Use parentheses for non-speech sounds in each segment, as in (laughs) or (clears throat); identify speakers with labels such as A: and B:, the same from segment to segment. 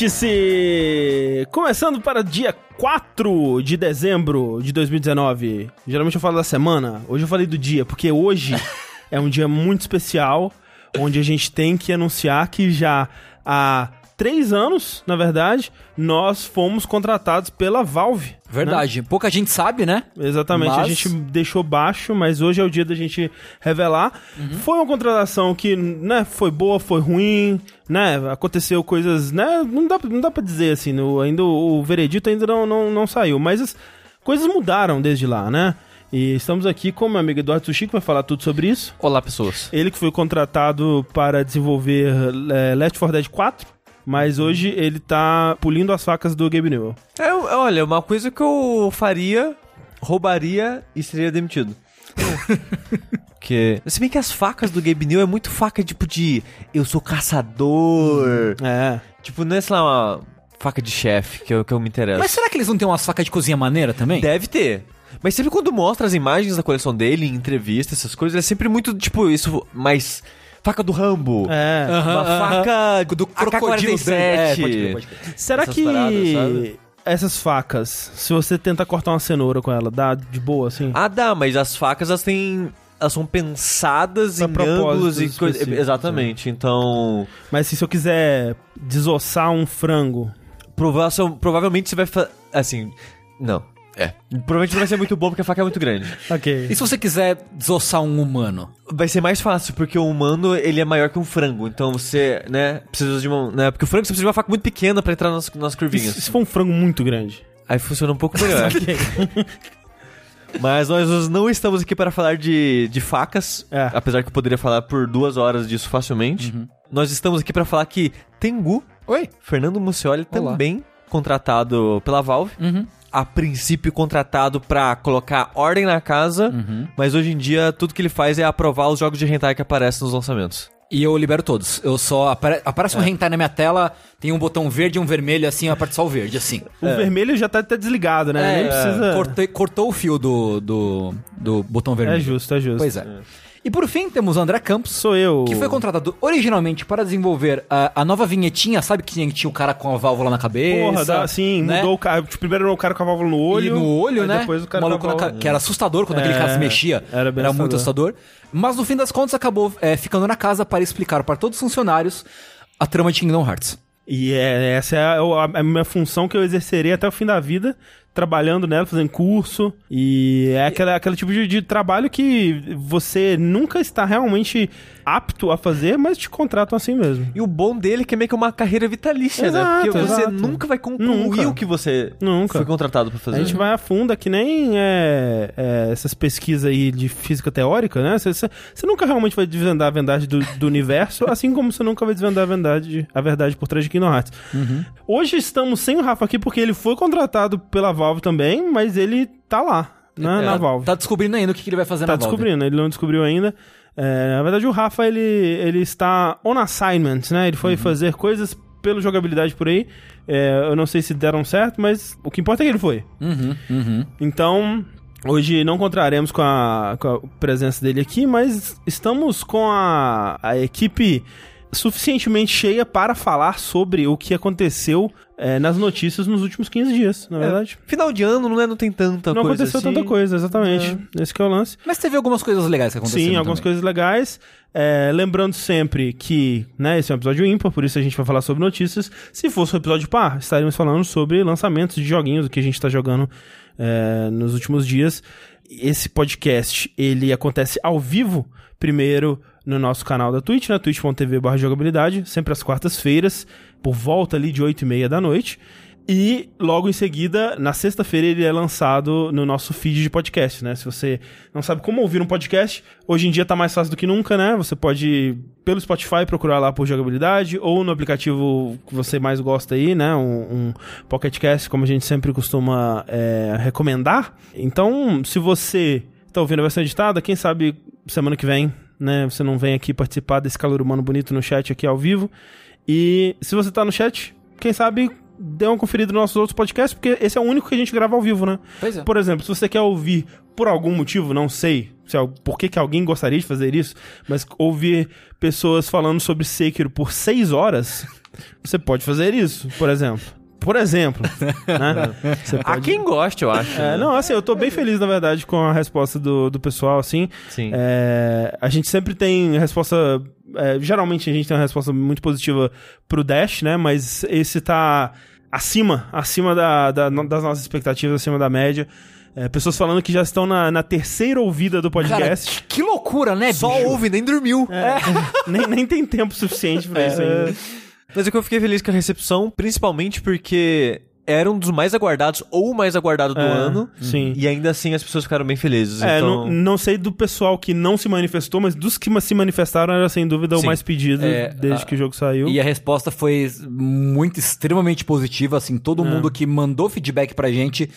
A: Vértice! Começando para dia 4 de dezembro de 2019. Geralmente eu falo da semana, hoje eu falei do dia, porque hoje (laughs) é um dia muito especial, onde a gente tem que anunciar que já há três anos, na verdade, nós fomos contratados pela Valve.
B: Verdade. Pouca gente sabe, né?
A: Exatamente, a
B: Mas-
A: gente deixou baixo, mas hoje é o dia da gente revelar. Foi uma contratação que, né, foi boa, foi ruim, né, aconteceu coisas, né, não dá, não dá pra dizer assim, no, ainda o, o veredito ainda não, não, não saiu, mas as coisas mudaram desde lá, né? E estamos aqui com meu amigo Eduardo Sushi, que vai falar tudo sobre isso.
B: Olá, pessoas.
A: Ele que foi contratado para desenvolver é, Left 4 Dead 4, mas hoje ele tá pulindo as facas do Gabe Newell.
C: É, olha, uma coisa que eu faria, roubaria e seria demitido. (laughs) Porque. Se bem que as facas do Gabe New é muito faca, tipo, de eu sou caçador.
A: É.
C: Tipo, não é, sei lá, uma faca de chefe que eu, que eu me interesso.
B: Mas será que eles não têm umas facas de cozinha maneira também?
C: Deve ter. Mas sempre quando mostra as imagens da coleção dele, em entrevista, essas coisas, é sempre muito, tipo, isso mais. Faca do Rambo.
A: É.
B: Aham,
C: Uma
B: aham.
C: faca
B: do crocodilo.
C: AK-47.
B: É, pode crer, pode crer.
A: Será
C: essas
A: que
C: paradas,
A: essas facas, se você tenta cortar uma cenoura com ela, dá de boa assim?
C: Ah, dá, mas as facas, elas têm. Elas são pensadas
A: Pra
C: em ângulos e coisas.
A: específicos,
C: Exatamente. Então.
A: Mas assim, se eu quiser desossar um frango,
C: Prova provavelmente você vai fazer. Assim. Não. É. Provavelmente não vai ser muito bom porque a faca é muito grande. (laughs)
A: ok.
B: E se você quiser desossar um humano?
C: Vai ser mais fácil, porque o humano, ele é maior que um frango. Então você, né, precisa de uma... Né, porque o frango você precisa de uma faca muito pequena pra entrar nas, nas
A: E
C: curvinhas.
A: se, se for um frango muito grande?
C: Aí funciona um pouco (laughs) melhor. (laughs) Mas nós não estamos aqui para falar de, de facas,
A: É.
C: apesar que eu poderia falar por duas horas disso facilmente. Nós estamos aqui para falar que Tengu,
B: Oi?
C: Fernando Muccioli,
B: Olá.
C: também contratado pela Valve.
B: Uhum.
C: A princípio contratado pra colocar ordem na casa,
B: Uhum.
C: mas hoje em dia tudo que ele faz é aprovar os jogos de hentai que aparecem nos lançamentos.
B: E eu libero todos. Eu só. Apare aparece um hentai na minha tela, tem um botão verde e um vermelho, assim, aperto só o verde, assim.
A: O vermelho já tá até desligado, né? Nem precisa.
B: Cortei- cortou o fio do, do, do botão vermelho.
A: É justo, é justo.
B: Pois é. E por fim, temos o André Campos.
A: Sou eu.
B: Que foi contratado originalmente para desenvolver a, a nova vinhetinha, sabe que tinha, tinha o cara com a válvula na cabeça?
A: Porra, dá, sim,
B: né?
A: mudou o cara. Primeiro era o cara com a válvula no olho.
B: E no olho, né?
A: Depois o cara
B: o maluco
A: a
B: ca-
A: válvula-
B: que era assustador quando aquele
A: É,
B: cara se mexia.
A: era bem
B: muito assustador. Mas no fim das contas acabou é, ficando na casa para explicar para todos os funcionários a trama de Kingdom Hearts.
A: E é, essa é a, a minha função que eu exercerei até o fim da vida, trabalhando nela, fazendo curso. E é aquela, aquele tipo de, de trabalho que você nunca está realmente apto a fazer, mas te contratam assim mesmo.
C: E o bom dele é que é meio que uma carreira vitalícia,
A: Exato,
C: né? Porque você
A: exato.
C: nunca vai concluir
A: Nunca.
C: o que você
A: Nunca.
C: foi contratado pra fazer.
A: A gente vai a fundo, é que nem é, é, essas pesquisas aí de física teórica, né? Você, você- você nunca realmente vai desvendar a verdade do, do universo, (laughs) assim como você nunca vai desvendar a verdade, a verdade por trás de Kingdom Hearts. Hoje estamos sem o Rafa aqui porque ele foi contratado pela Valve também, mas ele tá lá, né,
C: É,
A: na Valve.
B: Tá descobrindo ainda o que, que ele vai fazer
A: Tá
B: na Valve.
A: descobrindo, ele não descobriu ainda. É, na verdade, o Rafa, ele, ele está on assignment, né? Ele
B: Uhum.
A: foi fazer coisas pelo jogabilidade por aí. É, eu não sei se deram certo, mas o que importa é que ele foi.
B: Uhum, uhum.
A: Então, hoje não contaremos com a, com a presença dele aqui, mas estamos com a, a equipe suficientemente cheia para falar sobre o que aconteceu é, nas notícias nos últimos 15 dias, na verdade.
C: Final de ano, não, é, não tem tanta
A: não
C: coisa
A: aconteceu
C: assim.
A: tanta coisa, exatamente. Esse que é o lance.
B: Mas teve algumas coisas legais que aconteceram
A: Sim, algumas
B: também.
A: coisas legais. É, lembrando sempre que né, esse é um episódio ímpar, por isso a gente vai falar sobre notícias. Se fosse um episódio par, estaríamos falando sobre lançamentos de joguinhos, o que a gente está jogando é, nos últimos dias. Esse podcast, ele acontece ao vivo, primeiro no nosso canal da Twitch, na twitch.tv barra jogabilidade, sempre às quartas-feiras, por volta ali de 8 e meia da noite. E logo em seguida, na sexta-feira, ele é lançado no nosso feed de podcast, né? Se você não sabe como ouvir um podcast, hoje em dia tá mais fácil do que nunca, né? Você pode, pelo Spotify, procurar lá por jogabilidade, ou no aplicativo que você mais gosta aí, né? Um, um Pocket Cast, como a gente sempre costuma é, recomendar. Então, se você tá ouvindo a versão editada, quem sabe semana que vem, né? Você não vem aqui participar desse calor humano bonito no chat aqui ao vivo. E se você tá no chat, quem sabe dê uma conferida nos nossos outros podcasts, porque esse é o único que a gente grava ao vivo, né?
B: Pois é.
A: Por exemplo, se você quer ouvir por algum motivo, não sei se é, por que, que alguém gostaria de fazer isso, mas ouvir pessoas falando sobre Sekiro por seis horas, (laughs) você pode fazer isso, por exemplo. Por exemplo. (laughs) né? Pode...
C: quem gosta, eu acho.
A: É, não, assim, eu tô bem feliz, na verdade, com a resposta do, do pessoal, assim.
C: Sim.
A: É, a gente sempre tem resposta. é, geralmente a gente tem uma resposta muito positiva pro Dash, né? Mas esse tá acima, acima da, da- das nossas expectativas, acima da média. É, pessoas falando que já estão na, na terceira ouvida do
B: Cara,
A: podcast.
B: que loucura, né,
C: Só
B: bicho?
C: ouve, nem dormiu. (laughs)
A: nem, nem tem tempo suficiente pra isso ainda.
C: Mas é que eu fiquei feliz com a recepção, principalmente porque era um dos mais aguardados, ou o mais aguardado do
A: É,
C: ano.
A: sim.
C: E ainda assim as pessoas ficaram bem felizes.
A: É,
C: então...
A: não, não sei do pessoal que não se manifestou, mas dos que se manifestaram era sem dúvida
B: Sim.
A: o mais pedido
B: É,
A: desde
B: a-
A: que o jogo saiu.
B: E a resposta foi muito, extremamente positiva, assim, todo mundo que mandou feedback pra gente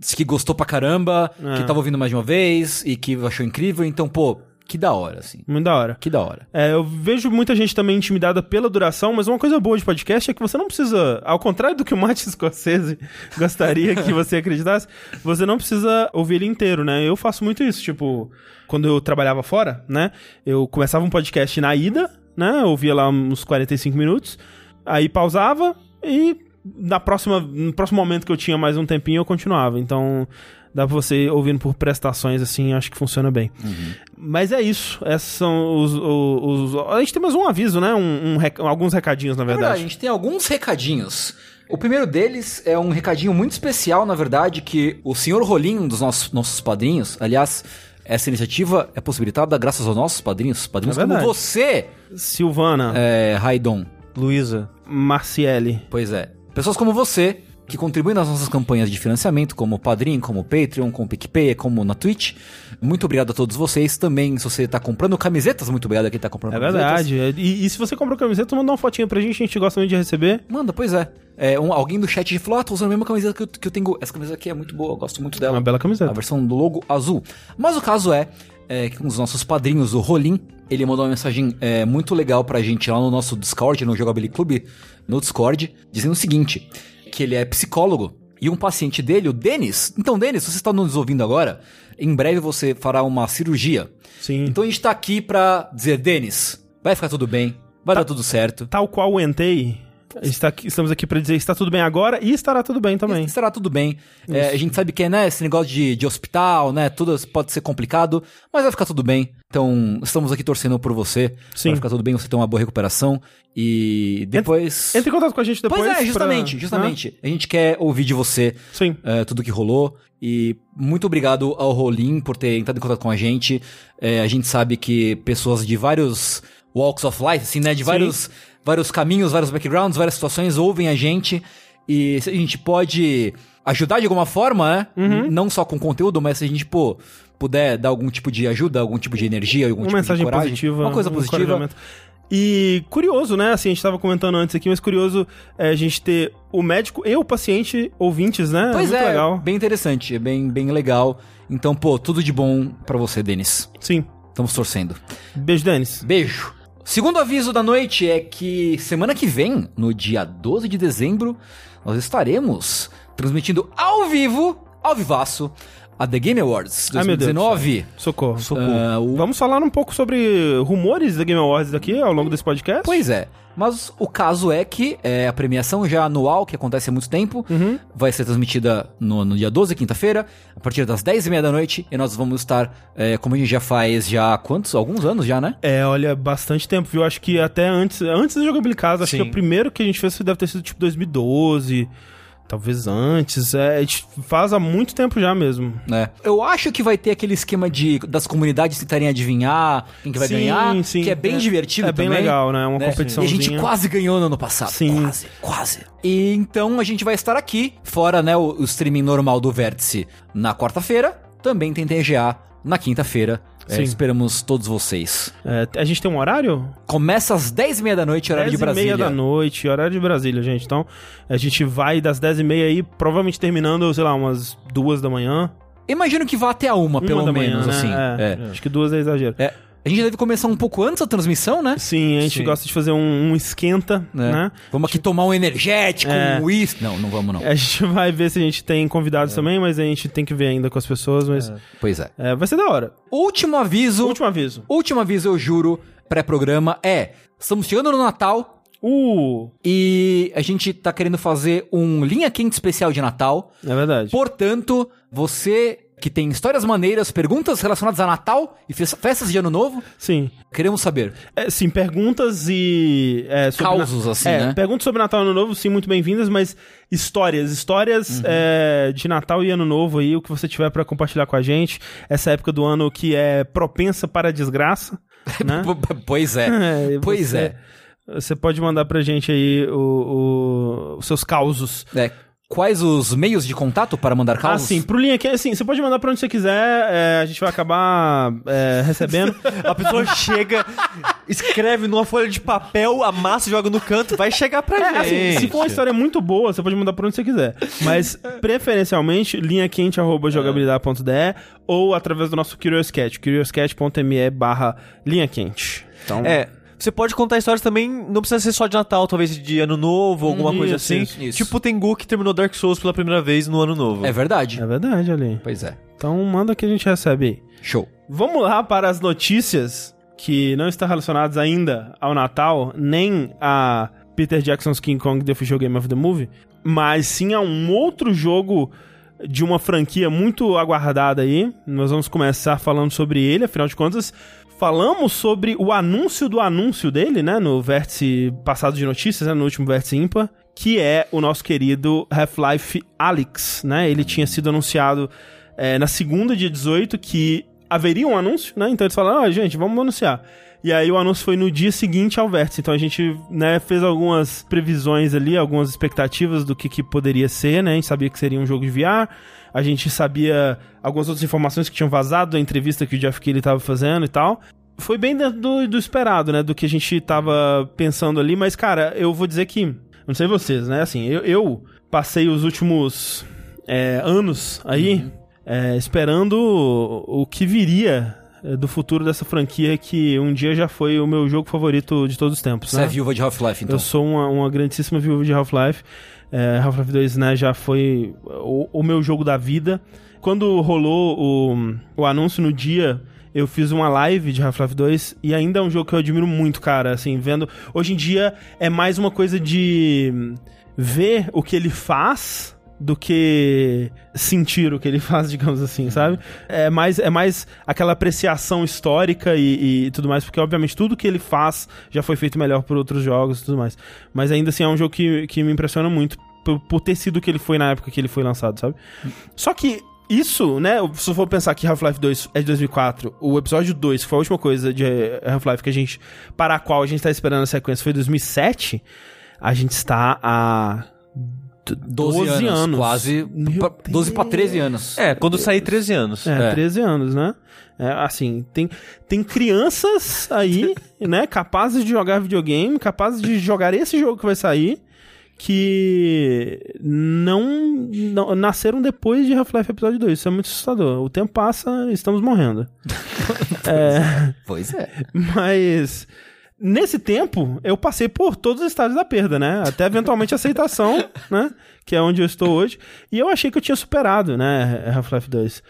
B: disse que gostou pra caramba,
A: É.
B: que tava ouvindo mais de uma vez e que achou incrível, então, pô, que da hora, assim,
A: Muito da hora.
B: que da hora.
A: É, eu vejo muita gente também intimidada pela duração, mas uma coisa boa de podcast é que você não precisa, ao contrário do que o Martin (laughs) Scorsese gostaria que você acreditasse, você não precisa ouvir ele inteiro, né? Eu faço muito isso, tipo, quando eu trabalhava fora, né? Eu começava um podcast na ida, né? Eu ouvia lá uns 45 minutos, aí pausava e na próxima, no próximo momento que eu tinha mais um tempinho eu continuava. Então, dá pra você ir ouvindo por prestações assim, acho que funciona bem. Mas é isso. Esses são os, os, os- A gente tem mais um aviso, né? Um, um rec- Alguns recadinhos, na
B: verdade, a
A: verdade.
B: gente tem alguns recadinhos. O primeiro deles é um recadinho muito especial, na verdade, que o senhor Rolim, um dos nossos, nossos padrinhos, aliás, essa iniciativa é possibilitada graças aos nossos padrinhos, padrinhos
A: É
B: como
A: verdade.
B: você,
A: Silvana,
B: é, Raidon.
C: Luísa.
A: Marciele.
B: Pois é. Pessoas como você, que contribuem nas nossas campanhas de financiamento, como o Padrim, como o Patreon, como o PicPay, como na Twitch. Muito obrigado a todos vocês. Também, se você tá comprando camisetas, muito obrigado a quem tá comprando
A: É
B: camisetas.
A: verdade. E, e se você comprou camiseta, manda uma fotinha pra gente, a gente gosta muito de receber.
B: Manda, pois é. É, um- alguém do chat falou, ah, tô usando a mesma camiseta que eu, que eu tenho. Essa camiseta aqui é muito boa, eu gosto muito
A: É
B: dela.
A: uma bela
B: A
A: camiseta.
B: versão do logo azul. Mas o caso é, é que um dos nossos padrinhos, o Rolim, ele mandou uma mensagem é, muito legal pra gente lá no nosso Discord, no Jogability Club, no Discord, dizendo o seguinte, que ele é psicólogo e um paciente dele, o Denis. Então, Denis, você está nos ouvindo agora, em breve você fará uma cirurgia.
A: Sim.
B: Então a gente tá aqui pra dizer, Denis, vai ficar tudo bem, vai dar tudo certo.
A: Tal qual o Entei, está aqui- estamos aqui pra dizer está tudo bem agora e estará tudo bem também.
B: Estará tudo bem. É, a gente sabe que é, né, esse negócio de, de hospital, né, tudo pode ser complicado, mas vai ficar tudo bem. Então, estamos aqui torcendo por você.
A: Sim.
B: Vai ficar tudo bem, você ter uma boa recuperação. E depois...
A: Entre em contato com a gente depois.
B: Pois é,
A: pra-
B: justamente,
A: né?
B: justamente. A gente quer ouvir de você
A: Sim.
B: é, tudo que rolou. E muito obrigado ao Rolim por ter entrado em contato com a gente. É, a gente sabe que pessoas de vários walks of life, assim, né? De vários, vários caminhos, vários backgrounds, várias situações ouvem a gente. E se a gente pode ajudar de alguma forma, né?
A: Uhum.
B: Não só com conteúdo, mas se a gente, pô, puder dar algum tipo de ajuda, algum tipo de energia, algum
A: Uma
B: tipo
A: mensagem
B: de coragem,
A: positiva.
B: uma coisa
A: um
B: positiva.
A: E curioso, né? Assim, a gente tava comentando antes aqui, mas curioso é a gente ter o médico e o paciente ouvintes, né?
B: Pois
A: Muito
B: é,
A: legal.
B: bem interessante, é bem, bem legal. Então, pô, tudo de bom pra você, Denis.
A: Sim.
B: Estamos torcendo.
A: Beijo, Denis.
B: Beijo. Segundo aviso da noite é que semana que vem, no dia 12 de dezembro, nós estaremos transmitindo ao vivo, ao vivaço, a The Game Awards
A: Ai, meu Deus
B: 2019.
A: Socorro.
B: Ah, o-
A: Vamos falar um pouco sobre rumores da Game Awards aqui ao longo desse podcast?
B: Pois é. Mas o caso é que é, a premiação já anual, que acontece há muito tempo,
A: Uhum.
B: vai ser transmitida no, no dia 12, quinta-feira, a partir das 10h30 da noite, e nós vamos estar, é, como a gente já faz já há quantos? Alguns anos já, né?
A: É, olha, bastante tempo, viu? Acho que até antes, antes da jogabilidade casa, acho
C: Sim.
A: que o primeiro que a gente fez deve ter sido tipo 2012, talvez antes. É, a gente faz há muito tempo já mesmo.
B: É. Eu acho que vai ter aquele esquema de das comunidades tentarem adivinhar quem que vai
A: Sim,
B: ganhar,
A: sim.
B: que é bem
A: É-
B: divertido
A: é bem
B: também.
A: legal, né? Uma
B: E a gente quase ganhou no ano passado.
A: Sim.
B: Quase, quase. E então a gente vai estar aqui, fora né, o, o streaming normal do Vértice na quarta-feira, também tem TGA na quinta-feira. É,
A: Sim.
B: esperamos todos vocês.
A: É, a gente tem um horário?
B: Começa às 10h30 da noite, horário
A: 10
B: de
A: meia
B: Brasília.
A: da noite, horário de Brasília, gente. Então, a gente vai das 10 e meia aí, provavelmente terminando, sei lá, umas duas da manhã.
B: Imagino que vá até a uma,
A: Uma
B: pelo
A: da manhã,
B: menos,
A: né?
B: assim.
A: É,
B: É.
A: Acho que duas é exagero.
B: É. A gente deve começar um pouco antes da transmissão, né?
A: Sim, a gente
C: Sim.
A: gosta de fazer um, um esquenta,
B: né?
A: né?
B: Vamos aqui tomar um energético,
A: É.
B: um uísque. Não, não vamos não.
A: A gente (laughs) vai ver se a gente tem convidados também, mas a gente tem que ver ainda com as pessoas, mas
B: Pois é.
A: é, vai ser da hora.
B: Último aviso.
A: Último aviso.
B: Último aviso, eu juro, pré-programa é: estamos chegando no Natal
A: Uh,
B: E a gente tá querendo fazer um linha quente especial de Natal.
A: é verdade.
B: Portanto, você que tem histórias maneiras, perguntas relacionadas a Natal e fe- festas de Ano Novo,
A: Sim.
B: queremos saber.
A: É, sim, perguntas e. É,
B: Causos, assim,
A: é,
B: né?
A: Perguntas sobre Natal e Ano Novo, sim, muito bem-vindas, mas histórias, histórias
B: Uhum.
A: é, de Natal e Ano Novo aí, o que você tiver pra compartilhar com a gente. Essa época do ano que é propensa para a desgraça, (laughs) né?
B: Pois é. (laughs)
A: É,
B: Pois
A: você-
B: é.
A: Você pode mandar pra gente aí o- o- os seus causos.
B: É, Quais os meios de contato para mandar
A: Ah,
B: causos?
A: sim, pro linha aqui, assim, você pode mandar pra onde você quiser, é, a gente vai acabar é, recebendo.
C: A pessoa (laughs) chega, escreve numa folha de papel, amassa e joga no canto, vai chegar pra
A: É,
C: gente.
A: assim, se for uma história muito boa, você pode mandar por onde você quiser. Mas, preferencialmente, linhaquente.jogabilidade.de ou através do nosso Curious Cat, curiouscat.me barra linha quente. Então,
C: É, você pode contar histórias também, não precisa ser só de Natal, talvez de Ano Novo, alguma
A: Hum,
C: coisa
A: isso,
C: assim.
A: isso,
B: isso.
C: Tipo o Tengu que terminou Dark Souls pela primeira vez no Ano Novo.
B: É verdade.
A: é verdade, ali.
B: Pois é.
A: Então, manda que a gente recebe aí.
B: Show.
A: Vamos lá para as notícias que não estão relacionadas ainda ao Natal, nem a Peter Jackson's King Kong The Official Game of the Movie, mas sim a um outro jogo de uma franquia muito aguardada aí. Nós vamos começar falando sobre ele, afinal de contas, falamos sobre o anúncio do anúncio dele, né, no vértice passado de notícias, né, no último vértice ímpar, que é o nosso querido Half-Life Alyx, né? Ele tinha sido anunciado é, na segunda, dia 18, que haveria um anúncio, né? Então eles falaram, ah, gente, vamos anunciar. E aí o anúncio foi no dia seguinte ao vértice. Então a gente, né, fez algumas previsões ali, algumas expectativas do que, que poderia ser, né? A gente sabia que seria um jogo de VR. A gente sabia algumas outras informações que tinham vazado da entrevista que o Jeff Keighley estava fazendo e tal. Foi bem dentro do, do esperado, né? Do que a gente tava pensando ali. Mas, cara, eu vou dizer que... Não sei vocês, né? Assim, eu, eu passei os últimos é, anos aí é, esperando o, o que viria é, do futuro dessa franquia que um dia já foi o meu jogo favorito de todos os tempos.
B: Você
A: né?
B: é viúva de Half-Life, então.
A: Eu sou uma, uma grandíssima viúva de Half-Life. É, Half-Life 2 né, já foi o, o meu jogo da vida. Quando rolou o, o anúncio no dia, eu fiz uma live de Half-Life 2 e ainda é um jogo que eu admiro muito, cara. Assim, vendo. Hoje em dia é mais uma coisa de ver o que ele faz do que sentir o que ele (laughs) faz, digamos assim, sabe? É mais, é mais aquela apreciação histórica e, e tudo mais, porque obviamente tudo que ele faz já foi feito melhor por outros jogos e tudo mais. Mas ainda assim é um jogo que, que me impressiona muito por, por ter sido o que ele foi na época que ele foi lançado, sabe? Só que isso, né, se eu for pensar que Half-Life 2 é de 2004, o episódio 2, que foi a última coisa de Half-Life que a gente, para a qual a gente tá esperando a sequência, foi 2007, a gente está a
B: 12, anos, Quase.
A: Meu
B: pra- 12 pra 13 anos.
C: É, quando sair 13 anos.
A: É,
B: É.
A: 13 anos, né? É, assim, tem, tem crianças aí, (laughs) né, capazes de jogar videogame, capazes de jogar esse jogo que vai sair, que não, não- nasceram depois de Half-Life Episódio 2. Isso é muito assustador. O tempo passa e estamos morrendo. (laughs) é,
B: Pois é.
A: mas nesse tempo eu passei por todos os estágios da perda, né? Até eventualmente a aceitação, (laughs) né? Que é onde eu estou hoje. E eu achei que eu tinha superado, né? Half-Life 2.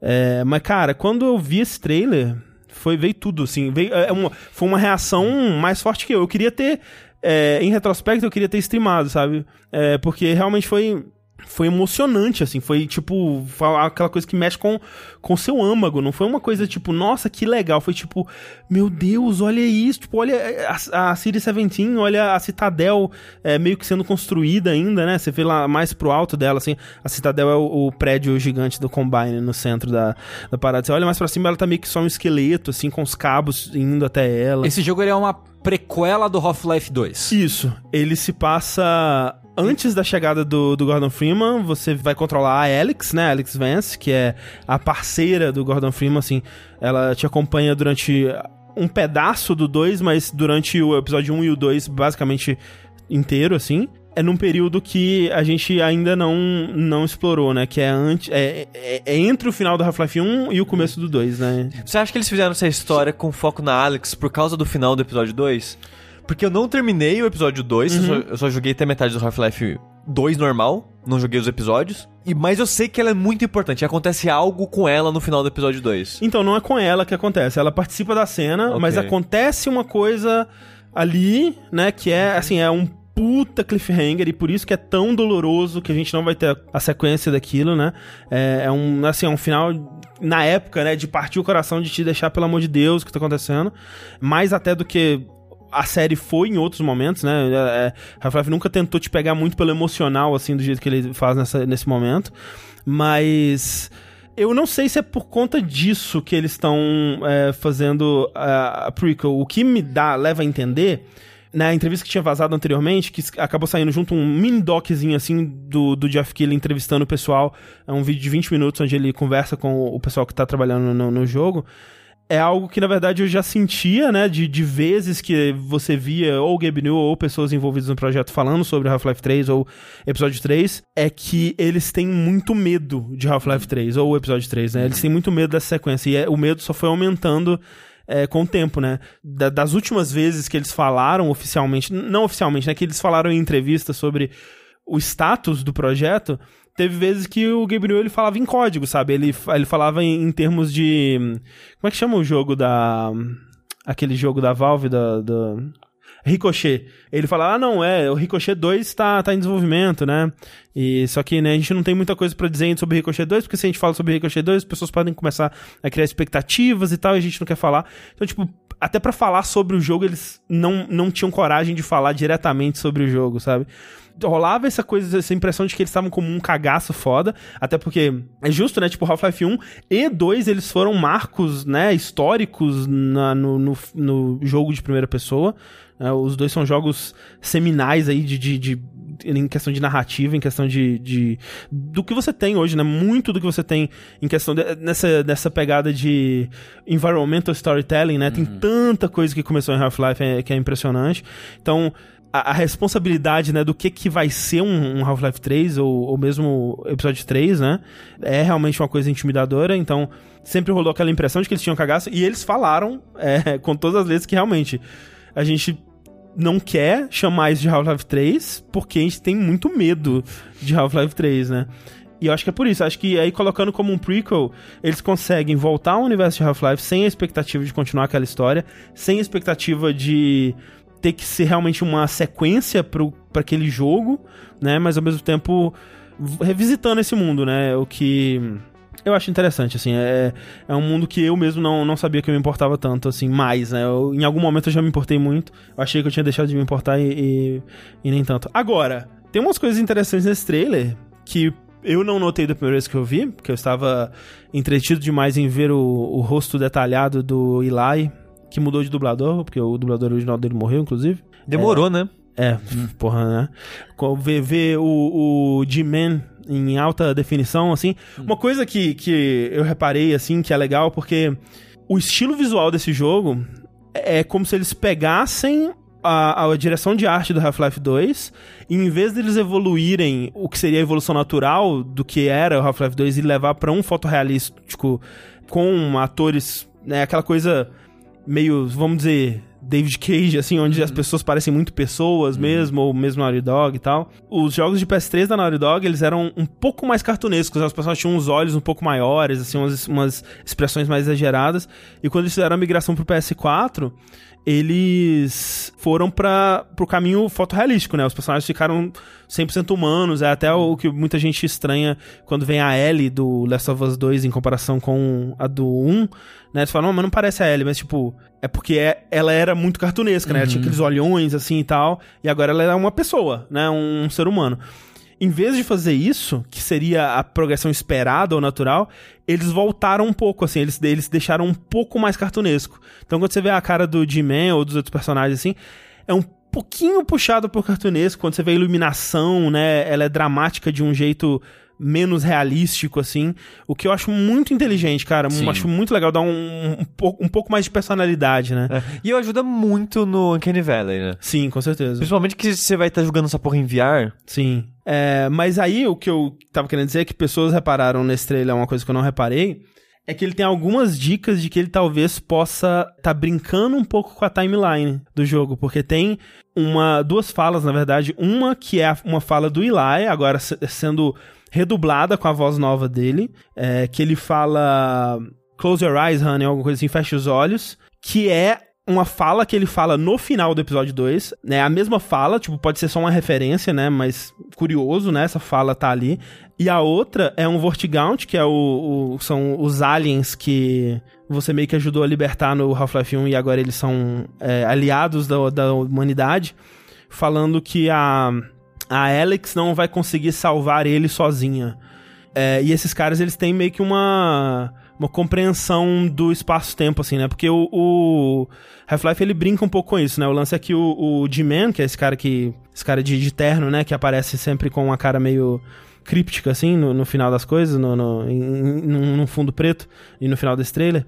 A: É, mas, cara, quando eu vi esse trailer, foi, veio tudo, assim. Veio, é, uma, foi uma reação mais forte que eu. Eu queria ter. é, em retrospecto, eu queria ter streamado, sabe? É, porque realmente foi. Foi emocionante, assim, foi tipo aquela coisa que mexe com com seu âmago, não foi uma coisa tipo, nossa, que legal, foi tipo, meu Deus, olha isso, tipo, olha a, a Series 17, olha a Citadel é, meio que sendo construída ainda, né, você vê lá mais pro alto dela, assim, a Citadel é o, o prédio gigante do Combine no centro da, da parada, você olha mais pra cima, ela tá meio que só um esqueleto, assim, com os cabos indo até ela.
B: Esse jogo ele é uma prequela do Half-Life 2.
A: Isso. Ele se passa antes da chegada do, do Gordon Freeman. Você vai controlar a Alex, né? Alex Vance, que é a parceira do Gordon Freeman, assim. Ela te acompanha durante um pedaço do 2, mas durante o episódio 1 um e o 2, basicamente inteiro, assim. É num período que a gente ainda não, não explorou, né? Que é, antes, é, é, é entre o final do Half-Life 1 e o começo do 2, né?
C: Você acha que eles fizeram essa história com foco na Alex por causa do final do episódio 2? Porque eu não terminei o episódio 2, eu, só, eu só joguei até metade do Half-Life 2 normal, não joguei os episódios. E, mas eu sei que ela é muito importante, acontece algo com ela no final do episódio 2.
A: Então, não é com ela que acontece. Ela participa da cena,
C: Ok.
A: mas acontece uma coisa ali, né, que é, assim, é um puta cliffhanger e por isso que é tão doloroso que a gente não vai ter a sequência daquilo, né? É, é um, assim, é um final na época, né, de partir o coração de te deixar pelo amor de Deus o que tá acontecendo, mais até do que a série foi em outros momentos, né? É, Half-Life nunca tentou te pegar muito pelo emocional, assim, do jeito que ele faz nessa, nesse momento. Mas eu não sei se é por conta disso que eles estão é, fazendo a, a prequel. O que me dá, leva a entender na entrevista que tinha vazado anteriormente, que acabou saindo junto um mini doczinho assim do, do Jeff Keighley entrevistando o pessoal. É um vídeo de 20 minutos onde ele conversa com o pessoal que tá trabalhando no, no jogo é algo que, na verdade, eu já sentia, né? De, de vezes que você via ou Gabe New ou pessoas envolvidas no projeto falando sobre Half-Life 3 ou episódio 3, é que eles têm muito medo de Half-Life 3 ou episódio 3, né? Eles têm muito medo dessa sequência. E é, o medo só foi aumentando é, com o tempo, né? Da, das últimas vezes que eles falaram oficialmente, não oficialmente, né? Que eles falaram em entrevistas sobre o status do projeto, teve vezes que o Gabriel ele falava em código, sabe? Ele, ele falava em, em, termos de. Como é que chama o jogo da. Aquele jogo da Valve, da. da... Ricochet. Ele fala, ah, não, é, o Ricochet 2 tá, tá em desenvolvimento, né? E só que, né, a gente não tem muita coisa para dizer sobre Ricochet 2, porque se a gente fala sobre Ricochet 2, as pessoas podem começar a criar expectativas e tal, e a gente não quer falar. Então, tipo, até para falar sobre o jogo, eles não, não tinham coragem de falar diretamente sobre o jogo, sabe? Rolava essa coisa, essa impressão de que eles estavam como um cagaço foda, até porque é justo, né? Tipo, Half-Life 1 e 2, eles foram marcos, né, históricos na, no, no, no jogo de primeira pessoa. É, os dois são jogos seminais aí de, de, de, em questão de narrativa, em questão de, de, do que você tem hoje, né? Muito do que você tem em questão de, nessa, nessa pegada de environmental storytelling, né? Uhum. Tem tanta coisa que começou em Half-Life é, que é impressionante. Então, a, responsabilidade, né, do que que vai ser um, um Half-Life 3 ou, ou mesmo episódio 3, né, é realmente uma coisa intimidadora, então sempre rolou aquela impressão de que eles tinham cagaço, e eles falaram, é, (laughs) com todas as letras, que realmente a gente não quer chamar isso de Half-Life 3, porque a gente tem muito medo de Half-Life 3, né. E eu acho que é por isso. Acho que aí colocando como um prequel, eles conseguem voltar ao universo de Half-Life sem a expectativa de continuar aquela história, sem a expectativa de ter que ser realmente uma sequência para aquele jogo, né? Mas ao mesmo tempo revisitando esse mundo, né? O que eu acho interessante, assim, é, é um mundo que eu mesmo não, não sabia que eu me importava tanto, assim, mais, né? Eu, em algum momento eu já me importei muito, eu achei que eu tinha deixado de me importar e, e, e nem tanto. Agora, tem umas coisas interessantes nesse trailer que eu não notei da primeira vez que eu vi, porque eu estava entretido demais em ver o, o rosto detalhado do Eli, que mudou de dublador, porque o dublador original dele morreu, inclusive.
C: Demorou, é, né?
A: É, porra, né? Ver, ver o, o G-Man em alta definição, assim. Hum. Uma coisa que, que eu reparei, assim, que é legal, porque o estilo visual desse jogo é como se eles pegassem a, a, direção de arte do Half-Life 2, e em vez deles evoluírem o que seria a evolução natural do que era o Half-Life 2 e levar para um fotorrealístico com atores, né, aquela coisa meio, vamos dizer, David Cage, assim, onde uhum. as pessoas parecem muito pessoas uhum. mesmo, ou mesmo Naughty Dog e tal. Os jogos de PS3 da Naughty Dog, eles eram um pouco mais cartunescos, as pessoas tinham uns olhos um pouco maiores, assim, umas, umas expressões mais exageradas. E quando eles fizeram a migração pro PS4, eles foram para pro caminho fotorrealístico, né? Os personagens ficaram 100% humanos, é até o que muita gente estranha quando vem a Ellie do Last of Us 2 em comparação com a do 1, né? Eles falam, não, mas não parece a Ellie, mas tipo, é porque é, ela era muito cartunesca, né? Ela tinha uhum. aqueles olhões assim e tal, e agora ela é uma pessoa, né? Um, um ser humano em vez de fazer isso, que seria a progressão esperada ou natural, eles voltaram um pouco, assim, eles, eles deixaram um pouco mais cartunesco. Então quando você vê a cara do G-Man ou dos outros personagens, assim, é um pouquinho puxado por cartunesco. Quando você vê a iluminação, né, ela é dramática de um jeito menos realístico, assim. O que eu acho muito inteligente, cara. Sim. Acho muito legal dar um, um, pouco, um pouco mais de personalidade, né?
C: É. E ajuda muito no Uncanny Valley, né?
A: Sim, com certeza.
C: Principalmente que você vai estar tá jogando essa porra em VR.
A: Sim. É, mas aí o que eu tava querendo dizer é que pessoas repararam nesse trailer, é uma coisa que eu não reparei, é que ele tem algumas dicas de que ele talvez possa estar tá brincando um pouco com a timeline do jogo, porque tem uma duas falas, na verdade, uma que é uma fala do Eli, agora sendo redublada com a voz nova dele, é, que ele fala Close your eyes, honey, alguma coisa assim, fecha os olhos, que é uma fala que ele fala no final do episódio 2, né? A mesma fala, tipo, pode ser só uma referência, né? Mas curioso, né? Essa fala tá ali. E a outra é um Vortigaunt, que é o, o são os aliens que você meio que ajudou a libertar no Half-Life 1 e agora eles são é, aliados da, da humanidade, falando que a, a Alex não vai conseguir salvar ele sozinha. É, e esses caras, eles têm meio que uma uma compreensão do espaço-tempo, assim, né? Porque o, o Half-Life, ele brinca um pouco com isso, né? O lance é que o, o G-Man, que é esse cara que... Esse cara de, de terno, né? Que aparece sempre com uma cara meio críptica, assim, no, no final das coisas, no, no, em, num fundo preto e no final desse trailer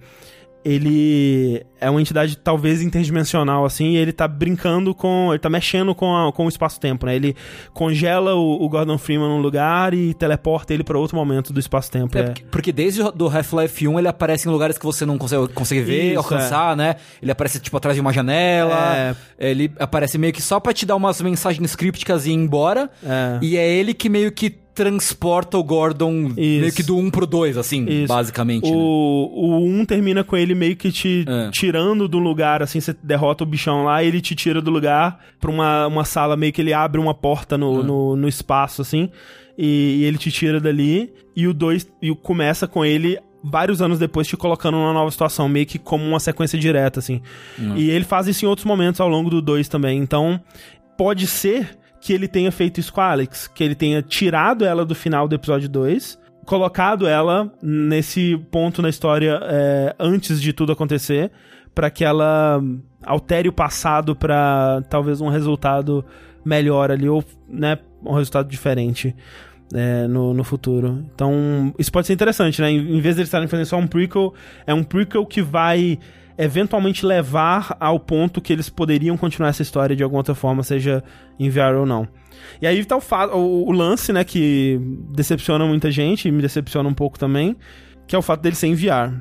A: ele é uma entidade talvez interdimensional, assim, e ele tá brincando com. Ele tá mexendo com, a, com o espaço-tempo, né? Ele congela o, o, Gordon Freeman num lugar e teleporta ele para outro momento do espaço-tempo.
B: É, é. Porque, porque, desde o Half-Life 1 ele aparece em lugares que você não consegue, consegue ver, Isso, alcançar, é. né? Ele aparece, tipo, atrás de uma janela. É. Ele aparece meio que só pra te dar umas mensagens crípticas e ir embora. É. E é ele que meio que transporta o Gordon Isso. meio que do 1 pro 2, assim, Isso. basicamente.
A: O, né? o 1 termina com ele meio que te é. tirando do lugar, assim, você derrota o bichão lá, ele te tira do lugar pra uma, uma sala, meio que ele abre uma porta no, é. no, no, espaço, assim, e, e, ele te tira dali, e o 2 e começa com ele vários anos depois te colocando numa nova situação, meio que como uma sequência direta, assim. Uhum. E ele faz isso em outros momentos ao longo do 2 também. Então, pode ser que ele tenha feito isso com a Alex, que ele tenha tirado ela do final do episódio 2, colocado ela nesse ponto na história é, antes de tudo acontecer, para que ela altere o passado para talvez um resultado melhor ali, ou né, um resultado diferente. É, no, no futuro. Então, isso pode ser interessante, né? Em, em vez de eles estarem fazendo só um prequel, é um prequel que vai eventualmente levar ao ponto que eles poderiam continuar essa história de alguma outra forma, seja enviar ou não. E aí tá o, o, o lance, né, que decepciona muita gente, e me decepciona um pouco também, que é o fato dele ser enviar.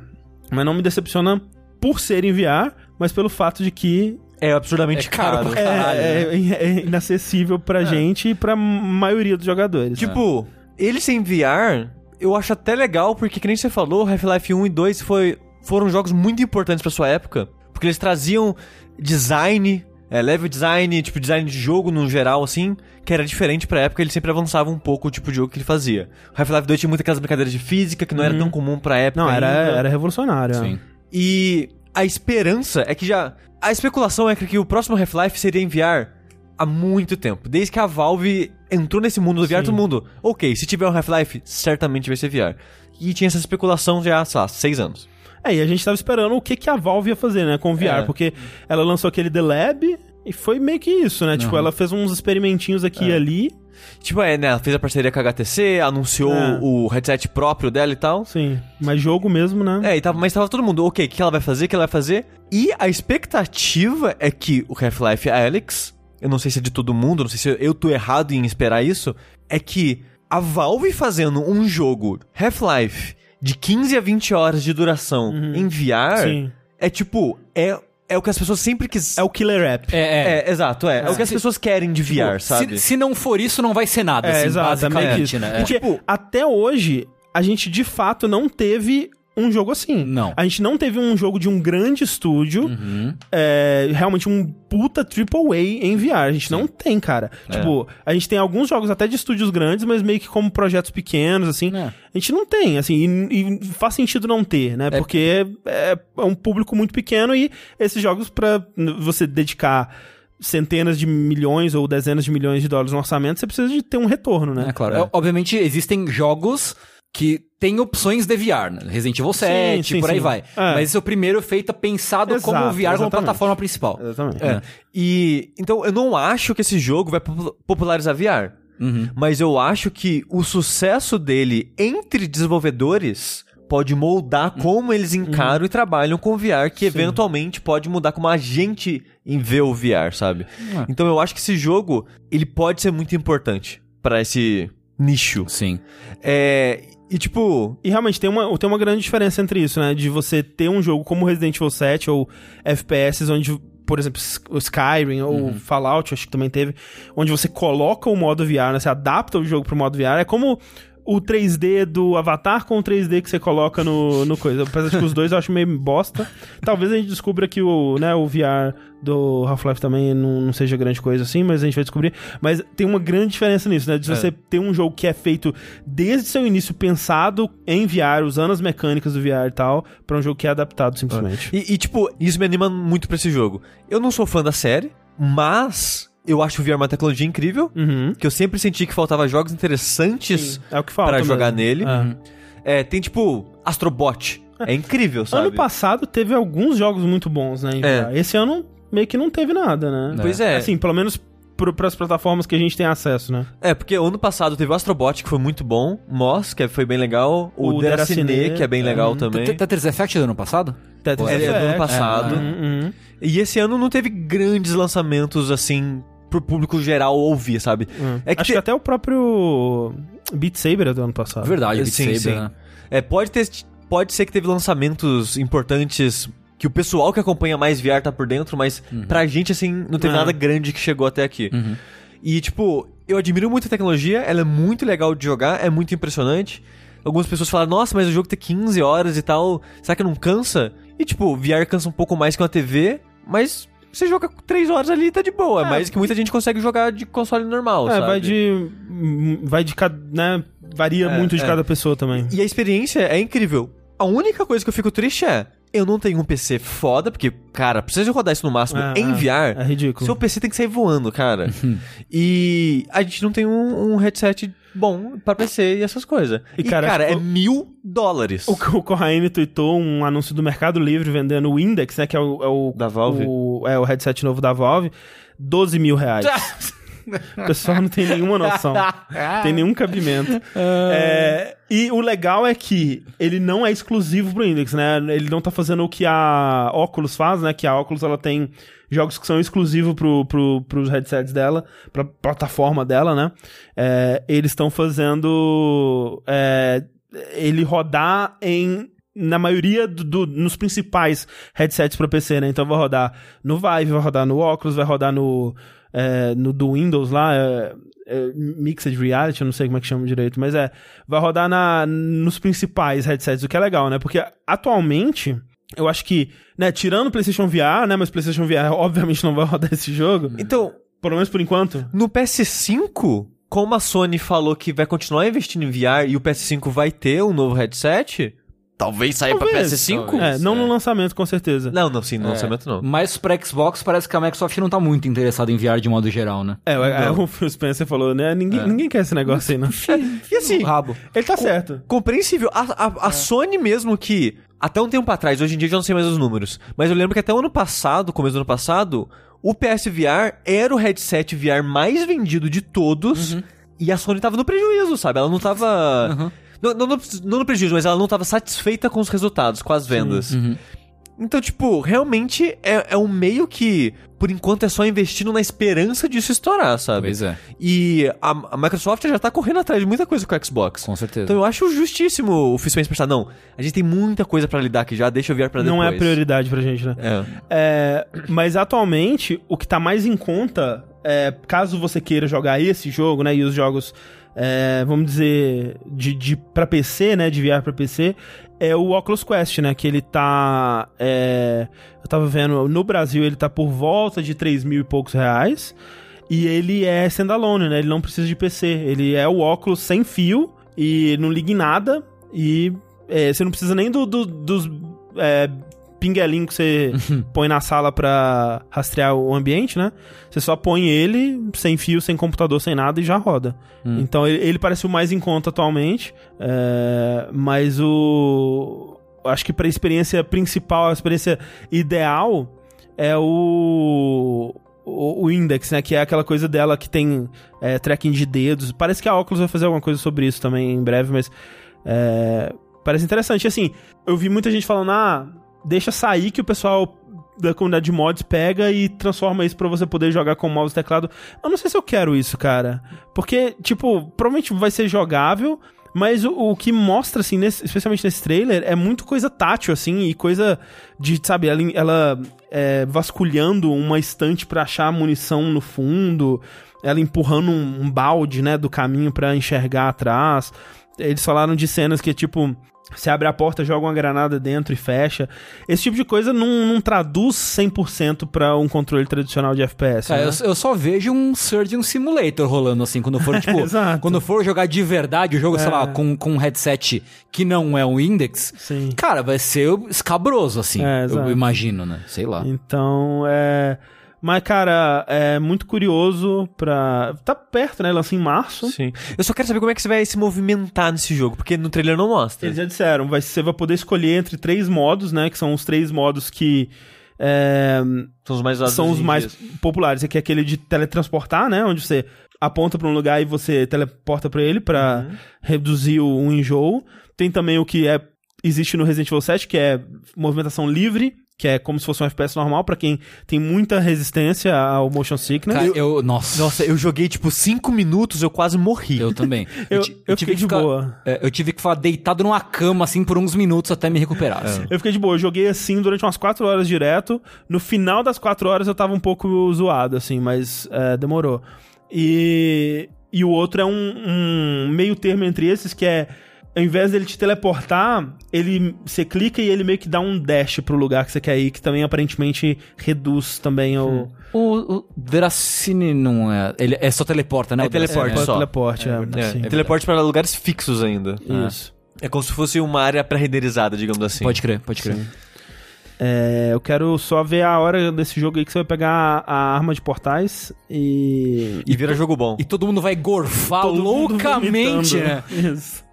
A: Mas não me decepciona por ser enviar, mas pelo fato de que
C: é absurdamente é caro. caro.
A: É, é, né? é, inacessível pra é. gente e pra maioria dos jogadores.
C: Tipo, ele sem enviar, eu acho até legal, porque que nem você falou, Half-Life 1 e 2 foi foram jogos muito importantes para sua época, porque eles traziam design, é, level design, tipo design de jogo no geral, assim, que era diferente pra época, ele sempre avançava um pouco o tipo de jogo que ele fazia. Half-Life 2 tinha muitas aquelas brincadeiras de física que não uhum. era tão comum pra época.
A: Não, era, era revolucionário. É. Sim.
C: E a esperança é que já. A especulação é que o próximo Half-Life seria enviar há muito tempo. Desde que a Valve entrou nesse mundo do VR, Sim. todo mundo. Ok, se tiver um Half-Life, certamente vai ser VR. E tinha essa especulação já, sei lá, seis anos.
A: É, e a gente tava esperando o que, que a Valve ia fazer, né, com o VR, é. porque ela lançou aquele The Lab e foi meio que isso, né? Uhum. Tipo, ela fez uns experimentinhos aqui é. e ali.
C: Tipo, é, né? Ela fez a parceria com a HTC, anunciou é. o headset próprio dela e tal.
A: Sim, mas jogo mesmo, né?
C: É, e tava, mas tava todo mundo, ok, o que ela vai fazer, o que ela vai fazer? E a expectativa é que o Half-Life Alyx, eu não sei se é de todo mundo, não sei se eu tô errado em esperar isso, é que a Valve fazendo um jogo Half-Life de 15 a 20 horas de duração uhum. em VR Sim. é tipo, é é o que as pessoas sempre quis.
A: É o killer app.
C: É, é. é exato, é. É, é o que as pessoas querem de tipo, VR, sabe?
B: Se, se, não for isso, não vai ser nada, é, assim, basicamente, é. né?
A: Porque, tipo, até hoje, a gente de fato não teve um jogo assim.
B: Não.
A: A gente não teve um jogo de um grande estúdio, uhum. é, realmente um puta triple A em VR. A gente Sim. não tem, cara. É. Tipo, a gente tem alguns jogos até de estúdios grandes, mas meio que como projetos pequenos, assim. É. A gente não tem, assim, e, e, faz sentido não ter, né? É. Porque é, é um público muito pequeno e esses jogos para você dedicar centenas de milhões ou dezenas de milhões de dólares no orçamento, você precisa de ter um retorno, né?
B: É claro. É. Obviamente existem jogos que tem opções de VR, né? Resident Evil 7, sim, sim, por aí sim. vai. É. Mas esse é o primeiro feito pensado Exato, como VR como plataforma principal.
C: Exatamente. É. E então eu não acho que esse jogo vai popularizar VR. Uhum. Mas eu acho que o sucesso dele entre desenvolvedores pode moldar uhum. como eles encaram uhum. e trabalham com VR, que eventualmente pode mudar como a gente vê o VR, sabe? Uhum. Então eu acho que esse jogo, ele pode ser muito importante para esse nicho.
B: Sim.
C: É, e tipo.
A: E realmente tem uma, tem uma grande diferença entre isso, né? De você ter um jogo como Resident Evil 7 ou FPS, onde, por exemplo, o Skyrim ou uhum. Fallout, acho que também teve, onde você coloca o modo VR, né? Você adapta o jogo pro modo VR. É como o 3D do Avatar com o 3D que você coloca no, no coisa. Apesar de que os dois eu acho meio bosta. Talvez a gente descubra que o, né, o VR do Half-Life também não, não seja grande coisa assim, mas a gente vai descobrir. Mas tem uma grande diferença nisso, né? De você ter um jogo que é feito desde seu início pensado em VR, usando as mecânicas do VR e tal, pra um jogo que é adaptado simplesmente.
C: E, e, tipo, isso me anima muito pra esse jogo. Eu não sou fã da série, mas eu acho o VR uma tecnologia incrível,
A: Uhum.
C: que eu sempre senti que faltava jogos interessantes
A: É o que falta.
C: pra
A: mesmo.
C: jogar nele.
A: É.
C: É, tem tipo Astrobot. É incrível, sabe?
A: Ano passado teve alguns jogos muito bons, né?
C: É.
A: Esse ano meio que não teve nada, né?
C: Pois é.
A: Assim, pelo menos pro, pras plataformas que a gente tem acesso, né?
C: É, porque ano passado teve o Astrobot, que foi muito bom, Moss, que foi bem legal, o,
A: O
C: Deracine,
A: Deracine,
C: que é bem legal
A: uhum.
C: também.
B: Tetris Effect do ano passado?
A: Tetris
C: É, é do ano
A: Effect.
C: passado.
A: Uhum, uhum.
C: E esse ano não teve grandes lançamentos, assim, pro público geral ouvir, sabe?
A: Uhum.
C: É que
A: Acho
C: te-
A: que até o próprio Beat Saber é do ano passado.
B: Verdade, Beat
C: Sim,
B: Saber,
C: sim.
B: né?
C: É, pode ter. Pode ser que teve lançamentos importantes que o pessoal que acompanha mais VR tá por dentro, mas pra gente, assim, não teve
A: Ah.
C: nada grande que chegou até aqui. E, tipo, eu admiro muito a tecnologia, ela é muito legal de jogar, é muito impressionante. Algumas pessoas falam, nossa, mas o jogo tem 15 horas e tal, será que não cansa? E, tipo, VR cansa um pouco mais que uma TV, mas você joga 3 horas ali e tá de boa. É
A: É.
C: mais que muita gente consegue jogar de console normal,
A: É,
C: sabe?
A: vai de. Vai de cada. né? Varia
C: É,
A: muito de
C: é.
A: cada pessoa também.
C: E a experiência é incrível. A única coisa que eu fico triste é. Eu não tenho um PC foda, porque, cara, precisa rodar isso no máximo
A: É,
C: em
A: é,
C: VR.
A: É ridículo.
C: Seu PC tem que sair voando, cara. (laughs) e a gente não tem um, um headset bom pra PC e essas coisas.
A: E,
C: E,
A: cara,
C: cara, é mil dólares.
A: O, o Corraine tweetou um anúncio do Mercado Livre vendendo o Index, né? Que é o. É o
C: Da Valve.
A: O, é o headset novo da Valve. 12 mil reais. (laughs) o pessoal não tem nenhuma noção. (laughs) tem nenhum cabimento. É, e o legal é que ele não é exclusivo pro Index, né? Ele não tá fazendo o que a Oculus faz, né? Que a Oculus ela tem jogos que são exclusivos pro, pro, pros headsets dela, pra plataforma dela, né? É, eles estão fazendo é, ele rodar em na maioria do, do- nos principais headsets para PC, né? Então vai rodar no Vive, vai rodar no Oculus, vai rodar no é, no do Windows lá, é, é, Mixed Reality, eu não sei como é que chama direito, mas é, vai rodar na, nos principais headsets, o que é legal, né? Porque atualmente eu acho que, né, tirando o PlayStation VR, né, mas o PlayStation VR (laughs) obviamente não vai rodar esse jogo,
C: Então,
A: pelo menos por enquanto.
C: no PS5, como a Sony falou que vai continuar investindo em VR e o PS5 vai ter um novo headset, talvez saia pra
A: Talvez.
C: PS5.
B: Talvez.
A: É, não no
B: é.
A: lançamento, com certeza.
C: Não, não, sim, no
B: É.
C: lançamento não.
B: Mas pra Xbox parece que a Microsoft não tá muito interessada em VR de modo geral, né?
A: É, é, o Phil Spencer falou, né? Ninguém, ninguém quer esse negócio aí, não.
C: E assim,
B: O rabo.
A: Ele tá certo.
C: compreensível. A,
A: É.
C: a, a Sony mesmo que, até um tempo atrás, hoje em dia eu já não sei mais os números, mas eu lembro que até o ano passado, começo do ano passado, o PSVR era o headset VR mais vendido de todos
A: Uhum.
C: e a Sony tava no prejuízo, sabe? Ela não tava...
B: Uhum.
C: Não, não, não, não no prejuízo, mas ela não tava satisfeita com os resultados, com as vendas.
B: Uhum.
C: Então, tipo, realmente é, é um meio que, por enquanto, é só investindo na esperança disso estourar, sabe?
B: Pois é,
C: E a, a Microsoft já tá correndo atrás de muita coisa com o Xbox.
B: com certeza.
C: Então eu acho justíssimo o Phil Spencer pensar, não, a gente tem muita coisa pra lidar aqui já, deixa eu vir pra depois.
A: Não é a prioridade pra gente, né?
C: É.
A: É, mas atualmente, o que tá mais em conta, é, caso você queira jogar esse jogo, né, e os jogos, é, vamos dizer, de, de pra PC, né, de VR pra PC, é o Oculus Quest, né, que ele tá, é, eu tava vendo, no Brasil ele tá por volta de 3 mil e poucos reais, e ele é standalone, né, ele não precisa de PC, ele é o óculos sem fio, e não liga em nada, e é, você não precisa nem do, do- dos é, pinguelinho que você (laughs) põe na sala pra rastrear o ambiente, né? Você só põe ele sem fio, sem computador, sem nada e já roda. Então ele, ele parece o mais em conta atualmente, é, mas o acho que pra experiência principal, a experiência ideal é o o, o Index, né? Que é aquela coisa dela que tem é, tracking de dedos. Parece que a Oculus vai fazer alguma coisa sobre isso também em breve, mas é, parece interessante. Assim, eu vi muita gente falando, ah, deixa sair que o pessoal da comunidade de mods pega e transforma isso pra você poder jogar com mouse e teclado. Eu não sei se eu quero isso, cara. Porque, tipo, provavelmente vai ser jogável, mas o, o que mostra, assim, nesse- especialmente nesse trailer, é muito coisa tátil, assim, e coisa de, sabe, ela, ela é, vasculhando uma estante pra achar munição no fundo, ela empurrando um, um balde, né, do caminho pra enxergar atrás. eles falaram de cenas que, tipo, você abre a porta, joga uma granada dentro e fecha. Esse tipo de coisa não, não traduz 100% pra um controle tradicional de FPS.
B: Cara,
A: né?
B: eu, eu só vejo um Surgeon Simulator rolando assim, quando for, (laughs) tipo, quando for jogar de verdade o jogo, sei
A: É.
B: lá, com, com um headset que não é um Index,
A: Sim.
B: cara, vai ser escabroso, assim,
A: É,
B: eu imagino, né? Sei lá.
A: Então, é. Mas, cara, é muito curioso pra. Tá perto, né? Lança em março.
C: Sim. Eu só quero saber como é que você vai se movimentar nesse jogo, porque no trailer não mostra.
A: Eles já disseram, vai, você vai poder escolher entre três modos, né? Que são os três modos que. é,
C: São os mais
A: são os mais populares. Aqui é aquele de teletransportar, né? Onde você aponta pra um lugar e você teleporta pra ele pra
C: Uhum.
A: reduzir o, um enjoo. Tem também o que é existe no Resident Evil 7, que é movimentação livre, que é como se fosse um FPS normal pra quem tem muita resistência ao motion sickness.
B: Cara, eu, nossa,
C: Nossa, eu joguei tipo 5 minutos, eu quase morri.
B: eu também. (laughs)
A: Eu-
B: ti-
A: eu
B: tive
A: fiquei
B: que
A: de
B: ficar,
A: boa.
B: é, eu tive que ficar deitado numa cama, assim, por uns minutos até me recuperar. assim.
A: Eu fiquei de boa, eu joguei assim durante umas 4 horas direto. No final das 4 horas eu tava um pouco zoado, assim, mas é, demorou. E, e o outro é um, um meio termo entre esses que é. Ao invés dele te teleportar, ele você clica e ele meio que dá um dash pro lugar que você quer ir, que também aparentemente reduz também o.
B: O, o Veracine não é. Ele é só teleporta, né?
C: É teleporte
A: É,
C: só.
A: teleporte, é,
C: É,
A: sim.
C: teleporte para lugares fixos ainda.
A: Isso.
C: É como se fosse uma área pré-renderizada, digamos assim.
B: Pode crer, pode crer.
A: É, eu quero só ver a hora desse jogo aí que você vai pegar a arma de portais e.
C: E vira jogo bom.
B: E todo mundo vai gorfar
A: todo
B: loucamente, né? (laughs)
A: Isso.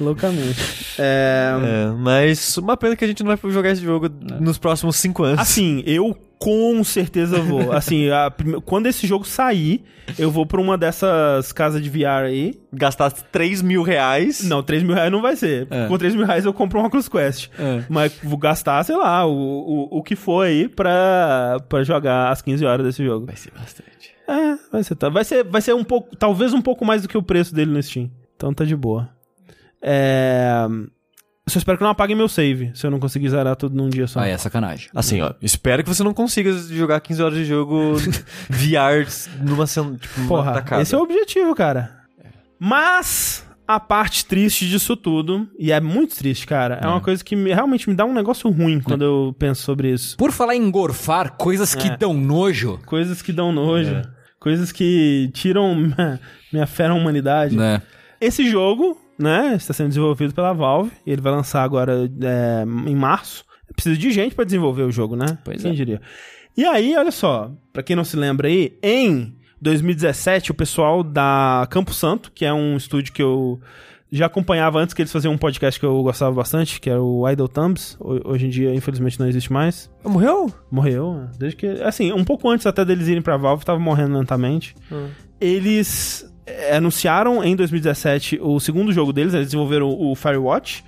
A: Loucamente. (laughs) É,
C: É, mas uma pena que a gente não vai jogar esse jogo nos próximos 5 anos.
A: Assim, eu com certeza vou. (laughs) Assim, a prime- quando esse jogo sair, eu vou pra uma dessas casas de VR aí.
C: Gastar 3 mil reais.
A: Não, 3 mil reais não vai ser.
B: É.
A: Com 3 mil reais eu compro um Oculus Quest.
B: É.
A: Mas vou gastar, sei lá, o, o, o que for aí pra, pra jogar às 15 horas desse jogo.
C: Vai ser bastante.
A: É, vai ser, tá- vai ser, vai ser um pouco, talvez um pouco mais do que o preço dele no Steam. Então tá de boa. É. Eu só espero que não apaguem meu save, se eu não conseguir zerar tudo num dia só.
B: Ah, é sacanagem.
C: Assim, ó, espero que você não consiga jogar 15 horas de jogo (laughs) VR numa cena, tipo,
A: Porra, esse é o objetivo, cara. Mas a parte triste disso tudo, e é muito triste, cara, é, uma coisa que me- realmente me dá um negócio ruim quando eu penso sobre isso.
B: Por falar em gorfar, coisas que
A: É.
B: dão nojo,
A: Coisas que dão nojo, coisas que tiram minha, (laughs) minha fé na humanidade.
B: né?
A: Esse jogo, né, está sendo desenvolvido pela Valve, e ele vai lançar agora é, em março. Precisa de gente pra desenvolver o jogo, né?
B: Pois
A: quem
B: é.
A: diria. E aí, olha só, pra quem não se lembra aí, em 2017, o pessoal da Campo Santo, que é um estúdio que eu já acompanhava antes que eles faziam um podcast que eu gostava bastante, que era o Idle Thumbs. Ho- Hoje em dia, infelizmente, não existe mais.
C: Morreu?
A: Morreu, né? desde que. Assim, um pouco antes até deles irem pra Valve, tava morrendo lentamente. Eles é, anunciaram em 2017 o segundo jogo deles, eles desenvolveram o Firewatch.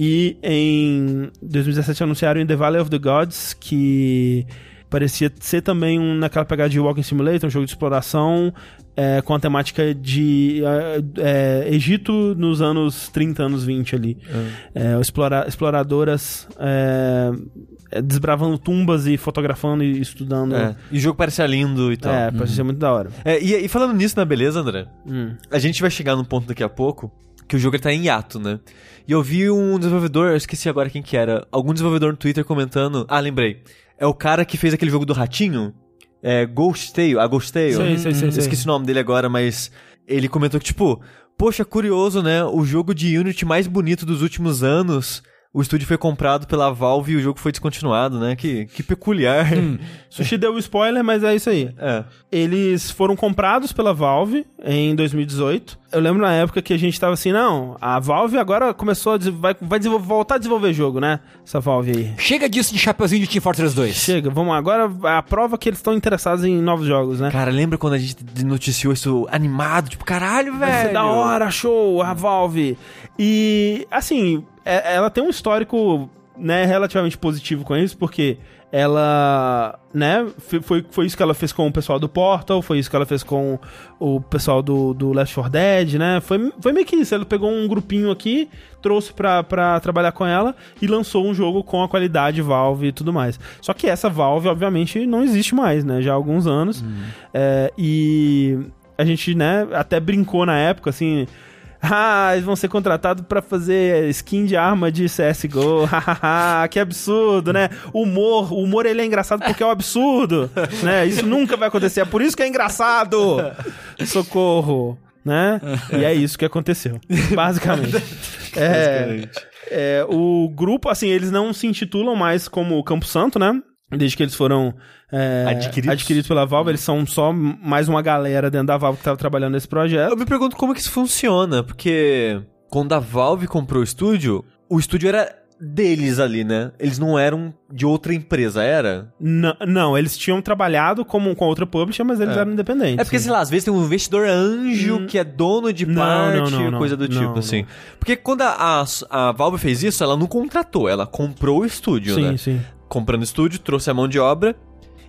A: E em 2017 anunciaram em The Valley of the Gods, que parecia ser também um, naquela pegada de Walking Simulator, um jogo de exploração é, com a temática de é, é, Egito nos anos 30, anos 20 ali. É, exploradoras é, é, desbravando tumbas e fotografando e estudando.
C: É. E o jogo parecia lindo e tal.
A: É, parece ser muito da hora.
C: É, e, e falando nisso, na beleza, André?
A: Hum.
C: A gente vai chegar num ponto daqui a pouco que o jogo ele tá em hiato, né? E eu vi um desenvolvedor, eu esqueci agora quem que era, algum desenvolvedor no Twitter comentando. Ah, lembrei. É o cara que fez aquele jogo do ratinho. É Ghost Tale, a Ghost Tale.
A: Sei, sei, sei,
C: Eu
A: sei.
C: esqueci o nome dele agora, mas ele comentou que, tipo, poxa, curioso, né? O jogo de Unity mais bonito dos últimos anos. O estúdio foi comprado pela Valve e o jogo foi descontinuado, né? Que, que peculiar.
A: Sushi deu o spoiler, mas é isso aí.
C: É.
A: Eles foram comprados pela Valve em 2018. Eu lembro na época que a gente tava assim, não, a Valve agora começou a vai, vai voltar a desenvolver jogo, né? Essa Valve aí.
B: Chega disso de chapeuzinho de Team Fortress 2.
A: Chega, vamos agora a prova que eles estão interessados em novos jogos, né?
C: Cara, lembra quando a gente noticiou isso animado? Tipo, caralho, velho.
A: da hora, show, a Valve. E, assim, é- ela tem um histórico, né, relativamente positivo com isso, porque ela, né, foi, foi isso que ela fez com o pessoal do Portal, foi isso que ela fez com o pessoal do, do Left 4 Dead, né, foi, foi meio que isso, ela pegou um grupinho aqui, trouxe pra, pra trabalhar com ela e lançou um jogo com a qualidade Valve e tudo mais. Só que essa Valve, obviamente, não existe mais, né, já há alguns anos, É, e a gente, né, até brincou na época, assim, Ah, eles vão ser contratados pra fazer skin de arma de CSGO. (laughs) Hahaha, que absurdo, né? Humor, o humor ele é engraçado porque é um absurdo, (laughs) né? Isso nunca vai acontecer, é por isso que é engraçado. (laughs) Socorro, né? E é isso que aconteceu, basicamente. É,
C: Basicamente.
A: é, o grupo, assim, eles não se intitulam mais como Campo Santo, né? Desde que eles foram é,
C: Adquiridos.
A: adquiridos pela Valve, eles são só mais uma galera dentro da Valve que tava trabalhando nesse projeto.
C: Eu me pergunto como que isso funciona, porque quando a Valve comprou o estúdio, o estúdio era deles ali, né? Eles não eram de outra empresa, era?
A: N- não, eles tinham trabalhado como, com outra publisher, mas eles
C: É.
A: eram independentes.
C: É porque, sei lá, às vezes tem um investidor anjo que é dono de
A: Hum. Não,
C: parte,
A: não, não, não.
C: coisa do
A: Não,
C: tipo,
A: não.
C: assim. Porque quando a, a, a Valve fez isso, ela não contratou, ela comprou o estúdio,
A: sim,
C: né?
A: sim.
C: Comprando estúdio, trouxe a mão de obra.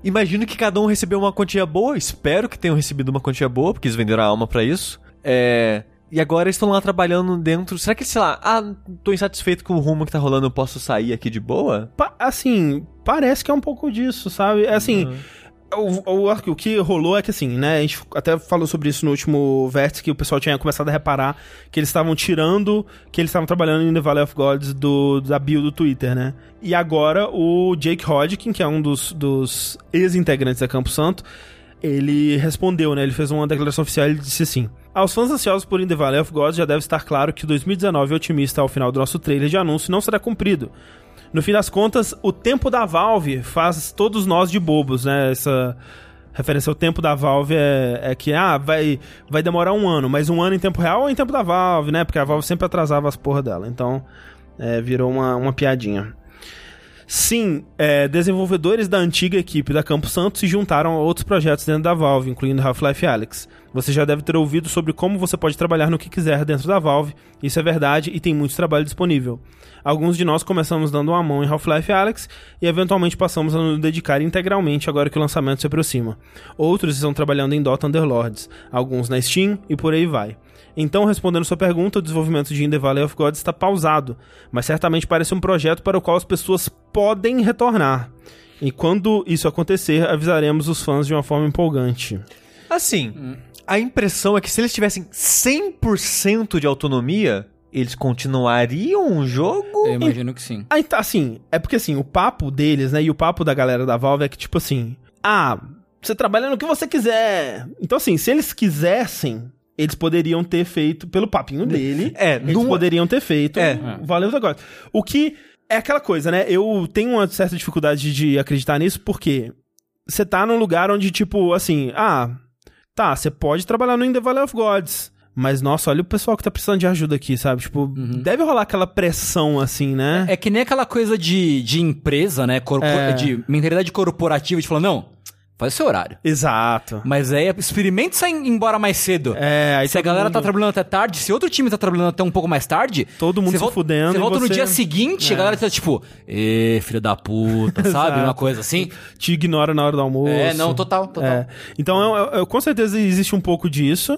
C: Imagino que cada um recebeu uma quantia boa, espero que tenham recebido uma quantia boa, porque eles venderam a alma pra isso. É... E agora eles estão lá trabalhando dentro. Será que, sei lá, ah, tô insatisfeito com o rumo que tá rolando, eu posso sair aqui de boa?
A: Pa- assim, parece que é um pouco disso, sabe? É Assim,
C: Uhum.
A: O, o, o que rolou é que assim, né? A gente até falou sobre isso no último vértice, que o pessoal tinha começado a reparar que eles estavam tirando, que eles estavam trabalhando em The Valley of Gods do, da bio do Twitter, né? E agora o Jake Hodgkin, que é um dos, dos ex-integrantes da Campo Santo, ele respondeu, né? Ele fez uma declaração oficial e disse assim: Aos fãs ansiosos por In The Valley of Gods já deve estar claro que 2019 é otimista ao final do nosso trailer de anúncio não será cumprido. No fim das contas, o tempo da Valve faz todos nós de bobos, né? Essa referência ao tempo da Valve é, é que, ah, vai, vai demorar um ano, mas um ano em tempo real ou em tempo da Valve, né? Porque a Valve sempre atrasava as porra dela. Então, é, virou uma, uma piadinha. Sim, é, desenvolvedores da antiga equipe da Campo Santo se juntaram a outros projetos dentro da Valve, incluindo Half-Life Alyx. Você já deve ter ouvido sobre como você pode trabalhar no que quiser dentro da Valve, isso é verdade e tem muito trabalho disponível. Alguns de nós começamos dando uma mão em Half-Life Alyx e eventualmente passamos a nos dedicar integralmente agora que o lançamento se aproxima. Outros estão trabalhando em Dota Underlords, alguns na Steam e por aí vai. Então, respondendo sua pergunta, o desenvolvimento de In The Valley of God está pausado, mas certamente parece um projeto para o qual as pessoas podem retornar. E quando isso acontecer, avisaremos os fãs de uma forma empolgante.
C: Assim, a impressão é que se eles tivessem 100% de autonomia, eles continuariam o jogo?
B: Eu imagino que sim.
A: Aí tá, assim, é porque assim, o papo deles, né, e o papo da galera da Valve é que, tipo assim, ah, você trabalha no que você quiser. Então, assim, se eles quisessem, eles poderiam ter feito, pelo papinho dele,
C: É,
A: eles poderiam ter feito
C: É.
A: Valeu agora. O que é aquela coisa, né? Eu tenho uma certa dificuldade de acreditar nisso, porque você tá num lugar onde, tipo, assim, ah, tá, você pode trabalhar no In The Valley of Gods. Mas, nossa, olha o pessoal que tá precisando de ajuda aqui, sabe? Tipo, deve rolar aquela pressão, assim, né?
B: É que nem aquela coisa de, de empresa, né? Corpo,
A: É.
B: De mentalidade corporativa de falar, não, faz o seu horário.
A: Exato.
B: Mas aí, experimente sair embora mais cedo.
A: É, aí
B: se a galera tá
A: mundo-
B: trabalhando até tarde, se outro time tá trabalhando até um pouco mais tarde...
A: Todo mundo se
B: volta-
A: fudendo
B: Você volta no
A: você-
B: dia seguinte, a galera tá tipo... Ê, filho da puta, (laughs) sabe? Uma coisa assim.
A: Te ignora na hora do almoço.
B: É, não, total, total.
A: É. Então, eu- eu- com certeza existe um pouco disso.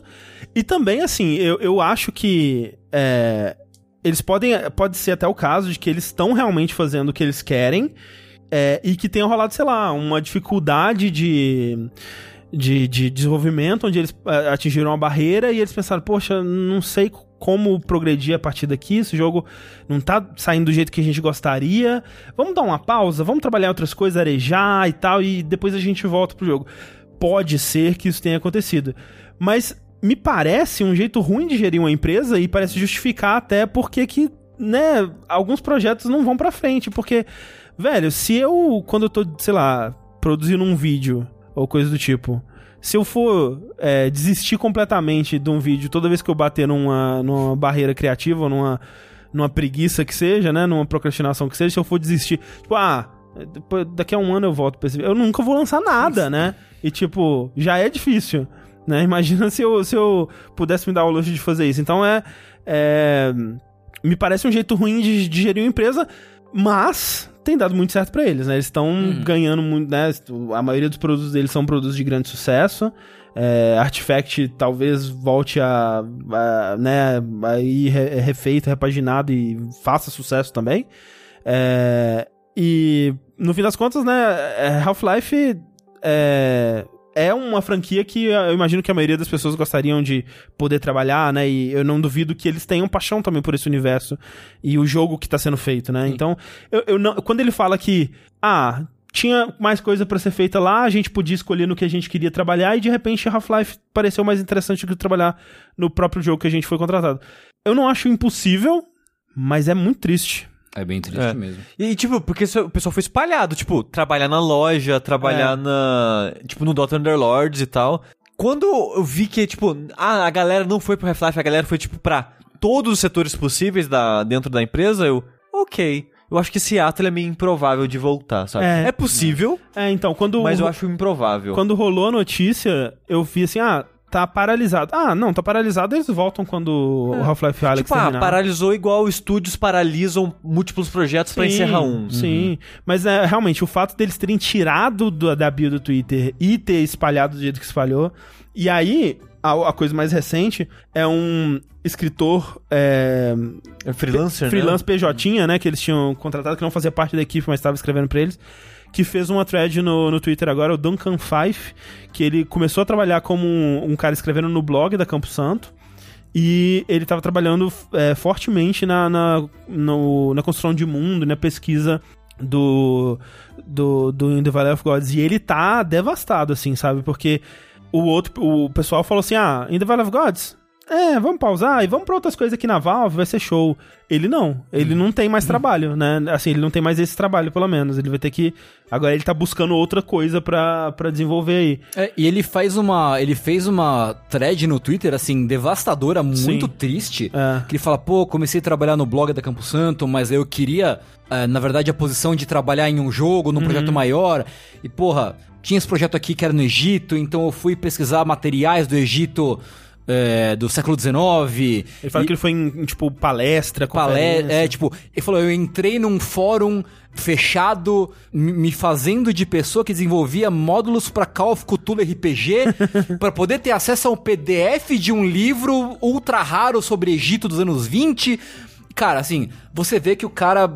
A: E também, assim, eu, eu acho que é, eles podem. Pode ser até o caso de que eles estão realmente fazendo o que eles querem é, e que tenha rolado, sei lá, uma dificuldade de. De, de desenvolvimento, onde eles é, atingiram uma barreira e eles pensaram, poxa, não sei como progredir a partir daqui, esse jogo não tá saindo do jeito que a gente gostaria. Vamos dar uma pausa, vamos trabalhar outras coisas, arejar e tal, e depois a gente volta pro jogo. Pode ser que isso tenha acontecido. Mas me parece um jeito ruim de gerir uma empresa e parece justificar até porque que, né, alguns projetos não vão pra frente, porque, velho, se eu, quando eu tô, sei lá, produzindo um vídeo ou coisa do tipo, se eu for é, desistir completamente de um vídeo toda vez que eu bater numa, numa barreira criativa ou numa, numa preguiça que seja, né, numa procrastinação que seja, se eu for desistir, tipo, ah, daqui a um ano eu volto pra esse vídeo, eu nunca vou lançar nada, né? E tipo, já é difícil. Né? (laughs) Imagina se eu, se eu pudesse me dar o luxo de fazer isso. Então é. é, me parece um jeito ruim de, de gerir uma empresa, mas tem dado muito certo pra eles, né? Eles estão ganhando muito, né? A maioria dos produtos deles são produtos de grande sucesso. É, Artifact talvez volte a, a né, a ir re- refeito, repaginado e faça sucesso também. É, e no fim das contas, né, é, Half-Life é, é uma franquia que eu imagino que a maioria das pessoas gostariam de poder trabalhar, né? E eu não duvido que eles tenham paixão também por esse universo e o jogo que tá sendo feito, né? Então, eu, eu não, quando ele fala que, ah, tinha mais coisa pra ser feita lá, a gente podia escolher no que a gente queria trabalhar e de repente Half-Life pareceu mais interessante do que trabalhar no próprio jogo que a gente foi contratado. Eu não acho impossível, mas é muito triste.
B: É bem triste
C: É.
B: mesmo.
C: E, tipo, porque o pessoal foi espalhado, tipo, trabalhar na loja, trabalhar
A: É.
C: na. Tipo, no Dota Underlords e tal. Quando eu vi que, tipo, ah, a galera não foi pro Half-Life, a galera foi, tipo, pra todos os setores possíveis da, dentro da empresa, eu. Ok. Eu acho que Seattle é meio improvável de voltar, sabe?
A: É.
C: É, possível,
A: É, então, quando
C: mas eu acho improvável.
A: Quando rolou a notícia, eu vi assim, ah, tá paralisado. Ah, não, tá paralisado, eles voltam quando o Half-Life Alyx
C: tipo, ah,
A: terminar.
C: paralisou igual estúdios paralisam múltiplos projetos pra
A: Sim,
C: encerrar um.
A: Sim, mas é, realmente, o fato deles terem tirado do- da bio do Twitter e ter espalhado do jeito que espalhou. E aí, a, a coisa mais recente é um escritor é,
C: É freelancer,
A: freelance
C: né?
A: PJ, né? Que eles tinham contratado, que não fazia parte da equipe, mas estava escrevendo pra eles. Que fez uma thread no, no Twitter agora, o Duncan Fife, que ele começou a trabalhar como um, um cara escrevendo no blog da Campo Santo. E ele estava trabalhando é, fortemente na, na, no- na construção de mundo, na pesquisa do, do, do In the Valley of Gods. E ele tá devastado, assim, sabe? Porque o outro, o pessoal falou assim: ah, In the Valley of Gods? É, vamos pausar e vamos pra outras coisas aqui na Valve, vai ser show. Ele não, ele não tem mais trabalho, né? Assim, ele não tem mais esse trabalho, pelo menos. Ele vai ter que. Agora ele tá buscando outra coisa pra, pra desenvolver aí.
B: É, e ele faz uma. Ele fez uma thread no Twitter, assim, devastadora, muito
A: Sim.
B: triste.
A: É.
B: Que ele fala, pô, comecei a trabalhar no blog da Campo Santo, mas eu queria, é, na verdade, a posição de trabalhar em um jogo, num projeto maior. E, porra, tinha esse projeto aqui que era no Egito, então eu fui pesquisar materiais do Egito. É, do século XIX.
A: Ele fala
B: e-
A: que ele foi em, em, tipo, palestra,
B: palestra. É, tipo, ele falou: eu entrei num fórum fechado, me fazendo de pessoa que desenvolvia módulos pra Call of Cthulhu RPG, (laughs) pra poder ter acesso a um PDF de um livro ultra raro sobre Egito dos anos 20. Cara, assim, você vê que o cara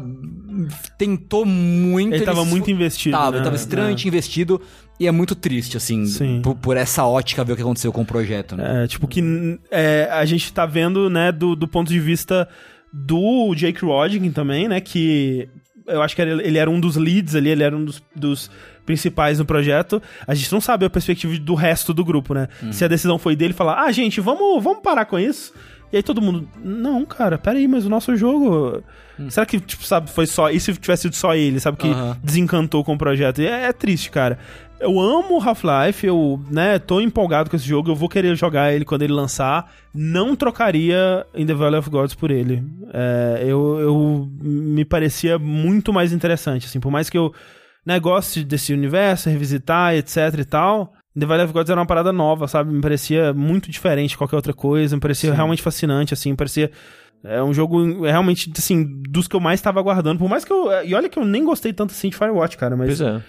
B: tentou muito.
A: Ele tava
B: se
A: muito investido,
B: Tava,
A: né?
B: ele tava extremamente investido. E é muito triste, assim,
A: Sim.
B: por, por essa ótica ver o que aconteceu com o projeto, né?
A: É, tipo, que é, a gente tá vendo, né, do, do ponto de vista do Jake Rodgkin também, né, que eu acho que ele era um dos leads ali, ele era um dos, dos principais no projeto. A gente não sabe a perspectiva do resto do grupo, né? Se a decisão foi dele falar, ah, gente, vamos, vamos parar com isso. E aí todo mundo, não, cara, peraí, mas o nosso jogo. Será que, tipo, sabe, foi só. E se tivesse sido só ele, sabe, que
B: Aham.
A: desencantou com o projeto? É, é triste, cara. Eu amo Half-Life, eu, né, tô empolgado com esse jogo, eu vou querer jogar ele quando ele lançar. Não trocaria In the Valley of Gods por ele. É, eu, eu me parecia muito mais interessante, assim, por mais que eu né, goste desse universo, revisitar, etc e tal. The Valley of Gods era uma parada nova, sabe? Me parecia muito diferente de qualquer outra coisa, me parecia realmente fascinante, assim, me parecia... É um jogo realmente, assim, dos que eu mais tava aguardando. Por mais que eu... E olha que eu nem gostei tanto assim de Firewatch, cara, mas
C: Pois é.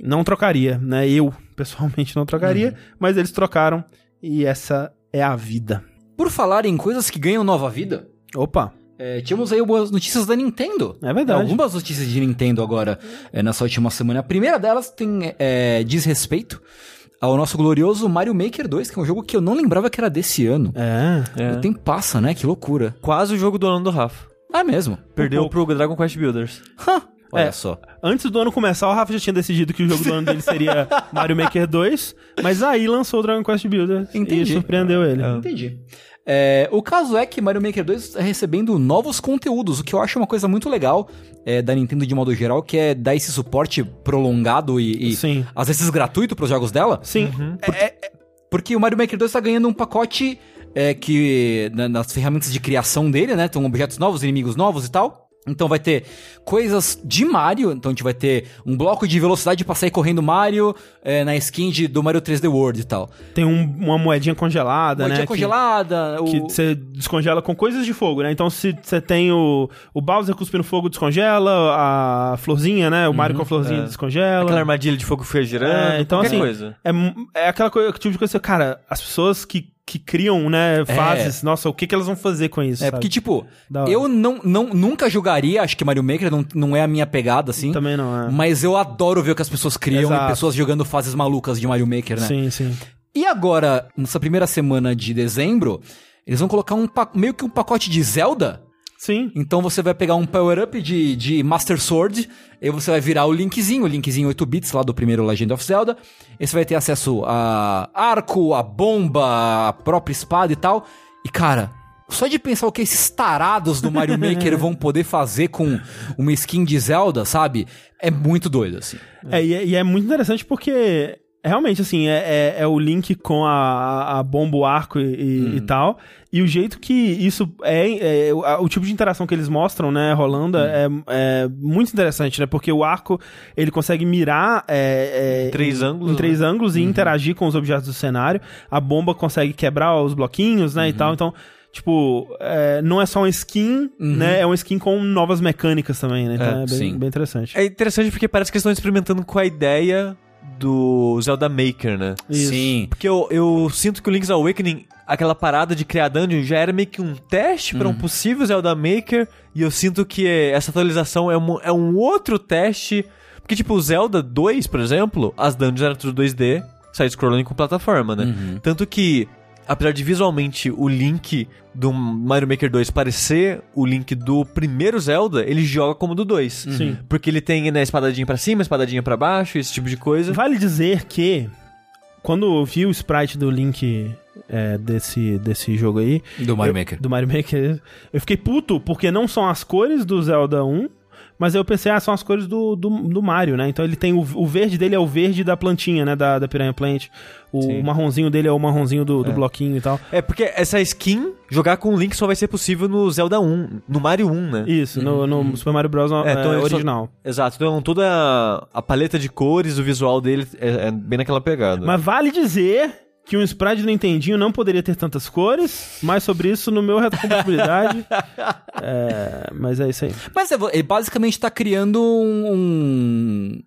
A: não trocaria, né? Eu, pessoalmente, não trocaria,
B: Uhum.
A: mas eles trocaram e essa é a vida.
B: Por falar em coisas que ganham nova vida,
A: Opa,
B: É, tínhamos aí algumas notícias da Nintendo.
A: É verdade.
B: Algumas notícias de Nintendo agora é, nessa última semana. A primeira delas tem é, diz respeito ao nosso glorioso Mario Maker 2, que é um jogo que eu não lembrava que era desse ano.
A: é.
C: É.
B: O tempo passa, né? Que loucura.
C: Quase o jogo do ano do Rafa.
B: Ah, mesmo.
C: Perdeu
A: pouco.
C: pro Dragon Quest Builders.
B: Hã, Olha
A: É.
B: só.
A: Antes do ano começar, o Rafa já tinha decidido que o jogo do ano dele seria (laughs) Mario Maker 2, mas aí lançou o Dragon Quest Builder
B: Entendi.
A: e surpreendeu ele.
B: Entendi. É, o caso é que Mario Maker 2 está recebendo novos conteúdos, o que eu acho uma coisa muito legal é, da Nintendo de modo geral, que é dar esse suporte prolongado e, e
A: Sim.
B: às vezes gratuito para os jogos dela.
A: Sim, é,
B: Porque o Mario Maker 2 tá ganhando um pacote é, que na- nas ferramentas de criação dele, né? Tem objetos novos, inimigos novos e tal. Então vai ter coisas de Mario. Então a gente vai ter um bloco de velocidade pra sair correndo Mario é, na skin de- do Mario 3D World e tal.
A: tem um- uma moedinha congelada,
B: Moedinha
A: né? que-
B: congelada.
A: Que
B: o...
A: você descongela com coisas de fogo, né? Então, se você tem o, o Bowser cuspindo fogo, descongela, a florzinha, né? O Mario com a florzinha
C: é.
A: descongela.
C: Aquela armadilha de fogo foi girando,
A: É, então, assim,
C: coisa.
A: É, é aquela coisa, tipo de coisa, cara, as pessoas que que criam, né, fases. Nossa, o que, que elas vão fazer com isso?
B: É,
A: sabe?
B: porque, tipo, eu não, não, nunca jogaria, acho que Mario Maker não, não é a minha pegada, assim.
A: Também não é.
B: Mas eu adoro ver o que as pessoas criam
A: Exato.
B: e pessoas jogando fases malucas de Mario Maker, né?
A: Sim, sim.
B: E agora, nessa primeira semana de dezembro, eles vão colocar um meio que um pacote de Zelda.
A: Sim.
B: Então você vai pegar um power-up de, de Master Sword, e você vai virar o Linkzinho, o Linkzinho 8 bits lá do primeiro Legend of Zelda. E você vai ter acesso a arco, a bomba, a própria espada e tal. E cara, só de pensar o que esses tarados do Mario Maker (laughs) vão poder fazer com uma skin de Zelda, sabe? É muito doido, assim.
A: É, e, é, e é muito interessante porque realmente, assim, é, é, é o link com a, a- bomba, o arco e, e- e tal. E o jeito que isso é, é o, tipo de interação que eles mostram, né, rolando, é, é muito interessante, né? Porque o arco, ele consegue mirar é, é,
C: Três
A: em-
C: ângulos,
A: em três ângulos e interagir com os objetos do cenário. A bomba consegue quebrar os bloquinhos, né, e tal. Então, tipo, é, não é só uma skin, né? É uma skin com novas mecânicas também, né? Então é, bem,
B: sim.
A: bem interessante.
C: É interessante porque parece que eles estão experimentando com a ideia do Zelda Maker, né?
A: Isso.
B: Sim.
C: Porque eu, eu sinto que o Link's Awakening, aquela parada de criar dungeon, já era meio que um teste para um possível Zelda Maker. E eu sinto que essa atualização é um, é um outro teste. Porque, tipo, o Zelda 2, por exemplo, as dungeons eram tudo 2D, side-scrolling com plataforma, né? Tanto que, apesar de visualmente o Link do Mario Maker 2 parecer o Link do primeiro Zelda, ele joga como do 2.
A: Sim.
C: Porque ele tem, né, espadadinha pra cima, espadadinha pra baixo, esse tipo de coisa.
A: Vale dizer que quando eu vi o sprite do Link é, desse, desse jogo aí,
B: Do Mario
A: eu-
B: Maker.
A: do Mario Maker, eu fiquei puto porque não são as cores do Zelda 1, mas eu pensei, ah, são as cores do, do, do Mario, né? Então ele tem o, o verde dele é o verde da plantinha, né? Da, da Piranha Plant. O
C: Sim.
A: marronzinho dele é o marronzinho do, do bloquinho e tal.
C: É, porque essa skin, jogar com o Link só vai ser possível no Zelda 1, no Mario 1, né?
A: Isso, no, no Super Mario Bros.
C: É,
A: é,
C: então só-
A: original.
C: Exato, então toda a, a paleta de cores, o visual dele é, é bem naquela pegada.
A: Mas vale dizer que um sprite do Nintendinho não poderia ter tantas cores, mais sobre isso no meu retrocompatibilidade. (laughs) é, mas é isso aí.
B: Mas é, ele basicamente tá criando um, um,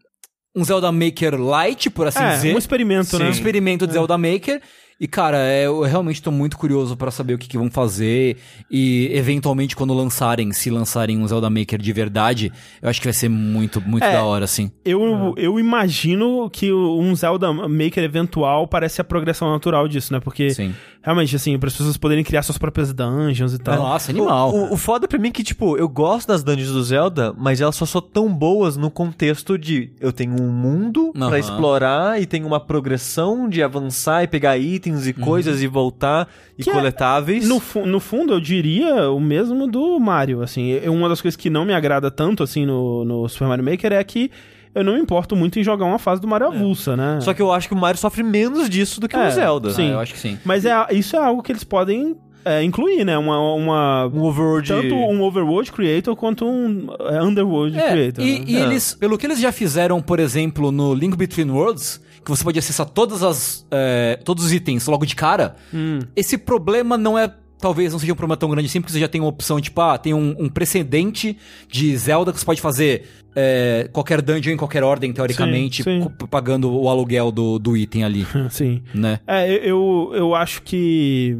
B: um Zelda Maker Lite, por assim
A: é,
B: dizer.
A: um experimento,
B: um
A: né?
B: experimento de Zelda Maker. E, cara, é, eu realmente tô muito curioso pra saber o que, que vão fazer. E, eventualmente, quando lançarem, se lançarem um Zelda Maker de verdade, eu acho que vai ser muito, muito
A: É.
B: da hora, assim.
A: Eu, eu imagino que o- um Zelda Maker eventual parece a progressão natural disso, né? Porque,
B: Sim.
A: realmente, assim, para as pessoas poderem criar suas próprias dungeons e tal.
B: Nossa, animal.
C: O, o foda pra mim é que, tipo, eu gosto das dungeons do Zelda, mas elas só são tão boas no contexto de eu tenho um mundo
B: Aham.
C: pra explorar e tenho uma progressão de avançar e pegar itens e coisas e voltar e
A: Que é-
C: coletáveis.
A: No, fu- no fundo, eu diria o mesmo do Mario, assim. Eu- Uma das coisas que não me agrada tanto, assim, no, no Super Mario Maker é que eu não me importo muito em jogar uma fase do Mario avulsa, né?
C: Só que eu acho que o Mario sofre menos disso do que
A: É,
C: o Zelda.
A: sim.
B: Ah, eu acho que sim.
A: Mas é, isso é algo que eles podem é, incluir, né? Uma, uma,
C: Um overworld...
A: tanto um Overworld Creator quanto um é, Underworld
B: É,
A: Creator.
B: e,
A: né?
B: e
C: É.
B: eles, pelo que eles já fizeram, por exemplo, no Link Between Worlds, que você pode acessar todas as, é, todos os itens logo de cara,
A: Hum.
B: esse problema não é. Talvez não seja um problema tão grande assim, porque você já tem uma opção, tipo, ah, tem um, um precedente de Zelda que você pode fazer é, qualquer dungeon em qualquer ordem, teoricamente,
A: Sim, sim.
B: pagando o aluguel do, do item ali, (laughs)
A: Sim.
B: né?
A: É, eu, eu acho que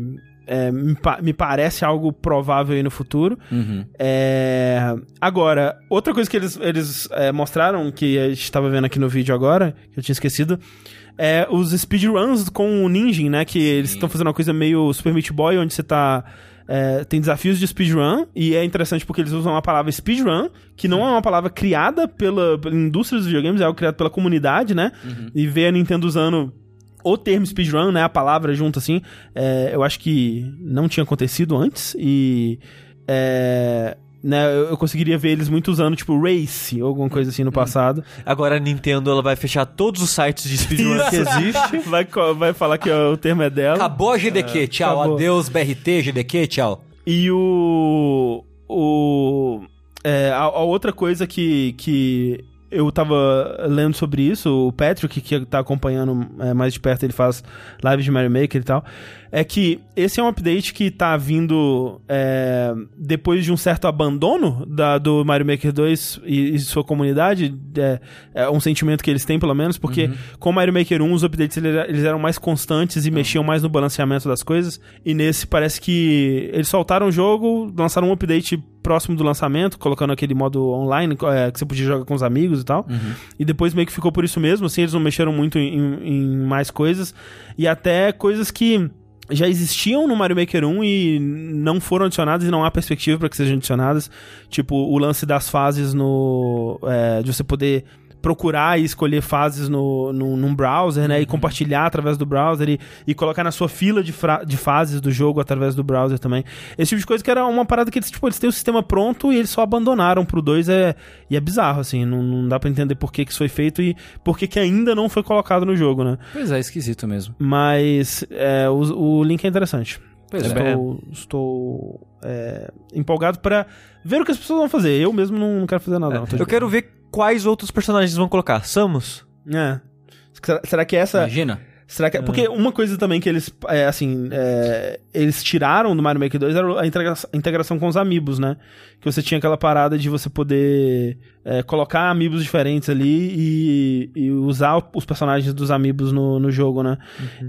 A: é, me, pa- me parece algo provável aí no futuro.
B: Uhum.
A: É, agora, outra coisa que eles, eles é, mostraram, que a gente estava vendo aqui no vídeo agora, que eu tinha esquecido, é os speedruns com o Ninja, né? Que eles estão fazendo uma coisa meio Super Meat Boy, onde você tá. é, tem desafios de speedrun, e é interessante porque eles usam a palavra speedrun, que não é uma palavra criada pela, pela indústria dos videogames, é algo criado pela comunidade, né? E ver a Nintendo usando o termo speedrun, né, a palavra junto assim, é, eu acho que não tinha acontecido antes e é, né, eu, eu conseguiria ver eles muito usando tipo race ou alguma coisa assim no passado.
C: Agora a Nintendo ela vai fechar todos os sites de speedrun que existe. (laughs)
A: vai, vai falar que o termo é dela.
B: Acabou a GDQ, tchau.
A: acabou.
B: Adeus, BRT, GDQ, tchau.
A: E o. O. é, a, a outra coisa que, que eu tava lendo sobre isso, o Patrick, que tá acompanhando é, mais de perto, ele faz lives de Mario Maker e tal, é que esse é um update que tá vindo é, depois de um certo abandono da, do Mario Maker 2 e, e sua comunidade, é, é, um sentimento que eles têm, pelo menos, porque
B: Uhum.
A: com o Mario Maker 1 os updates eles, eram mais constantes e mexiam mais no balanceamento das coisas, e nesse parece que eles soltaram o jogo, lançaram um update próximo do lançamento, colocando aquele modo online é, que você podia jogar com os amigos e tal. E depois meio que ficou por isso mesmo, assim, eles não mexeram muito em, em mais coisas. E até coisas que já existiam no Mario Maker 1 e não foram adicionadas e não há perspectiva para que sejam adicionadas. Tipo, o lance das fases no. é, de você poder procurar e escolher fases no, no, num browser, né? E compartilhar através do browser e, e colocar na sua fila de, de fases do jogo através do browser também. Esse tipo de coisa que era uma parada que eles, tipo, eles têm o sistema pronto e eles só abandonaram pro 2 é, e é bizarro, assim. Não, não dá pra entender por que, que isso foi feito e por que, que ainda não foi colocado no jogo, né?
B: Pois é, esquisito mesmo.
A: Mas é, o, o link é interessante.
B: Pois é.
A: estou estou é, empolgado pra ver o que as pessoas vão fazer. Eu mesmo não, não quero fazer nada. não. Tô de
C: Eu quero ver quais outros personagens vão colocar. Samus?
A: É. Será, será que essa.
B: Imagina.
A: Será que. Porque uma coisa também que eles. É, assim. é, eles tiraram do Mario Maker 2 era a integra- a integração com os amigos, né? Que você tinha aquela parada de você poder é, colocar amigos diferentes ali e, e usar os personagens dos amigos no, no jogo, né?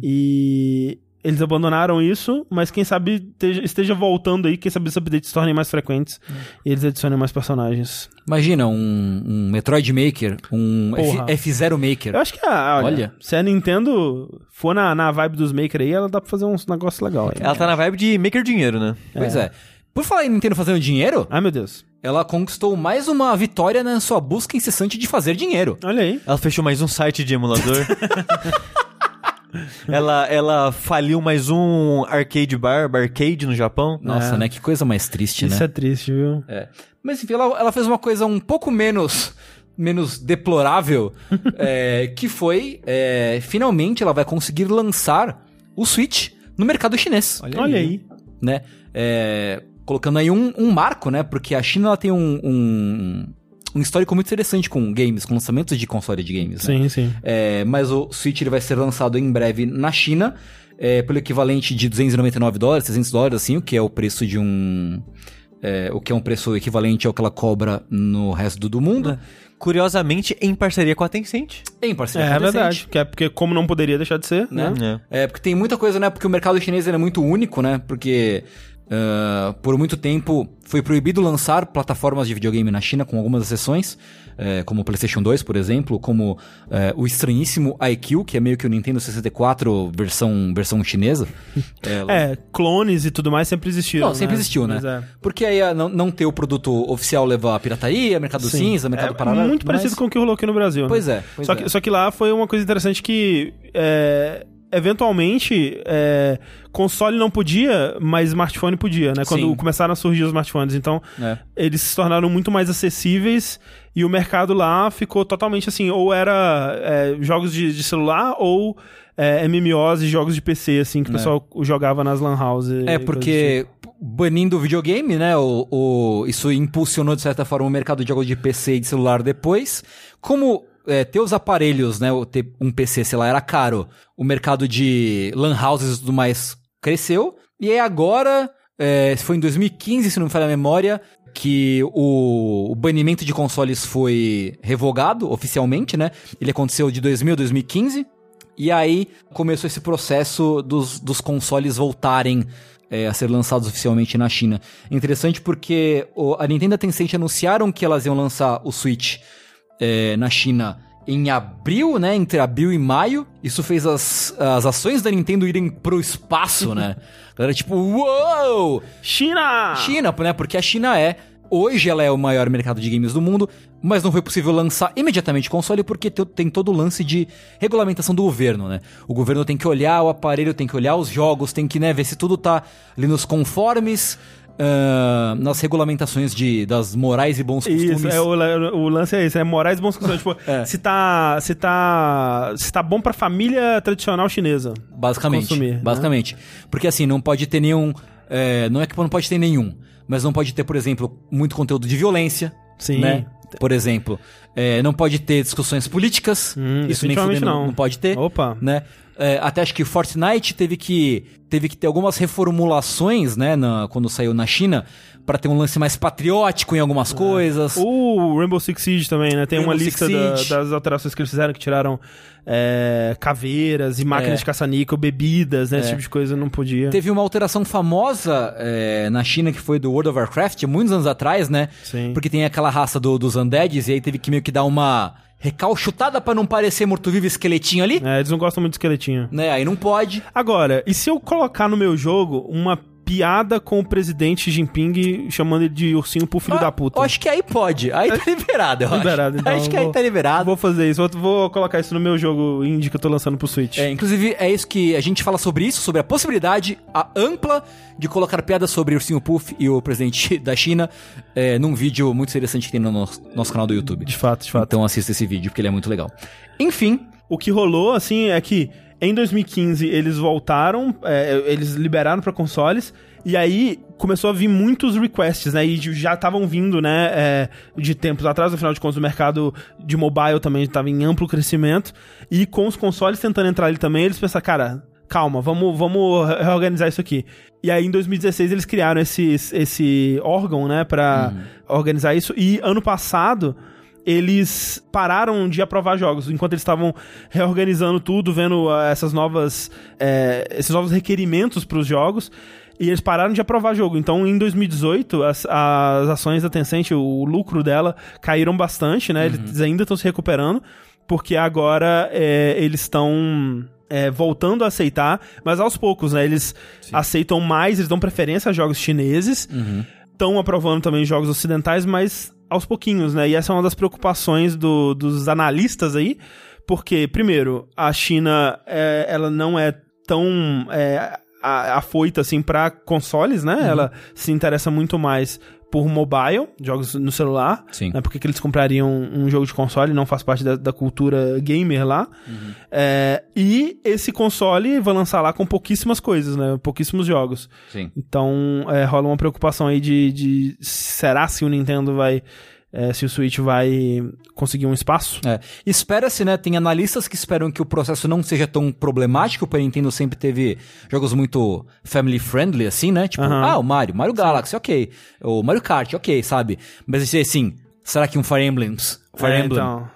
A: E. Eles abandonaram isso, mas quem sabe esteja, esteja voltando aí, quem sabe esses updates se tornem mais frequentes e eles adicionem mais personagens.
B: Imagina um, um Metroid Maker, um
A: Porra.
B: F, F0 Maker.
A: Eu acho que, ah, olha,
B: Olha.
A: se a Nintendo for na, na vibe dos Maker aí, ela dá pra fazer uns negócios legais aí.
C: Ela tá na vibe de Maker Dinheiro, né?
B: Pois é. Por falar em Nintendo fazendo dinheiro,
A: Ai, meu Deus.
B: ela conquistou mais uma vitória na sua busca incessante de fazer dinheiro.
A: Olha aí.
C: Ela fechou mais um site de emulador. (laughs) ela, ela faliu mais um arcade bar, barcade no Japão.
B: Nossa,
A: É.
B: né? Que coisa mais triste,
A: Isso
B: né?
A: é triste, viu?
B: É. Mas enfim, ela, ela fez uma coisa um pouco menos menos deplorável, (laughs) é, que foi, é, finalmente ela vai conseguir lançar o Switch no mercado chinês.
A: Olha, aí.
B: né? É, colocando aí um, um marco, né? Porque a China ela tem um, um, um histórico muito interessante com games, com lançamentos de console de games, né?
A: Sim, sim.
B: É, mas o Switch ele vai ser lançado em breve na China, é, pelo equivalente de 299 dólares, 300 dólares, assim, o que é o preço de um... é, o que é um preço equivalente ao que ela cobra no resto do, do mundo.
C: Curiosamente, em parceria com a Tencent.
B: Em
A: É,
B: parceria
A: é
B: com a Tencent,
A: verdade. Que é porque, como não poderia deixar de ser, né?
B: né? É, porque tem muita coisa, né? Porque o mercado chinês ele é muito único, né? Porque ah, por muito tempo foi proibido lançar plataformas de videogame na China, com algumas exceções, é, como o PlayStation 2, por exemplo, como é, o estranhíssimo IQ, que é meio que o Nintendo 64 versão, versão chinesa. É, (laughs)
A: É, clones e tudo mais sempre existiram.
B: Não, sempre
A: né?
B: existiu, né?
A: É.
B: Porque aí ah, não, não ter o produto oficial leva a pirataria, mercado
A: Sim.
B: cinza, mercado
A: é
B: paralelo.
A: muito parecido com o que rolou aqui no Brasil. né?
B: Pois é, pois
A: só,
B: é.
A: Que, só que lá foi uma coisa interessante que. É, eventualmente, é, console não podia, mas smartphone podia, né? Quando
B: Sim.
A: começaram a surgir os smartphones. Então,
B: É.
A: eles se tornaram muito mais acessíveis e o mercado lá ficou totalmente assim, ou era é, jogos de, de celular ou é, MMOs e jogos de PC, assim, que o pessoal jogava nas lan houses.
B: É, porque banindo o videogame, né? O, o- isso impulsionou, de certa forma, o mercado de jogos de PC e de celular depois. Como é, ter os aparelhos, né? ou Ter um PC, sei lá, era caro. O mercado de lan houses e tudo mais cresceu. E aí agora, é, foi em 2015, se não me falha a memória, que o, o banimento de consoles foi revogado oficialmente, né? Ele aconteceu de 2000 a 2015. E aí começou esse processo dos, dos consoles voltarem é, a ser lançados oficialmente na China. Interessante porque o- a Nintendo e a Tencent anunciaram que elas iam lançar o Switch é, na China em abril, né? Entre abril e maio. Isso fez as, as ações da Nintendo irem pro espaço, né? A (laughs) galera tipo, uou!
A: China!
B: China, né? Porque a China é. Hoje ela é o maior mercado de games do mundo, mas não foi possível lançar imediatamente o console porque te- tem todo o lance de regulamentação do governo, né? O governo tem que olhar o aparelho, tem que olhar os jogos, tem que né, ver se tudo tá ali nos conformes, ah, nas regulamentações de, das morais e bons costumes.
A: Isso, é, o, la- o lance é esse, é morais e bons costumes. tipo, (laughs)
B: É.
A: se tá. Se tá. Se tá bom pra família tradicional chinesa.
B: Basicamente.
A: consumir, né?
B: basicamente. Porque assim, não pode ter nenhum. é, não é que não pode ter nenhum, mas não pode ter, por exemplo, muito conteúdo de violência.
A: Sim.
B: Né? por exemplo. É, não pode ter discussões políticas.
A: Hum,
B: isso nem
A: não.
B: não pode ter.
A: Opa.
B: Né? É, até acho que Fortnite teve que, teve que ter algumas reformulações, né, na- quando saiu na China, pra ter um lance mais patriótico em
A: É.
B: algumas coisas.
A: O Rainbow Six Siege também, né? Tem uma
B: Rainbow
A: lista
B: Six
A: da- das alterações que eles fizeram, que tiraram é, caveiras e máquinas
B: É.
A: de caça-níquel, bebidas, né? Esse
B: É.
A: tipo de coisa não podia.
B: Teve uma alteração famosa é, na China que foi do World of Warcraft, muitos anos atrás, né?
A: Sim.
B: Porque tem aquela raça do- dos undeads e aí teve que meio que dar uma recalchutada pra não parecer morto-vivo esqueletinho ali,
A: É, eles não gostam muito de esqueletinho.
B: né? Aí não pode.
A: Agora, e se eu colocar no meu jogo uma piada com o presidente Jinping chamando ele de ursinho pro filho
B: Ah,
A: da puta?
B: Eu acho que aí pode. Aí tá (laughs) liberado, eu acho.
A: Liberado, então.
B: Acho que
A: eu
B: aí
A: vou-
B: tá liberado.
A: Vou fazer isso, vou, vou colocar isso no meu jogo indie que eu tô lançando pro Switch.
B: É, inclusive, é isso que a gente fala sobre isso, sobre a possibilidade a ampla de colocar piadas sobre o Ursinho Puff e o presidente (laughs) da China é, num vídeo muito interessante que tem no nosso, nosso canal do YouTube.
A: De fato, de fato.
B: Então assista esse vídeo, porque ele é muito legal. Enfim,
A: O que rolou, assim, é que em 2015 eles voltaram, é, eles liberaram pra consoles, e aí começou a vir muitos requests, né? E já estavam vindo, né? é, de tempos atrás, afinal de contas, o mercado de mobile também estava em amplo crescimento, e com os consoles tentando entrar ali também, eles pensaram, cara. Calma, vamos, vamos reorganizar isso aqui. E aí, em 2016, eles criaram esse, esse órgão, né, pra organizar isso. E ano passado, eles pararam de aprovar jogos enquanto eles estavam reorganizando tudo, vendo ah, essas novas eh, esses novos requerimentos para os jogos. E eles pararam de aprovar jogo. Então, em 2018, as, as ações da Tencent, o lucro dela, caíram bastante, né? Eles ainda estão se recuperando, porque agora eh, eles estão eh, voltando a aceitar, mas aos poucos, né? Eles aceitam mais, eles dão preferência a jogos chineses estão aprovando também jogos ocidentais, mas aos pouquinhos, né? E essa é uma das preocupações do- dos analistas aí, porque, primeiro, a China, é, ela não é tão é, afoita, assim, para consoles, né? Ela se interessa muito mais por mobile, jogos no celular.
B: Sim.
A: Né? Por que eles comprariam um jogo de console? Não faz parte da, da cultura gamer lá. É, e esse console vai lançar lá com pouquíssimas coisas, né? Pouquíssimos jogos.
B: sim.
A: Então, é, rola uma preocupação aí de, de será se o Nintendo vai. É, se o Switch vai conseguir um espaço?
B: É. Espera-se, né? Tem analistas que esperam que o processo não seja tão problemático, porque a Nintendo sempre teve jogos muito family friendly, assim, né? Tipo, ah, o Mario, Mario Galaxy, ok. O Mario Kart, ok, sabe? Mas assim, será que um Fire Emblems, Fire
A: É,
B: Emblem
A: então.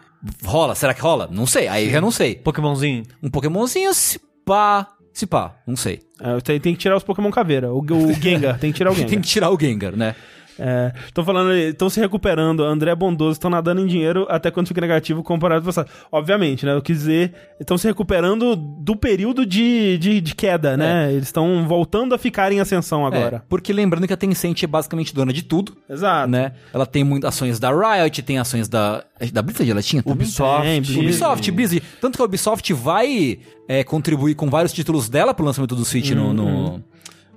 B: rola? Será que rola? Não sei, aí já não sei.
C: Pokémonzinho.
B: Um Pokémonzinho, se pá, se pá, não sei.
A: É, tem, tem que tirar os Pokémon Caveira. O, o Gengar, tem que tirar o (laughs) Gengar.
B: Tem que tirar o Gengar, né?
A: Estão falando, estão se recuperando. André Bondoso estão nadando em dinheiro até quando fica negativo comparado ao passado. Obviamente, né? Eu quis dizer, estão se recuperando do período de, de, de queda, né? Eles estão voltando a ficar em ascensão agora.
B: É, porque lembrando que a Tencent é basicamente dona de tudo,
A: Exato.
B: né? Ela tem muitas ações da Riot, tem ações da. Da Blizzard ela tinha?
C: Ubisoft.
A: Tem, Blizzard.
B: Ubisoft, Blizzard. Tanto que a Ubisoft vai é, contribuir com vários títulos dela pro lançamento do Switch no, no-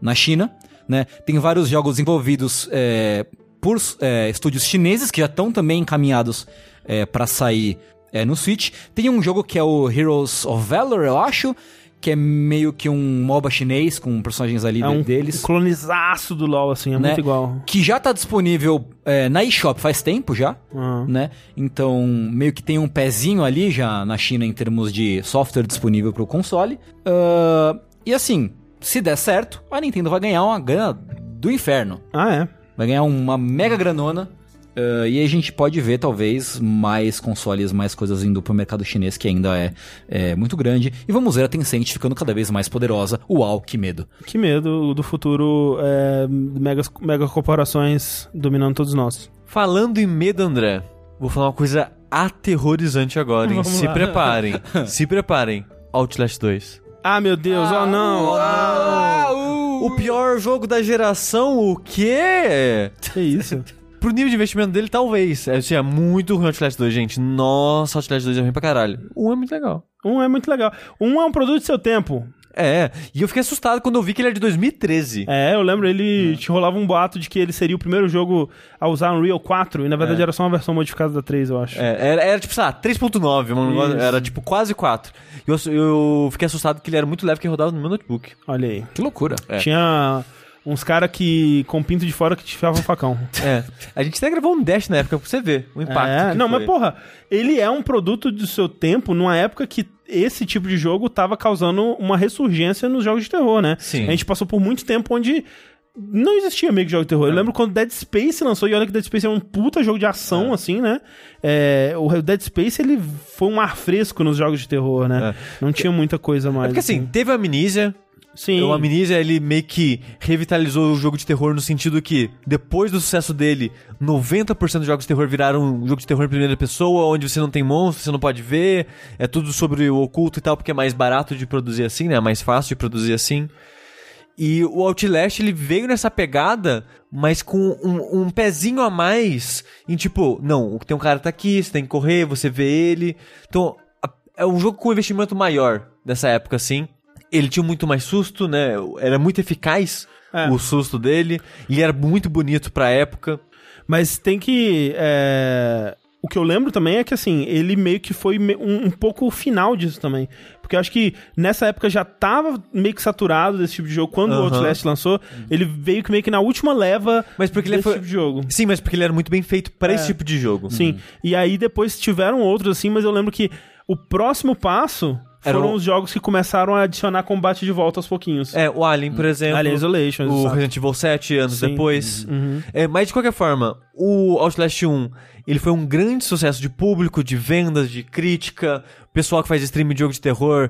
B: na China, né? Tem vários jogos envolvidos é, por é, estúdios chineses que já estão também encaminhados é, para sair é, no Switch. Tem um jogo que é o Heroes of Valor, eu acho, que é meio que um MOBA chinês com personagens ali
A: É um
B: deles.
A: clonizaço do LoL, assim, é
B: né?
A: muito igual.
B: Que já tá disponível é, na eShop faz tempo já,
A: Aham.
B: né? Então, meio que tem um pezinho ali já na China em termos de software disponível pro console. Ah, e assim, se der certo, a Nintendo vai ganhar uma grana do inferno.
A: Ah, é.
B: Vai ganhar uma mega granona. ah, e a gente pode ver, talvez, mais consoles, mais coisas indo pro mercado chinês, que ainda é, é muito grande. E vamos ver a Tencent ficando cada vez mais poderosa. Uau, que medo.
A: Que medo do futuro, é, megas, mega corporações dominando todos nós.
C: Falando em medo, André, vou falar uma coisa aterrorizante agora, hein? (laughs)
A: Vamos
C: Se
A: lá.
C: preparem. se preparem. Outlast 2.
A: Ah, meu Deus, oh não!
B: Ah,
C: O pior jogo da geração, o quê?
A: Que isso? (laughs)
C: Pro nível de investimento dele, talvez. É, assim, é muito ruim o Outlast 2, gente. Nossa, Outlast 2 é ruim pra caralho. Um é muito legal.
A: Um é muito legal. Um é um produto do seu tempo.
C: É, e eu fiquei assustado quando eu vi que ele é de 2013.
A: É, eu lembro, ele te rolava um boato de que ele seria o primeiro jogo a usar Unreal 4, e na verdade era só uma versão modificada da 3, eu acho.
C: É, era, era tipo, sei lá, 3.9, um negócio-
A: Isso.
C: era tipo quase 4. E eu, eu fiquei assustado que ele era muito leve que rodava no meu notebook.
A: Olha aí.
B: Que loucura.
C: É.
A: Tinha Uns caras que com pinto de fora que te enfiavam um facão. (laughs)
C: É. A gente até gravou um Dash na época pra você ver o impacto.
A: É, não,
C: foi.
A: mas porra, ele é um produto do seu tempo numa época que esse tipo de jogo tava causando uma ressurgência nos jogos de terror, né?
C: Sim.
A: A gente passou por muito tempo onde não existia meio que jogo de terror. Eu lembro quando Dead Space lançou, e olha que Dead Space é um puta jogo de ação, assim, né? É, o Dead Space, ele foi um ar fresco nos jogos de terror, né? Não tinha muita coisa mais.
C: É porque assim, teve a Amnesia.
A: Sim.
C: O Amnesia, ele meio que revitalizou o jogo de terror no sentido que, depois do sucesso dele, 90% dos jogos de terror viraram um jogo de terror em primeira pessoa, onde você não tem monstro, você não pode ver, é tudo sobre o oculto e tal, porque é mais barato de produzir assim, né? É mais fácil de produzir assim. E o Outlast, ele veio nessa pegada, mas com um, um pezinho a mais em tipo, não, tem um cara tá aqui, você tem que correr, você vê ele. Então, é um jogo com investimento maior dessa época, assim. Ele tinha muito mais susto, né? Era muito eficaz
A: É.
C: o susto dele. E era muito bonito pra época.
A: Mas tem que. é, O que eu lembro também é que, assim, ele meio que foi um, um pouco o final disso também. Porque eu acho que nessa época já tava meio que saturado desse tipo de jogo. Quando o. Outlast lançou, ele veio que meio que na última leva
C: Mas porque ele
A: desse
C: foi-
A: tipo de jogo.
C: Sim, mas porque ele era muito bem feito pra
A: É.
C: esse tipo de jogo.
A: Sim. E aí depois tiveram outros, assim, mas eu lembro que o próximo passo
C: Era
A: foram
C: o-
A: os jogos que começaram a adicionar combate de volta aos pouquinhos.
C: É, o Alien, por exemplo.
A: Alien Isolation,
C: O
A: exato.
C: Resident Evil 7 anos
A: Sim.
C: depois.
A: Uhum.
C: É, mas de qualquer forma, o Outlast 1, ele foi um grande sucesso de público, de vendas, de crítica. O pessoal que faz stream de jogo de terror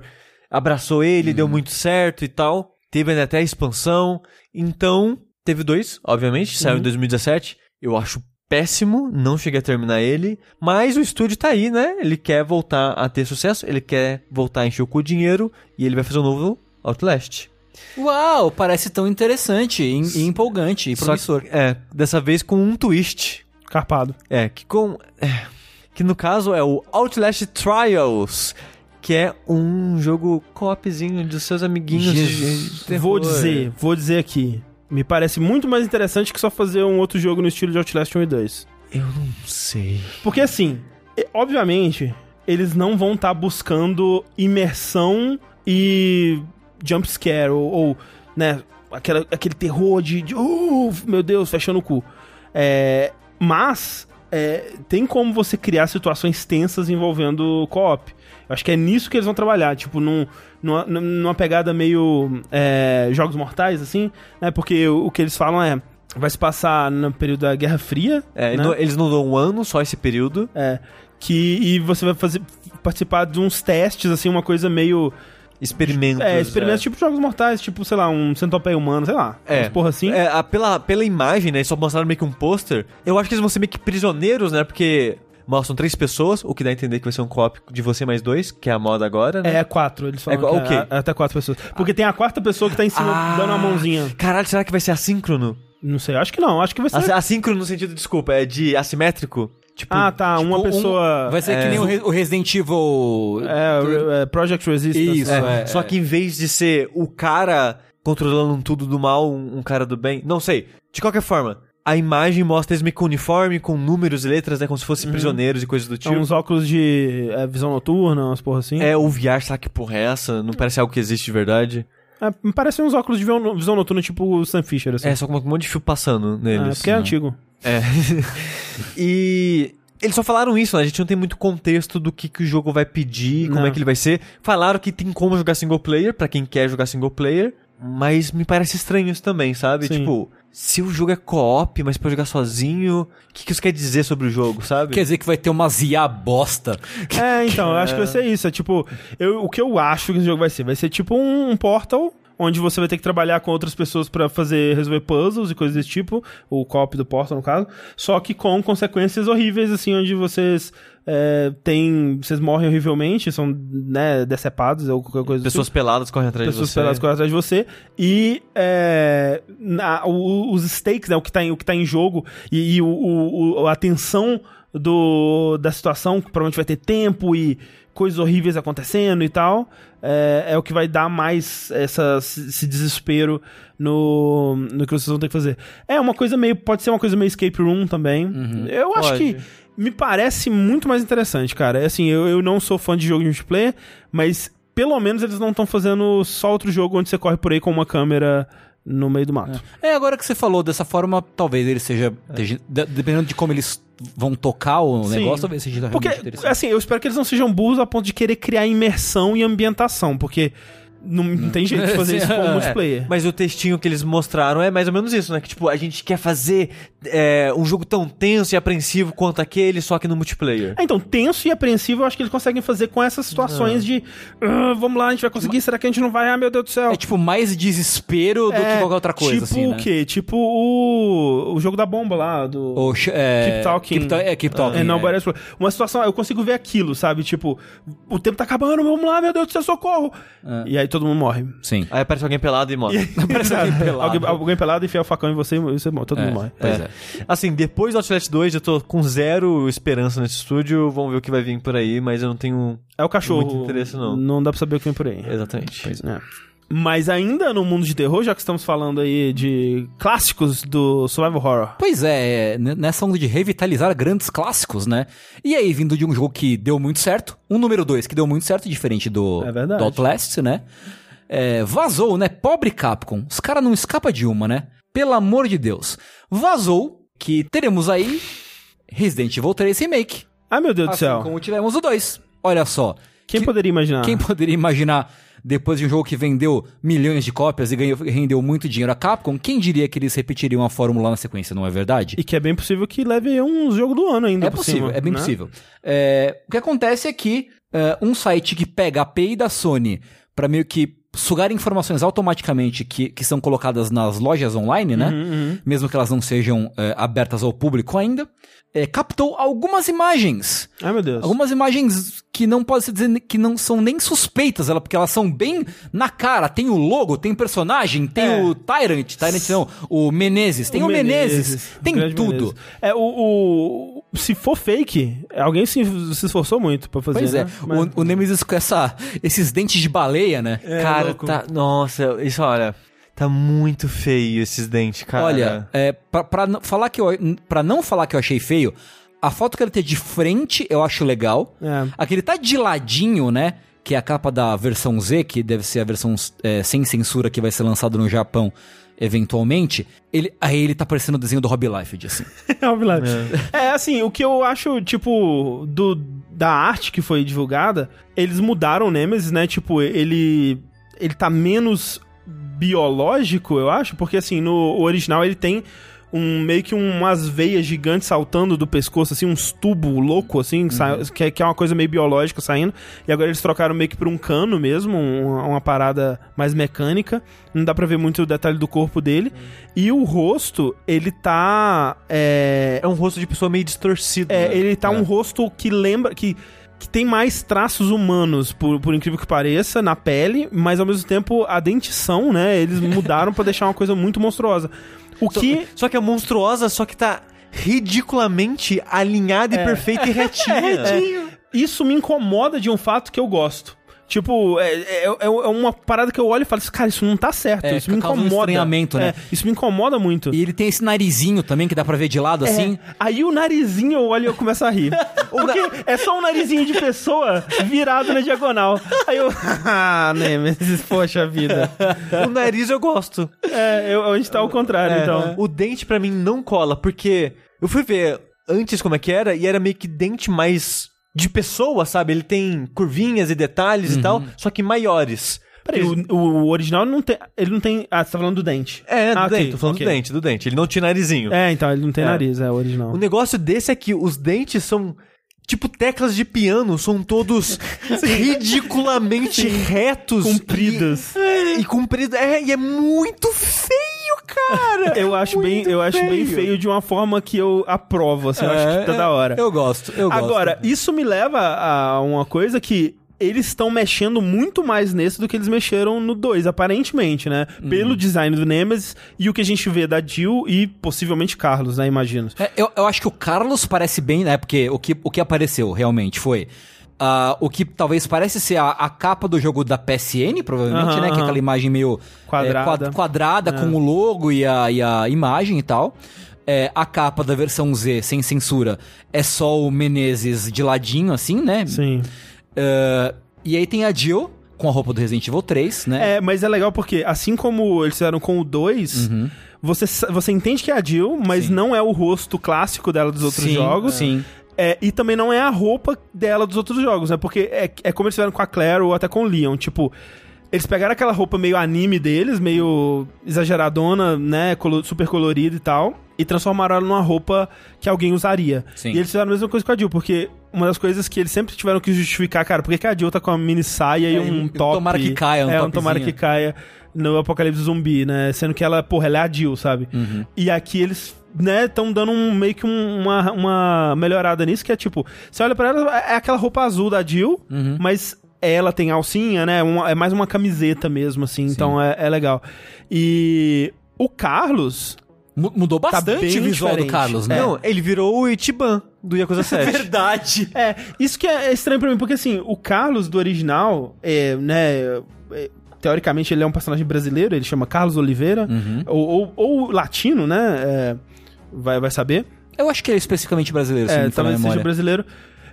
C: abraçou ele, deu muito certo e tal. Teve até a expansão. Então, teve dois, obviamente, saiu em 2017. Eu acho péssimo, não cheguei a terminar ele, mas o estúdio tá aí, né? Ele quer voltar a ter sucesso, ele quer voltar a encher o cu de dinheiro e ele vai fazer um novo Outlast.
B: Uau, parece tão interessante e, e empolgante e promissor.
C: que, é, dessa vez com um twist.
A: Carpado.
C: É, que com. é, que no caso é o Outlast Trials. Que é um jogo co-opzinho dos seus amiguinhos
B: Jesus.
C: de terror.
A: Vou dizer, vou dizer aqui. Me parece muito mais interessante que só fazer um outro jogo no estilo de Outlast 1 e 2.
C: Eu não sei.
A: Porque assim, obviamente, eles não vão estar buscando imersão e jump scare, ou, ou, né, aquela, aquele terror de, de "Uh, meu Deus, fechando o cu. É, mas é, tem como você criar situações tensas envolvendo co-op. Eu acho que é nisso que eles vão trabalhar, tipo, num, numa, numa pegada meio é, jogos mortais, assim, né? Porque o, o que eles falam é. Vai se passar no período da Guerra Fria.
C: É,
A: né?
C: não- eles não dão um ano, só esse período.
A: É. Que, e você vai fazer participar de uns testes, assim, uma coisa meio.
C: Experimentos.
A: É, experimentos
C: é.
A: tipo jogos mortais, tipo, sei lá, um centopeia humano, sei lá.
C: É,
A: umas porra assim.
C: É, a- pela, pela imagem, né? Só mostraram meio que um pôster. Eu acho que eles vão ser meio que prisioneiros, né? Porque mostram três pessoas, o que dá a entender que vai ser um co-op de você mais dois, que é a moda agora, né?
A: É, quatro, eles falam.
C: É,
A: que
C: ok.
A: é, é até quatro pessoas. Porque tem a quarta pessoa que tá em cima
C: Ah,
A: dando uma mãozinha.
C: Caralho, será que vai ser assíncrono?
A: Não sei, acho que não, acho que vai ser.
C: Assíncrono no sentido, desculpa, é de assimétrico? Tipo,
A: ah, tá, uma
B: Um-
A: pessoa.
B: Vai ser que
C: é.
B: nem o, Re- o Resident Evil.
A: É, é, Project Resistance.
B: Isso,
A: é.
B: é.
C: Só que em vez de ser o cara controlando um tudo do mal, um, um cara do bem. Não sei. De qualquer forma, a imagem mostra eles meio com uniforme, com números e letras, né? Como se fossem prisioneiros e coisas do
A: São
C: tipo.
A: uns óculos de é, visão noturna, umas porra assim.
C: É, o VR, será que porra é essa? Não parece algo que existe de verdade.
A: É, me parecem uns óculos de visão, noturna, tipo o Sam Fisher, assim.
C: É, só com um monte de fio passando
A: É,
C: neles.
A: porque é antigo.
C: É. (laughs) e eles só falaram isso, né? A gente não tem muito contexto do que, que o jogo vai pedir, como
A: Não.
C: é que ele vai ser. Falaram que tem como jogar single player, pra quem quer jogar single player, mas me parece estranho isso também, sabe?
A: Sim.
C: Tipo, se o jogo é co-op, mas pra jogar sozinho, o que, que isso quer dizer sobre o jogo, sabe?
B: Quer dizer que vai ter uma IA bosta.
A: É, então, eu acho que vai ser isso. É tipo, eu, o que eu acho que esse jogo vai ser? Vai ser tipo um, um Portal, onde você vai ter que trabalhar com outras pessoas pra fazer, resolver puzzles e coisas desse tipo, o co-op do Portal, no caso, só que com consequências horríveis, assim, onde vocês é, têm, vocês morrem horrivelmente, são, né, decepados ou qualquer coisa
C: Pessoas peladas correm atrás
A: pessoas
C: de você.
A: peladas correm atrás de você e é, na- o- os stakes, né, o que tá em, o que tá em jogo e, e o, o- o- a tensão do, da situação, que provavelmente vai ter tempo e coisas horríveis acontecendo e tal, é, é o que vai dar mais essa, esse desespero no, no que vocês vão ter que fazer. É uma coisa meio, pode ser uma coisa meio escape room também. Eu acho
C: Pode.
A: que me parece muito mais interessante, cara. Assim, eu, eu não sou fã de jogo de multiplayer, mas pelo menos eles não estão fazendo só outro jogo onde você corre por aí com uma câmera no meio do mato.
B: É, agora que você falou dessa forma, talvez ele seja. de- dependendo de como eles vão tocar o
A: Sim.
B: negócio, talvez seja realmente
A: Porque,
B: interessante.
A: assim, eu espero que eles não sejam burros a ponto de querer criar imersão e ambientação, porque não, não tem jeito de fazer (laughs) isso com o
B: É,
A: multiplayer.
C: Mas o textinho que eles mostraram é mais ou menos isso, né? Que tipo, a gente quer fazer é, um jogo tão tenso e apreensivo quanto aquele, só que no multiplayer.
A: É, então, tenso e apreensivo, eu acho que eles conseguem fazer com essas situações de "Ah, vamos lá, a gente vai conseguir, será que a gente não vai? Ah, meu Deus do céu.
B: É tipo mais desespero do que qualquer outra coisa,
A: tipo
B: assim,
A: o
B: né?
A: quê? Tipo o, o jogo da bomba lá, do...
B: O é,
A: Keep Talking.
B: Keep, Ta- é, keep Talking.
A: É, não,
B: é.
A: Uma situação, eu consigo ver aquilo, sabe? Tipo, o tempo tá acabando, vamos lá, meu Deus do céu, socorro!
B: É.
A: E aí todo mundo morre.
B: Sim.
C: Aí aparece alguém pelado e morre. (laughs)
B: Parece alguém pelado.
A: Alguém, alguém pelado enfia o facão em você e você morre, todo
B: É,
A: mundo morre.
B: Pois é.
C: Assim, depois do Outlet 2, eu tô com zero esperança nesse estúdio. Vamos ver o que vai vir por aí, mas eu não tenho.
A: É o cachorro.
C: Muito interesse, não.
A: Não dá pra saber o que vem por aí.
C: Exatamente.
A: É. Mas ainda no mundo de terror, já que estamos falando aí de clássicos do survival horror.
B: Pois é, é, nessa onda de revitalizar grandes clássicos, né? E aí, vindo de um jogo que deu muito certo, um número 2 que deu muito certo, diferente do,
A: É
B: do Outlast, né? É, vazou, né? Pobre Capcom. Os caras não escapam de uma, né? Pelo amor de Deus. Vazou que teremos aí Resident Evil 3 Remake.
A: Ai, meu Deus do
B: Assim
A: céu.
B: como tivemos o 2. Olha só.
A: Quem
B: Que-
A: poderia imaginar?
B: Quem poderia imaginar, depois de um jogo que vendeu milhões de cópias e ganhou, rendeu muito dinheiro a Capcom, quem diria que eles repetiriam a fórmula na sequência, não é verdade?
A: E que é bem possível que leve um jogo do ano ainda
B: É possível,
A: cima,
B: é bem
A: né?
B: possível. É, o que acontece é que é, um site que pega a API da Sony para meio que sugar informações automaticamente que, que são colocadas nas lojas online, né?
A: Uhum,
B: Mesmo que elas não sejam é, abertas ao público ainda, é, captou algumas imagens.
A: Ai, meu Deus.
B: Algumas imagens que não pode se dizer que não são nem suspeitas, ela, porque elas são bem na cara. Tem o logo, tem personagem, tem
A: É.
B: o Tyrant, Tyrant não, o Menezes, tem o, Menezes,
A: o
B: tem tudo.
A: Menezes. É, o, o- Se for fake, alguém se, se esforçou muito pra fazer.
B: Pois é,
A: né? Mas-
B: o, o Nemesis com essa, esses dentes de baleia, né?
C: cara,
A: louco.
C: tá. Nossa, isso, olha. Tá muito feio esses dentes, cara.
B: Olha, é, pra, pra, não- falar que eu, pra não falar que eu achei feio, a foto que ele tem de frente eu acho legal.
A: É.
B: Aquele tá de ladinho, né? Que é a capa da versão Z, que deve ser a versão é, sem censura que vai ser lançado no Japão eventualmente. Ele, aí ele tá parecendo o desenho do Rob Liefeld, assim. (laughs)
A: É, óbvio lá. é, assim, o que eu acho, tipo, do, da arte que foi divulgada, eles mudaram o Nemesis, né? Tipo, ele. Ele tá menos biológico, eu acho, porque assim, no original ele tem um meio que umas veias gigantes saltando do pescoço, assim, uns tubos louco assim, que, sa- que, é, que é uma coisa meio biológica saindo. E agora eles trocaram meio que por um cano mesmo, um- uma parada mais mecânica. Não dá pra ver muito o detalhe do corpo dele. E o rosto, ele tá. É,
C: É um rosto de pessoa meio distorcido.
A: é,
C: né?
A: ele tá
C: É.
A: um rosto que lembra. que que tem mais traços humanos, por, por incrível que pareça, na pele, mas ao mesmo tempo a dentição, né? Eles (laughs) mudaram pra deixar uma coisa muito monstruosa. O
C: Só,
A: que.
C: só que é monstruosa, só que tá ridiculamente alinhada e perfeita e (laughs) retinha.
A: É, isso me incomoda de um fato que eu gosto. Tipo, é, é, é- é uma parada que eu olho e falo assim, cara, isso não tá certo.
B: É,
A: isso me
B: um
A: incomoda.
B: estranhamento, né?
A: É, isso me incomoda muito.
B: E ele tem esse narizinho também que dá pra ver de lado, assim.
A: É, aí o narizinho eu olho e eu começo a rir. (laughs) Porque é só um narizinho de pessoa virado na diagonal. Aí eu. (laughs) ah, Nemesis, poxa vida. (laughs)
C: O nariz eu gosto.
A: É, eu, a gente tá ao contrário,
C: É,
A: então.
C: O dente pra mim não cola, porque eu fui ver antes como é que era e era meio que dente mais de pessoa, sabe? Ele tem curvinhas e detalhes e tal, só que maiores.
A: Peraí, o, o original não tem. Ele não tem. Ah, você tá falando do dente.
C: É, do
A: Ah, ok,
C: dente, tô falando
A: ok.
C: do dente, do dente. Ele não tinha narizinho.
A: É, então, ele não tem
C: É.
A: nariz, é o original.
C: O negócio desse é que os dentes são tipo teclas de piano, são todos (laughs) (laughs) ridiculamente retos.
A: Compridas.
C: E, e compridos. É, e é muito feio, cara.
A: Eu acho, bem, eu acho bem feio de uma forma que eu aprovo, assim, eu acho que tá da hora.
B: Eu gosto, eu gosto.
A: Agora, isso me leva a uma coisa que eles estão mexendo muito mais nesse do que eles mexeram no 2, aparentemente, né?
B: Uhum.
A: Pelo design do Nemesis e o que a gente vê da Jill e possivelmente Carlos, né? Imagino.
B: É, eu, eu acho que o Carlos parece bem, né? Porque o que, o que apareceu realmente foi. Ah, o que talvez parece ser a, a capa do jogo da PSN, provavelmente,
A: Aham,
B: né? Que é aquela imagem meio
A: Quadrada.
B: é, quad- quadrada com o logo e a, e a imagem e tal. É, a capa da versão Z, sem censura, é só o Menezes de ladinho, assim, né?
A: Sim.
B: Uh, e aí tem a Jill com a roupa do Resident Evil 3, né?
A: É, mas é legal porque, assim como eles fizeram com o 2, você, sa- você entende que é a Jill, mas
B: Sim.
A: não é o rosto clássico dela dos outros
B: Sim,
A: jogos.
B: sim.
A: É, e também não é a roupa dela dos outros jogos, né? Porque é, é como eles fizeram com a Claire ou até com o Leon. Tipo, eles pegaram aquela roupa meio anime deles, meio exageradona, né? super colorida e tal. E transformaram ela numa roupa que alguém usaria.
B: Sim.
A: E eles fizeram a mesma coisa com a Jill, porque uma das coisas que eles sempre tiveram que justificar, cara, por que a Jill tá com uma mini saia e
B: É,
A: um
B: e
A: top.
B: tomara que caia, um
A: É, um tomara que caia no apocalipse zumbi, né? Sendo que ela, porra, ela é a Jill, sabe?
B: Uhum.
A: E aqui eles, né, estão dando um, meio que um- uma, uma melhorada nisso, que é tipo, você olha pra ela, é aquela roupa azul da Jill,
B: Uhum.
A: mas ela tem alcinha, né? uma- é mais uma camiseta mesmo, assim, então é, é legal. E o Carlos.
B: Mu- Mudou bastante
A: bem
B: o visual
A: diferente.
B: do Carlos, né?
C: Não, ele virou o Ichiban do Yakuza (laughs) 7.
B: verdade.
A: É, isso que é estranho pra mim, porque assim, o Carlos do original, é, né. É, teoricamente ele é um personagem brasileiro, ele chama Carlos Oliveira,
B: Uhum.
A: ou, ou, ou latino, né? é, vai, vai saber.
B: Eu acho que ele é especificamente brasileiro, se não
A: É,
B: a
A: talvez seja brasileiro.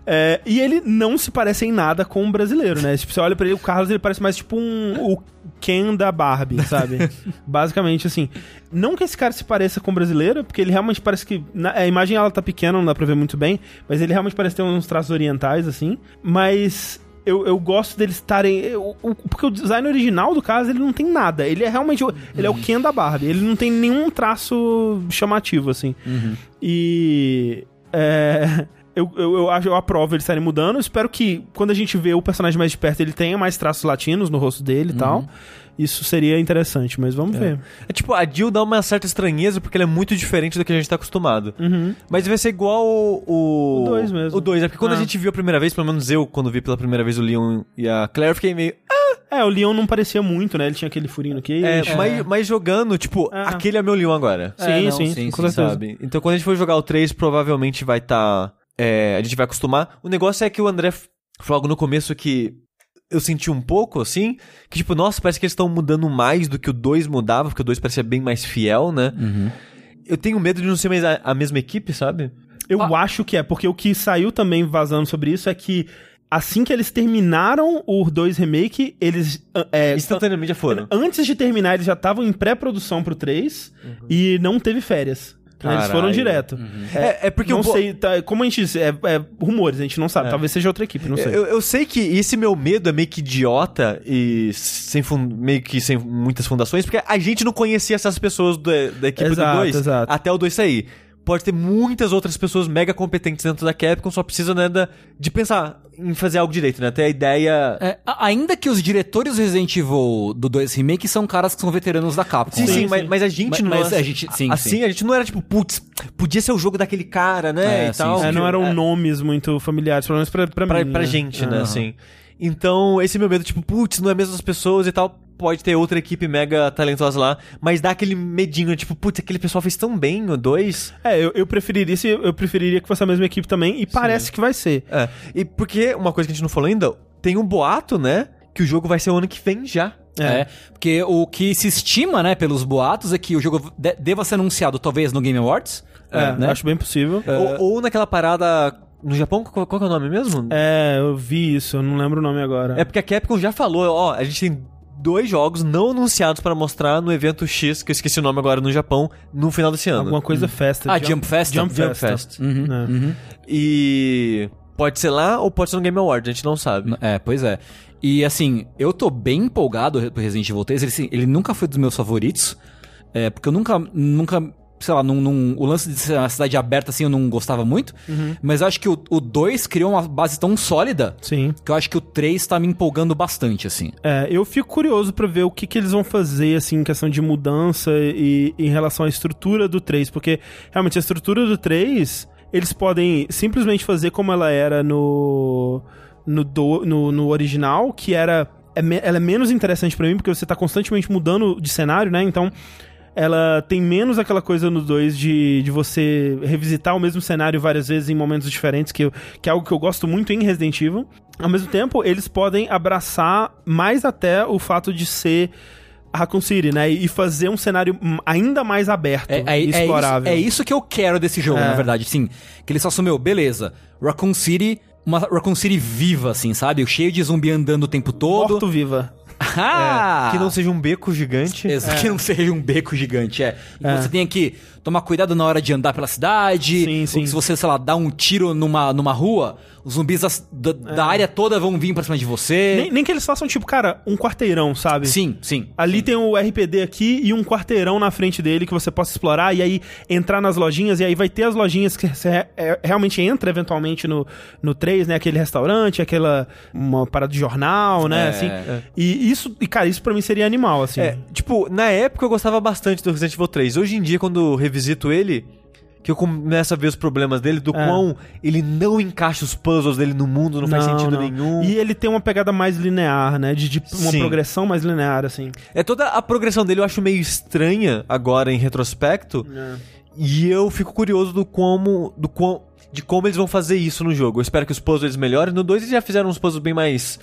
A: É, e ele não se parece em nada com um brasileiro, né? Tipo, você olha pra ele, o Carlos ele parece mais tipo um o Ken da Barbie, sabe? (laughs) Basicamente assim. Não que esse cara se pareça com um brasileiro, porque ele realmente parece que. na- a imagem ela tá pequena, não dá pra ver muito bem, mas ele realmente parece ter uns traços orientais, assim. Mas. Eu, eu gosto deles estarem. eu- Porque o design original do Carlos, ele não tem nada. Ele é realmente. Ele é o Ken da Barbie. Ele não tem nenhum traço chamativo, assim. E. É. Eu, eu, eu, eu aprovo eles estarem mudando. Espero que quando a gente vê o personagem mais de perto, ele tenha mais traços latinos no rosto dele e tal. Isso seria interessante, mas vamos ver.
C: É tipo, a Jill dá uma certa estranheza porque ela é muito diferente do que a gente tá acostumado. Mas vai ser igual o...
A: O dois mesmo.
C: O 2, é porque quando
A: Ah.
C: a gente viu a primeira vez, pelo menos eu, quando vi pela primeira vez o Leon e a Claire, eu fiquei meio...
A: É, o Leon não parecia muito, né? Ele tinha aquele furinho aqui.
C: É, Mas, mas jogando, tipo,
A: Ah.
C: aquele é meu Leon agora.
A: Sim,
B: É, não,
A: sim,
B: sim,
A: com
B: sim,
A: certeza.
C: Sabe? Então quando a gente for jogar o 3, provavelmente vai estar... a gente vai acostumar. O negócio é que o André falou algo no começo que eu senti um pouco, assim, que tipo, nossa, parece que eles estão mudando mais do que o 2 mudava, porque o 2 parecia bem mais fiel, né? Eu tenho medo de não ser mais a, a mesma equipe, sabe?
A: Eu acho que é, porque o que saiu também vazando sobre isso é que assim que eles terminaram o 2 Remake, eles. É,
C: Instantaneamente já foram.
A: Antes de terminar, eles já estavam em pré-produção pro 3 e não teve férias. Né, Eles foram
C: Caralho.
A: direto.
C: É, é porque
A: não
C: bo-
A: sei, tá, como a gente disse, é, é rumores, a gente não sabe. Talvez seja outra equipe, não sei.
C: Eu, eu sei que esse meu medo é meio que idiota e sem meio que sem muitas fundações, porque a gente não conhecia essas pessoas do- da equipe
A: Exato,
C: do 2
A: exato.
C: até o 2 sair. Pode ter muitas outras pessoas mega competentes dentro da Capcom, só precisa né, da- de pensar em fazer algo direito, né? Ter a ideia.
B: É, ainda que os diretores do Resident Evil do 2 Remake são caras que são veteranos da Capcom.
C: Sim,
B: né?
C: sim,
A: sim.
C: Mas, mas a gente
B: Mas-
C: não.
B: mas a gente- sim,
C: assim,
B: sim.
C: a gente não era tipo, putz, podia ser o jogo daquele cara, né?
B: É,
C: e tal.
B: sim,
A: É, não eram
C: É,
A: nomes muito familiares, pelo menos pra, pra,
C: pra,
A: mim.
C: pra
A: né?
C: gente, né,
A: Aham.
C: assim. Então, esse meu medo, tipo, putz, não é mesmo as pessoas e tal. Pode ter outra equipe mega talentosa lá, mas dá aquele medinho, tipo, putz, aquele pessoal fez tão bem o 2.
A: É, eu, eu preferiria se eu preferiria que fosse a mesma equipe também, e parece que vai ser.
C: É. E porque, uma coisa que a gente não falou ainda, tem um boato, né? Que o jogo vai ser o ano que vem já.
B: É. porque o que se estima, né, pelos boatos é que o jogo de- deva ser anunciado talvez no Game Awards.
A: É,
B: né?
A: acho bem possível.
C: Ou, ou naquela parada. No Japão, qual, qual que é o nome mesmo?
A: É, eu vi isso, eu não lembro o nome agora.
C: É porque a Capcom já falou, ó, a gente tem dois jogos não anunciados pra mostrar no evento X, que eu esqueci o nome agora no Japão, no final desse ano.
A: Alguma coisa festa.
B: Ah, Jump Festa?
A: Jump,
C: Jump
A: Festa.
C: Fest.
B: Uhum,
A: É.
B: uhum.
C: E pode ser lá ou pode ser no Game Awards, a gente não sabe.
B: É, pois é. E assim, eu tô bem empolgado pro Resident Evil 3. Ele, assim, ele nunca foi dos meus favoritos. É, porque eu nunca, nunca, sei lá, num, num- o lance de ser uma cidade aberta assim eu não gostava muito. Mas eu acho que o, o 2 criou uma base tão sólida
A: Sim.
B: que eu acho que o 3 tá me empolgando bastante, assim.
A: É, eu fico curioso pra ver o que, que eles vão fazer, assim, em questão de mudança e em relação à estrutura do 3, porque realmente a estrutura do 3, eles podem simplesmente fazer como ela era no no, do- no, no original, que era é ela é menos interessante pra mim porque você tá constantemente mudando de cenário, né? Então, ela tem menos aquela coisa no 2 de, de você revisitar o mesmo cenário várias vezes em momentos diferentes, que, eu- que é algo que eu gosto muito em Resident Evil. Ao mesmo tempo, eles podem abraçar mais até o fato de ser Raccoon City, né? E fazer um cenário ainda mais aberto
B: É, é,
A: e
B: é isso,
A: explorável.
B: é isso que eu quero desse jogo,
A: É.
B: na verdade. Sim, que ele só assumiu, beleza, Raccoon City uma Raccoon City viva, assim, sabe? Cheio de zumbi andando o tempo todo.
A: Morto viva.
B: Ah!
C: Que não seja um beco gigante.
B: Exato, (laughs) que não seja um beco gigante, é. E você tenha que tomar cuidado na hora de andar pela cidade.
A: Sim,
B: ou
A: sim.
B: que se você, sei lá, dá um tiro numa, numa rua, os zumbis das- da, da área toda vão vir pra cima de você.
A: Nem, nem que eles façam, tipo, cara, um quarteirão, sabe?
B: Sim, sim.
A: Ali tem o RPD aqui e um quarteirão na frente dele que você possa explorar e aí entrar nas lojinhas e aí vai ter as lojinhas que você é, realmente entra eventualmente no, no 3, né? Aquele restaurante, aquela uma parada de jornal, né?
B: É,
A: assim.
B: é.
A: E isso, e cara, isso pra mim seria animal, assim.
C: É, tipo, na época eu gostava bastante do Resident Evil 3. Hoje em dia, quando eu revisito ele, que eu começo a ver os problemas dele, do
A: É.
C: quão ele não encaixa os puzzles dele no mundo, não, faz sentido
A: não.
C: nenhum.
A: E ele tem uma pegada mais linear, né? De, de uma
C: Sim.
A: progressão mais linear, assim.
C: É toda a progressão dele eu acho meio estranha agora em retrospecto. E eu fico curioso do como. do quão, de como eles vão fazer isso no jogo. Eu espero que os puzzles melhorem. No 2 eles já fizeram uns puzzles bem mais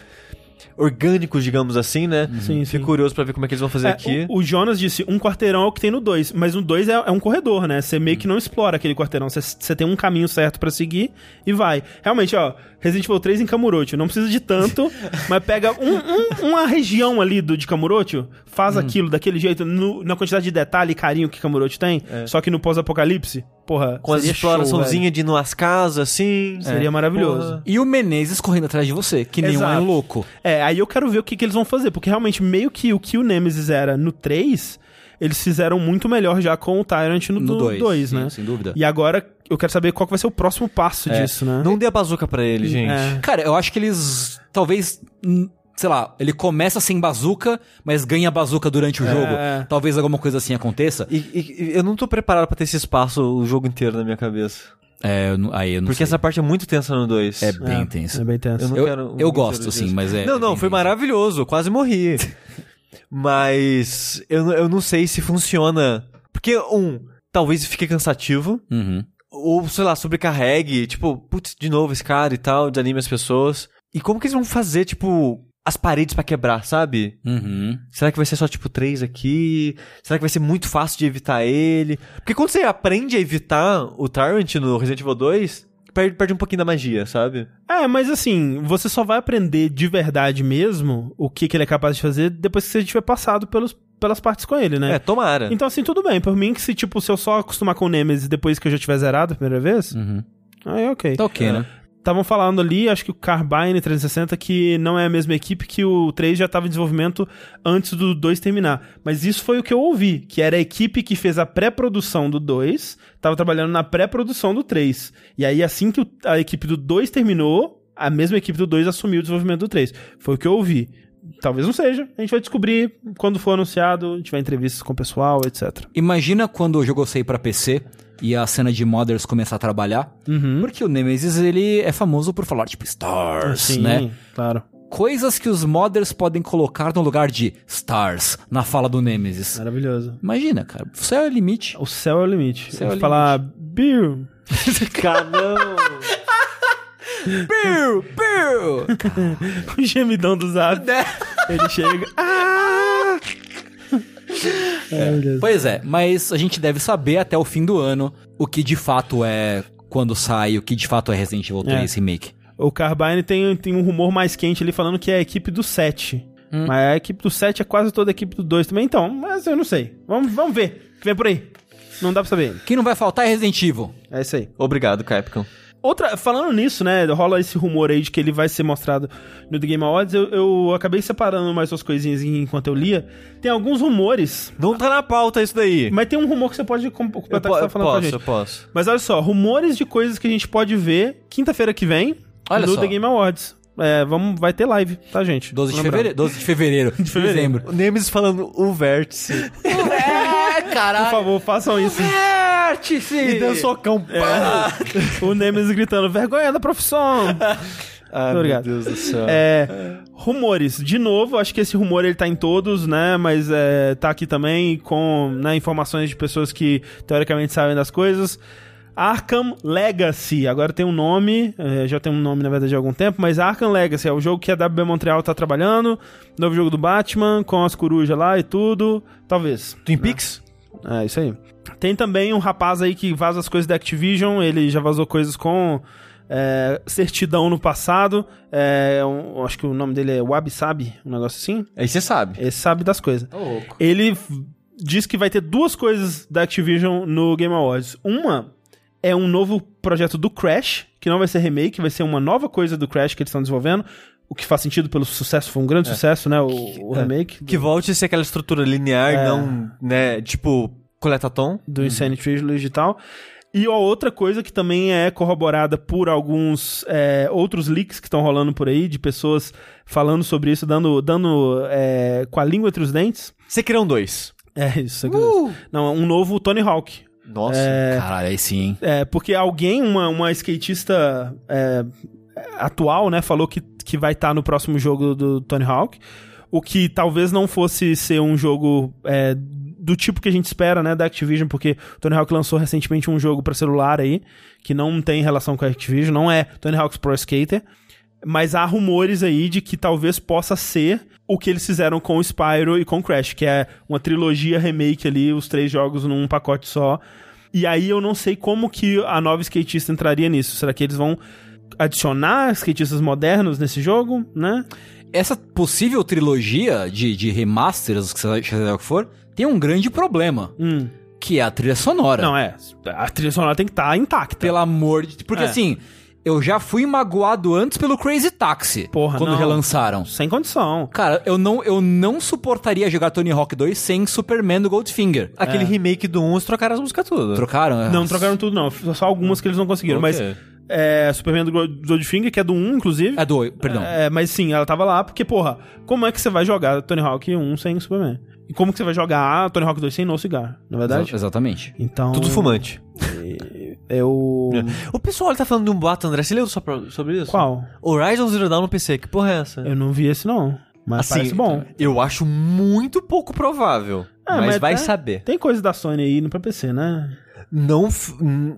C: orgânicos, digamos assim, né?
A: Sim,
C: Fico
A: sim.
C: curioso pra ver como é que eles vão fazer
A: É,
C: aqui.
A: o, o Jonas disse, um quarteirão é o que tem no 2, mas no 2 é, é um corredor, né? Você meio que não explora aquele quarteirão, você- você tem um caminho certo pra seguir e vai. Realmente, ó, Resident Evil 3 em Kamurocho, não precisa de tanto, (laughs) mas pega um- um- uma região ali do, de Kamurocho, faz aquilo daquele jeito, no- na quantidade de detalhe e carinho que Kamurocho tem, só que no pós-apocalipse, porra,
C: Com as exploraçãozinhas de ir numas casas, assim.
A: velho. Seria maravilhoso.
C: Porra.
B: E o Menezes correndo atrás de você, que nem um
A: Exato.
B: louco.
A: É, aí eu quero ver o que, que eles vão fazer, porque realmente meio que o que o Nemesis era no 3, eles fizeram muito melhor já com o Tyrant no
B: No
A: 2,
B: 2, sim,
A: né?
B: sem dúvida.
A: E agora eu quero saber qual que vai ser o próximo passo disso, né?
C: Não dê a bazuca pra ele, gente.
A: É.
B: Cara, eu acho que eles talvez. hum, Sei lá, ele começa sem bazuca, mas ganha bazuca durante o jogo. Talvez alguma coisa assim aconteça.
C: E, e- eu não tô preparado pra ter esse espaço o jogo inteiro na minha cabeça.
B: É, eu aí eu não
C: Porque
B: sei.
C: essa parte é muito tensa no 2.
B: É bem tenso.
A: É bem tenso.
C: Eu não
B: Eu,
C: quero
B: eu gosto, assim,
C: disso.
B: mas é.
C: Não, não, foi
B: tenso.
C: maravilhoso, eu quase morri. (laughs) Mas eu, eu não sei se funciona. Porque, um, talvez fique cansativo.
B: Uhum.
C: Ou, sei lá, sobrecarregue. Tipo, putz, de novo esse cara e tal, desanime as pessoas. E como que eles vão fazer, tipo, as paredes pra quebrar, sabe?
B: Uhum.
C: Será que vai ser só, tipo, três aqui? Será que vai ser muito fácil de evitar ele? Porque quando você aprende a evitar o Tyrant no Resident Evil 2, perde, perde um pouquinho da magia, sabe?
A: É, mas assim, você só vai aprender de verdade mesmo o que, que ele é capaz de fazer depois que você tiver passado pelos, pelas partes com ele, né?
C: É, tomara.
A: Então, assim, tudo bem. Por mim, que se, tipo, se eu só acostumar com o Nemesis depois que eu já tiver zerado a primeira vez,
B: Uhum.
A: aí ok.
B: Tá ok, né?
A: Estavam falando ali, acho que o Carbine 360, que não é a mesma equipe que o 3 já estava em desenvolvimento antes do 2 terminar. Mas isso foi o que eu ouvi, que era a equipe que fez a pré-produção do 2, estava trabalhando na pré-produção do 3. E aí, assim que a equipe do 2 terminou, a mesma equipe do 2 assumiu o desenvolvimento do 3. Foi o que eu ouvi. Talvez não seja. A gente vai descobrir quando for anunciado, tiver entrevistas com o pessoal, etc.
B: Imagina quando o jogo sair pra PC e a cena de modders começar a trabalhar. Porque o Nemesis, ele é famoso por falar, tipo, stars, né?
A: claro.
B: Coisas que os modders podem colocar no lugar de stars na fala do Nemesis.
A: Maravilhoso.
B: Imagina, cara. O céu é o limite.
A: O céu é o limite.
B: Céu é o
A: falar beer.
C: Cara, não.
B: Piu, piu.
A: o gemidão do Zap. (laughs) Ele chega. Ah! É.
B: Pois é, mas a gente deve saber até o fim do ano o que de fato é quando sai, o que de fato é Resident Evil 3 Remake.
A: O Carbine tem, tem um rumor mais quente ali falando que é a equipe do 7.
B: Hum.
A: Mas a equipe do 7 é quase toda a equipe do 2 também. Então, mas eu não sei. Vamos, vamos ver. O que vem por aí. Não dá pra saber.
B: Quem não vai faltar é Resident Evil.
A: É isso aí.
C: Obrigado, Capcom.
A: Outra, falando nisso, né, rola esse rumor aí de que ele vai ser mostrado no The Game Awards, eu, eu acabei separando mais umas coisinhas enquanto eu lia. Tem alguns rumores,
C: Não tá na pauta isso daí.
A: mas tem um rumor que você pode com-
C: eu,
A: completar
C: po-
A: que você
C: eu
A: tá falando com a
C: posso,
A: gente.
C: eu posso.
A: Mas olha só, rumores de coisas que a gente pode ver quinta-feira que vem
B: Olha
A: no
B: só.
A: The Game Awards. É, vamos, vai ter live, tá, gente?
B: 12 de fevereiro. 12 de fevereiro. de
A: fevereiro.
B: dezembro.
C: O Nemesis falando o vértice. (laughs)
B: É,
A: Por
B: caralho.
A: favor, façam isso.
B: Vértice!
C: e deu socão. (laughs)
A: o Nemesis gritando, vergonha da profissão. (laughs)
C: Ah,
A: Obrigado.
C: meu Deus do céu.
A: É, rumores. De novo, acho que esse rumor ele tá em todos, né? Mas é, tá aqui também com né, informações de pessoas que teoricamente sabem das coisas. Arkham Legacy, agora tem um nome, é, já tem um nome na verdade há algum tempo, mas Arkham Legacy é o jogo que a WB Montreal tá trabalhando, novo jogo do Batman, com as corujas lá e tudo, talvez.
C: Twin Peaks?
A: É, isso aí. Tem também um rapaz aí que vaza as coisas da Activision, ele já vazou coisas com é, certidão no passado. É, um- acho que o nome dele é Wabi Sabi, um negócio assim.
C: Aí você sabe.
A: Ele sabe das coisas.
B: Louco.
A: Ele diz que vai ter duas coisas da Activision no Game Awards. Uma é um novo projeto do Crash, que não vai ser remake, vai ser uma nova coisa do Crash que eles estão desenvolvendo. O que faz sentido pelo sucesso, foi um grande sucesso, né? O, o
C: É.
A: remake
C: Que volte a ser aquela estrutura linear,
A: É.
C: não, né, tipo, coletatom.
A: do Insane Trilogy e tal. E a outra coisa que também é corroborada por alguns é, outros leaks que estão rolando por aí, de pessoas falando sobre isso, dando, dando é, com a língua entre os dentes.
C: Sekirão 2.
A: É isso. Não, um novo Tony Hawk.
C: Nossa.
B: Caralho, aí sim, hein?
A: É, porque alguém, uma, uma skatista é, atual, né, falou que, que vai estar no próximo jogo do Tony Hawk. O que talvez não fosse ser um jogo é, do tipo que a gente espera, né, da Activision, porque Tony Hawk lançou recentemente um jogo para celular aí, que não tem relação com a Activision, não é Tony Hawk's Pro Skater. Mas há rumores aí de que talvez possa ser o que eles fizeram com o Spyro e com o Crash, que é uma trilogia remake ali, os três jogos num pacote só. E aí eu não sei como que a nova skatista entraria nisso. Será que eles vão adicionar skatistas modernos nesse jogo, né?
B: Essa possível trilogia de, de remasters, que seja o que for, tem um grande problema,
A: Hum.
B: que é a trilha sonora.
A: Não, é. A trilha sonora tem que estar intacta.
B: Pelo amor de... Porque
A: É.
B: assim, eu já fui magoado antes pelo Crazy Taxi,
A: Porra,
B: quando
A: não.
B: relançaram.
A: Sem condição.
B: Cara, eu não, eu não suportaria jogar Tony Hawk 2 sem Superman do Goldfinger.
C: Aquele remake do 1, eles trocaram as músicas todas.
B: Trocaram?
A: Não, trocaram tudo, não. Só algumas que eles não conseguiram.
C: Ok.
A: Mas é, Superman do Gold- Goldfinger, que é do 1, inclusive.
B: É do... Perdão.
A: É, mas sim, ela tava lá porque, porra, como é que você vai jogar Tony Hawk 1 sem Superman? E como que você vai jogar Tony Hawk 2 sem No Cigar, na é verdade?
B: Exa- Exatamente.
A: Então.
C: Tudo fumante.
A: Eu.
C: O pessoal tá falando de um boato, André. Você leu só pra- sobre isso?
A: Qual?
C: Horizon Zero Dawn no PC. Que porra é essa?
A: Eu não vi esse, não. Mas parece bom.
C: Eu acho muito pouco provável.
A: Ah,
C: mas,
A: mas
C: vai
A: tá-
C: saber.
A: Tem coisa da Sony aí indo pra PC, né?
C: Não.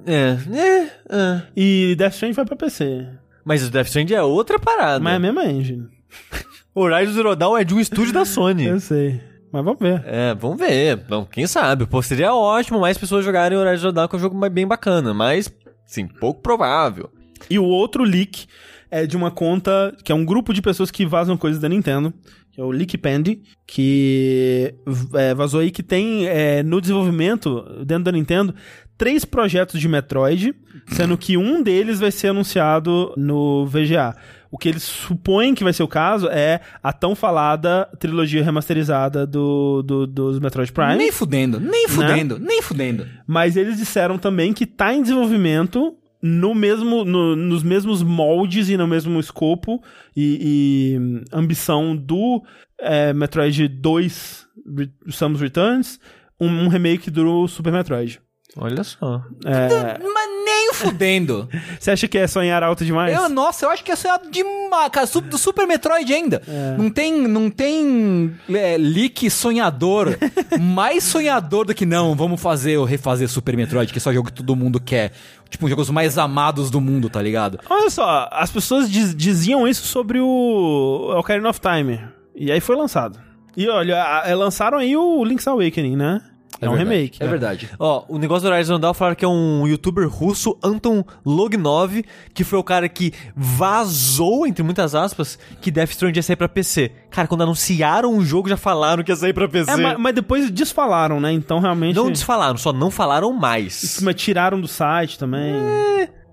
C: É, é, é.
A: E Death Stranding vai pra PC.
C: Mas o Death Stranding é outra parada.
A: Mas é a mesma engine. (laughs)
C: Horizon Zero Dawn é de um estúdio da Sony.
A: Eu sei. Mas vamos ver.
C: É, vamos ver. Bom, quem sabe? Pô, seria ótimo mais pessoas jogarem Horizon Zero Dawn, que é um jogo bem bacana. Mas, sim, pouco provável.
A: E o outro leak é de uma conta que é um grupo de pessoas que vazam coisas da Nintendo, que é o Leakpend, que é, vazou aí que tem é, no desenvolvimento, dentro da Nintendo, três projetos de Metroid, sendo que um deles vai ser anunciado no VGA. O que eles supõem que vai ser o caso é a tão falada trilogia remasterizada do, do- dos Metroid Prime.
B: Nem fudendo, nem fudendo, nem fudendo.
A: Mas eles disseram também que tá em desenvolvimento no mesmo, no- nos mesmos moldes e no mesmo escopo e, e, ambição do é, Metroid 2 Re- Samus Returns, um, um remake do Super Metroid.
C: Olha só.
A: É,
B: Mas nem fudendo. (laughs)
A: Você acha que é sonhar alto demais?
B: Eu, nossa, eu acho que é a demais, cara, do Super Metroid ainda. Não tem, não tem é, leak sonhador, (laughs) mais sonhador do que não, vamos fazer ou refazer Super Metroid, que é só jogo que todo mundo quer. Tipo, um jogos mais amados do mundo, tá ligado?
A: Olha só, as pessoas diz- diziam isso sobre o Ocarina of Time. E aí foi lançado. E olha, a- é, lançaram aí o Link's Awakening, né? É, um
B: verdade,
A: remake.
B: É verdade.
C: Ó, o negócio do Horizon Dawn falaram que é um youtuber russo, Anton Lognov, que foi o cara que vazou, entre muitas aspas, que Death Stranding ia sair pra PC. Cara, quando anunciaram o jogo, já falaram que ia sair pra PC.
A: É, ma- mas, depois desfalaram, né? Então realmente.
C: Não desfalaram, só não falaram mais.
A: Mas tiraram do site também.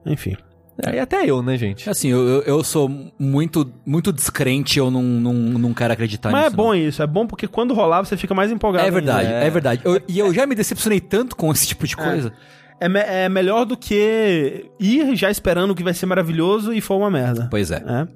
A: Enfim.
C: É, e até eu, né, gente?
B: Assim, eu, eu, sou muito, muito descrente, eu não, não, não quero acreditar
A: Mas é
B: nisso.
A: bom isso, é bom porque quando rolar você fica mais empolgado.
B: não. É verdade,
A: ainda.
B: é, verdade. Eu- e eu já me decepcionei tanto com esse tipo de coisa.
A: É, me- é melhor do que ir já esperando que vai ser maravilhoso e for uma merda.
B: Pois é.
A: É.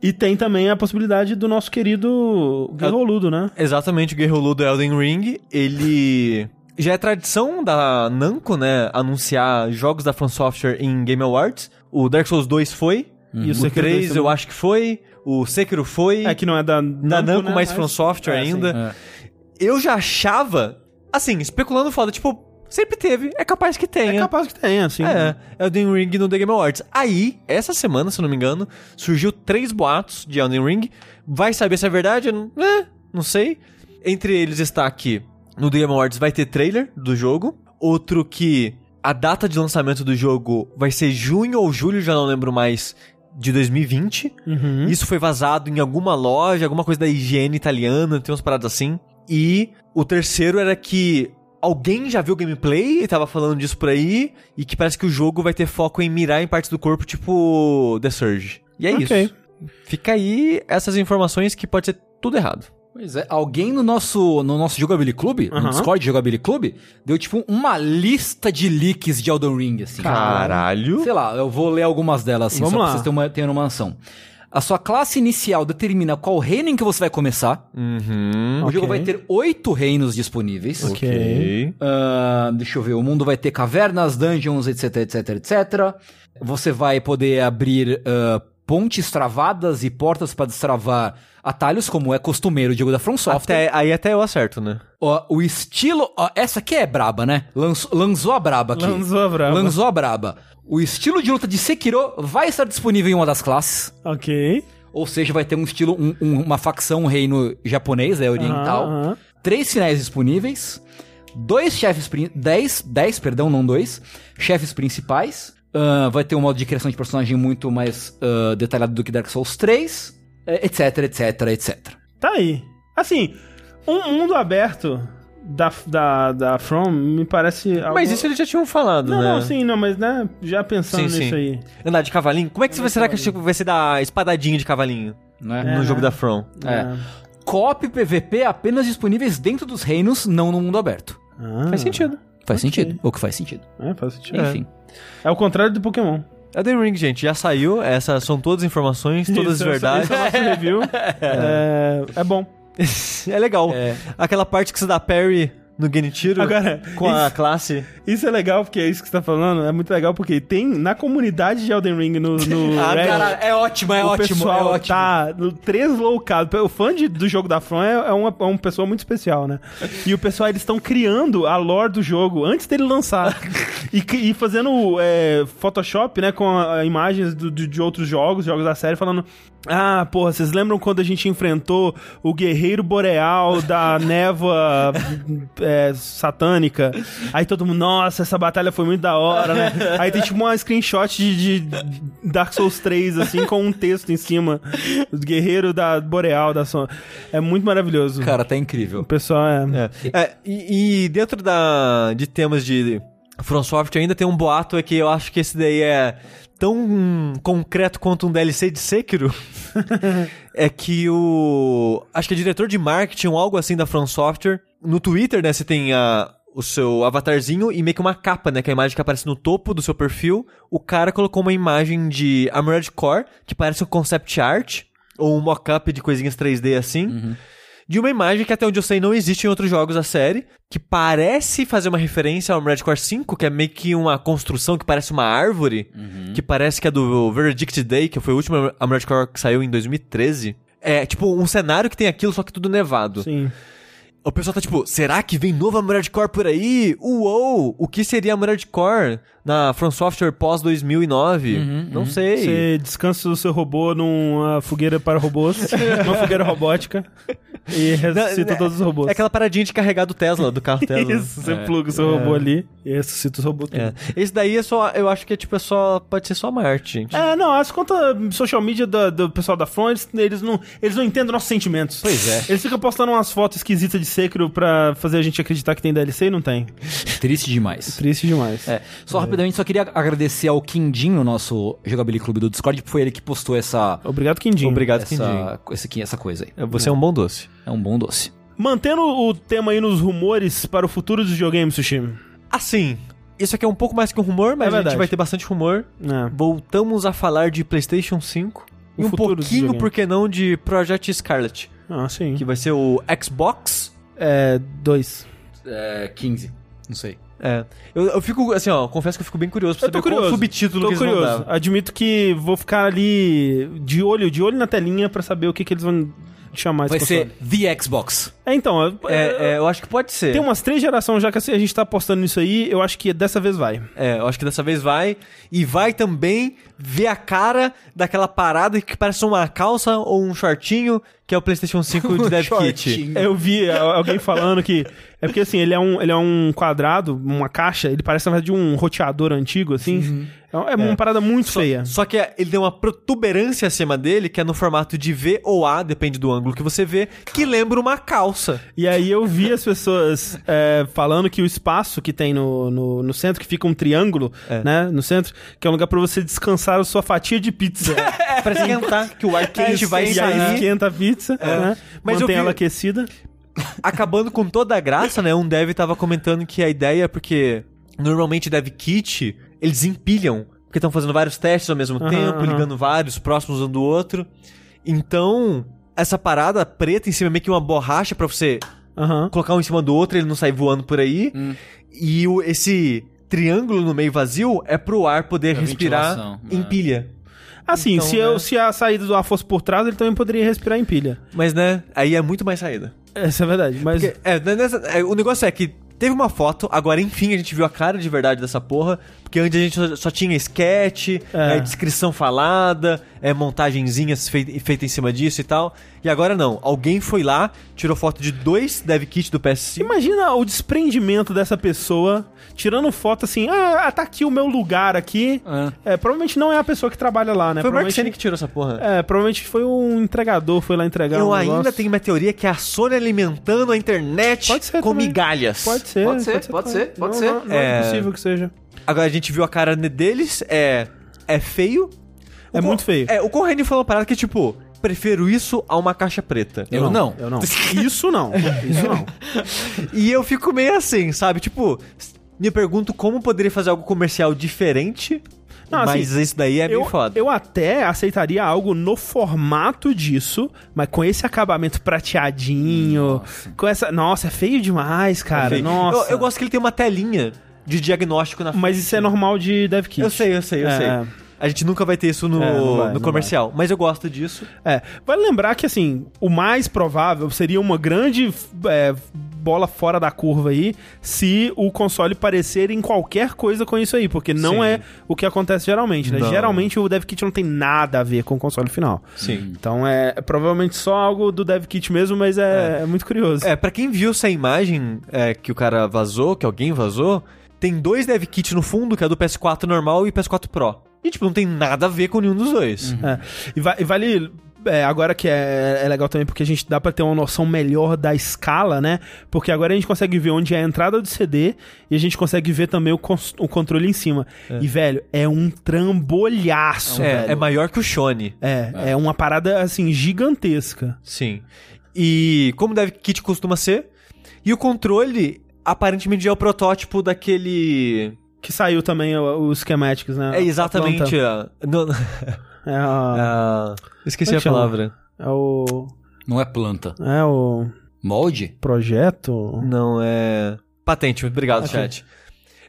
A: E tem também a possibilidade do nosso querido Guerroludo, né?
C: Exatamente, o Guerrero do Elden Ring, ele... Já é tradição da Namco, né, anunciar jogos da From Software em Game Awards. O Dark Souls 2 foi,
A: E o
C: o
A: Sekiro
C: 3
A: 2
C: eu acho que foi, o Sekiro foi,
A: É que não é da
C: da Namco,
A: né?
C: mais From Software
A: é,
C: ainda.
A: sim.
C: Eu já achava, assim, especulando foda, tipo, sempre teve, é capaz que
A: É
C: tenha.
A: capaz que tenha, assim.
C: É, Elden Ring no The Game Awards. Aí, essa semana, se eu não me engano, surgiu três boatos de Elden Ring. Vai saber se é verdade? Não- É, não sei. Entre eles está que no The Game Awards vai ter trailer do jogo. Outro que a data de lançamento do jogo vai ser junho ou julho, já não lembro mais, de 2020.
A: Uhum.
C: Isso foi vazado em alguma loja, alguma coisa da higiene italiana, tem umas paradas assim. E o terceiro era que alguém já viu gameplay e tava falando disso por aí, e que parece que o jogo vai ter foco em mirar em partes do corpo, tipo The Surge. E é
A: Ok.
C: isso. Fica aí essas informações que pode ser tudo errado.
B: Pois é, alguém no nosso, no nosso Jogability Club, no. Discord de Jogability Club, deu tipo uma lista de leaks de Elden Ring, assim.
C: Caralho.
B: Sei lá, eu vou ler algumas delas, assim,
A: Vamos
B: só
A: lá.
B: pra vocês terem uma, terem uma noção. A sua classe inicial determina qual reino em que você vai começar.
C: Uhum.
B: O
A: Ok.
B: jogo vai ter oito reinos disponíveis.
A: Ok.
B: Ah, deixa eu ver, o mundo vai ter cavernas, dungeons, etc, etc, etc. Você vai poder abrir ah, pontes travadas e portas para destravar atalhos, como é costumeiro do jogo da From Software.
C: Até, aí até eu acerto, né?
B: Ó, o estilo. ó, essa aqui é braba, né? Lançou a braba aqui.
A: Lançou a braba.
B: Lançou a braba. O estilo de luta de Sekiro vai estar disponível em uma das classes.
A: Ok.
B: Ou seja, vai ter um estilo, um- um- uma facção, um reino japonês, é oriental.
A: Aham, aham.
B: Três finais disponíveis. Dois chefes. prin- Dez, dez, perdão, não dois. Chefes principais. Ah, vai ter um modo de criação de personagem muito mais ah, detalhado do que Dark Souls 3. eh, Etc, etc, etc.
A: Tá aí. Assim, um mundo aberto da, da, da From me parece. Algo...
C: Mas isso eles já tinham falado,
A: Não,
C: né?
A: não, sim, não, mas né, já pensando
C: Sim,
A: nisso
C: sim.
A: aí.
C: Andar de cavalinho? Como é que será que tipo, vai ser da espadadinha de cavalinho
B: Né?
A: É,
C: no jogo da From?
B: É. Co-op e PVP apenas disponíveis dentro dos reinos, não no mundo aberto.
A: Ah,
C: Faz sentido.
B: Faz
A: Ok.
B: sentido. Ou que faz sentido.
A: É, faz sentido.
B: Enfim.
A: É o contrário do Pokémon.
C: Elden Ring, gente, já saiu. Essas são todas informações, todas
A: Isso,
C: verdades.
A: Esse é o nosso review. (laughs) é, é bom.
C: é legal.
B: É.
C: Aquela parte que você dá parry no Genichiro
A: Agora,
C: com a
A: isso-
C: classe.
A: Isso é legal, porque é isso que você tá falando. É muito legal, porque tem na comunidade de Elden Ring no, no (laughs)
C: Ah,
A: Reddit,
B: Cara, é ótimo, é
A: o
B: ótimo,
A: pessoal
B: é ótimo.
A: tá tresloucado. O fã de- do jogo da From é, é uma, é uma pessoa muito especial, né? E o pessoal, eles estão criando a lore do jogo antes dele lançar. (laughs) e, e fazendo é, Photoshop, né, com a- imagens do- do- de outros jogos, jogos da série, falando... Ah, porra, vocês lembram quando a gente enfrentou o guerreiro boreal da névoa é, (laughs) satânica? Aí todo mundo, nossa, essa batalha foi muito da hora, né? Aí tem tipo uma screenshot de, de Dark Souls 3, assim, com um texto em cima. O guerreiro da boreal da son... É muito maravilhoso.
B: Cara, tá
A: O
B: incrível.
A: pessoal é...
C: É. É, e, e dentro da, de temas de From Software ainda tem um boato é que eu acho que esse daí é tão hum, concreto quanto um DLC de Sekiro. (laughs) é que o. Acho que é diretor de marketing ou algo assim da From Software. No Twitter, né, você tem a. O seu avatarzinho e meio que uma capa, né? Que é a imagem que aparece no topo do seu perfil. O cara colocou uma imagem de Armored Core, que parece um concept art, ou um mock-up de coisinhas 3D assim de uma imagem que até onde eu sei não existe em outros jogos da série, que parece fazer uma referência ao Armored Core 5, que é meio que uma construção que parece uma árvore, que parece que é do Verdict Day, que foi o último Armored Core que saiu em 2013. É tipo um cenário que tem aquilo, só que tudo nevado.
A: Sim.
C: O pessoal tá tipo, será que vem novo Armored Core por aí? Uou! O que seria Armored Core na From Software pós 2009? não sei.
A: Você descansa o seu robô numa fogueira para robôs, (laughs) numa fogueira robótica, e ressuscita
C: Não,
A: todos os robôs.
C: É aquela paradinha de carregar do Tesla, do carro Tesla. (laughs)
A: Isso, você pluga o seu robô ali e ressuscita os robôs.
C: É. Esse daí é só. Eu acho que é tipo, é só. Pode ser só uma arte, gente.
A: É, não, as contas social media do, do pessoal da Front, eles, eles não, eles não entendem nossos sentimentos.
B: Pois é.
A: Eles ficam postando umas fotos esquisitas de Sekiro pra fazer a gente acreditar que tem DLC e não tem.
B: Triste demais.
A: Triste demais.
B: É, só rapidamente, só queria agradecer ao Quindim, no nosso Jogability Clube do Discord, foi ele que postou essa,
A: Obrigado, Quindim.
C: Obrigado,
B: essa, esse aqui, essa coisa aí.
C: Você é um bom doce.
B: É um bom doce.
A: Mantendo o tema aí nos rumores para o futuro dos videogames, Sushi.
C: Assim, isso aqui é um pouco mais que um rumor, mas
A: É
C: a gente vai ter bastante rumor.
A: É.
C: Voltamos a falar de PlayStation 5.
A: O
C: e um pouquinho, por que não, de Project Scarlet.
A: Ah, sim.
C: Que vai ser o Xbox.
A: É, dois.
B: É, 15. Não sei.
C: É. Eu, eu fico, assim, ó, confesso que eu fico bem curioso pra
A: Eu tô
C: saber qual
A: curioso.
C: o subtítulo
A: Tô
C: que eles vão
A: curioso.
C: dar.
A: Admito que vou ficar ali de olho, de olho na telinha pra saber o que, que eles vão chamar
B: Vai ser
A: console.
B: The Xbox.
A: É, então, eu-
C: É, é, eu acho que pode ser.
A: tem umas três gerações já que assim, a gente tá apostando nisso aí, eu acho que dessa vez vai.
C: É, eu acho que dessa vez vai. E vai também ver a cara daquela parada que parece uma calça ou um shortinho, que é o PlayStation 5 (laughs) de Dev Kit.
B: Shortinho.
A: Eu vi a- alguém falando que. É porque assim, ele é um, ele é um quadrado, uma caixa, ele parece na verdade um roteador antigo, assim. É, é uma parada muito feia.
C: Só que ele tem uma protuberância acima dele, que é no formato de V ou A, depende do ângulo que você vê, que lembra uma calça.
A: E aí eu vi as pessoas é, falando que o espaço que tem no, no, no centro, que fica um triângulo,
C: É.
A: né, no centro, que é um lugar pra você descansar a sua fatia de pizza. (laughs)
C: Pra esquentar, que o ar quente vai
A: e aí
C: sair.
A: esquenta a pizza, né,
C: Mas
A: mantém
C: vi-
A: ela aquecida. (laughs)
C: Acabando com toda a graça, né? Um dev tava comentando que a ideia é porque normalmente dev kit, eles empilham, porque estão fazendo vários testes ao mesmo
A: Aham,
C: tempo,
A: aham.
C: ligando vários, próximos um do outro. Então, essa parada preta em cima é meio que uma borracha pra você
A: Aham.
C: colocar um em cima do outro, ele não sai voando por aí.
B: Hum.
C: E o- esse triângulo no meio vazio é pro ar poder
B: Pra
C: respirar em
B: é.
C: pilha.
A: Assim,
C: Então,
A: se,
C: né?
A: eu, se a saída do ar fosse por trás, ele também poderia respirar em pilha.
C: Mas, né, aí é muito mais saída.
A: Essa é a verdade. Mas
C: Porque, é, né, nessa- é, o negócio é que teve uma foto, agora enfim a gente viu a cara de verdade dessa porra, porque antes a gente só, só tinha sketch,
A: É.
C: é, descrição falada, é, montagenzinhas fei- feita em cima disso e tal. E agora não, alguém foi lá, tirou foto de dois dev kits do PS5.
A: imagina o desprendimento dessa pessoa tirando foto assim, ah, tá aqui o meu lugar aqui. É, provavelmente não é a pessoa que trabalha lá, né?
C: Foi o Mark que tirou essa porra.
A: É, provavelmente foi um entregador, foi lá entregar
C: Eu
A: um
C: ainda
A: negócio.
C: tenho uma teoria que é a Sony alimentando a internet
A: Pode ser
C: com
A: também.
C: migalhas.
A: Pode ser,
B: Pode ser, pode
A: também.
B: ser, pode
A: Não,
B: ser.
A: Não, não é
C: É.
A: impossível que seja.
C: Agora a gente viu a cara deles, é, é feio.
A: É muito feio.
C: É, o Corrêne falou uma parada que, tipo, prefiro isso a uma caixa preta.
B: Eu não.
A: Eu não. (laughs) Isso não. Isso não. (laughs)
C: E eu fico meio assim, sabe? Tipo, me pergunto como poderia fazer algo comercial diferente.
A: Não, assim,
C: mas isso daí é meio
A: eu,
C: foda.
A: eu até aceitaria algo no formato disso, mas com esse acabamento prateadinho, com essa... Nossa, é feio demais, cara.
C: Feio.
A: Nossa.
C: Eu, eu gosto que ele tem uma telinha de diagnóstico na
A: Mas isso é normal de dev kit.
C: Eu sei, eu sei, eu
A: É,
C: sei.
A: é.
C: A gente nunca vai ter isso no,
A: É, vai,
C: no comercial. Mas eu gosto disso.
A: É, vale lembrar que, assim, o mais provável seria uma grande é, bola fora da curva aí se o console parecer em qualquer coisa com isso aí, porque não
C: Sim.
A: é o que acontece geralmente, né?
C: Não.
A: Geralmente o dev kit não tem nada a ver com o console final.
C: Sim.
A: Então é, é provavelmente só algo do dev kit mesmo, mas é, é muito curioso.
C: É, pra quem viu essa imagem é, que o cara vazou, que alguém vazou, tem dois dev kits no fundo, que é do PS4 normal e PS4 Pro. E, tipo, não tem nada a ver com nenhum dos dois.
A: É. E, va- e vale. é, agora que é, é legal também porque a gente dá pra ter uma noção melhor da escala, né? Porque agora a gente consegue ver onde é a entrada do CD e a gente consegue ver também o, o controle em cima. E, velho, é um trambolhaço,
C: É,
A: velho.
C: é maior que o Shone.
A: É, é uma parada, assim, gigantesca.
C: Sim. E como dev kit costuma ser. E o controle, aparentemente, é o protótipo daquele.
A: Que saiu também o- os schematics, né?
C: É exatamente.
A: A
C: a- no-
A: planta. É, a-
C: a- esqueci
A: é
C: a
A: chama?
C: palavra.
A: é o.
B: Não é planta.
A: É o.
B: Molde?
A: Projeto?
C: Não, é. Patente, obrigado,
A: Ok.
C: chat.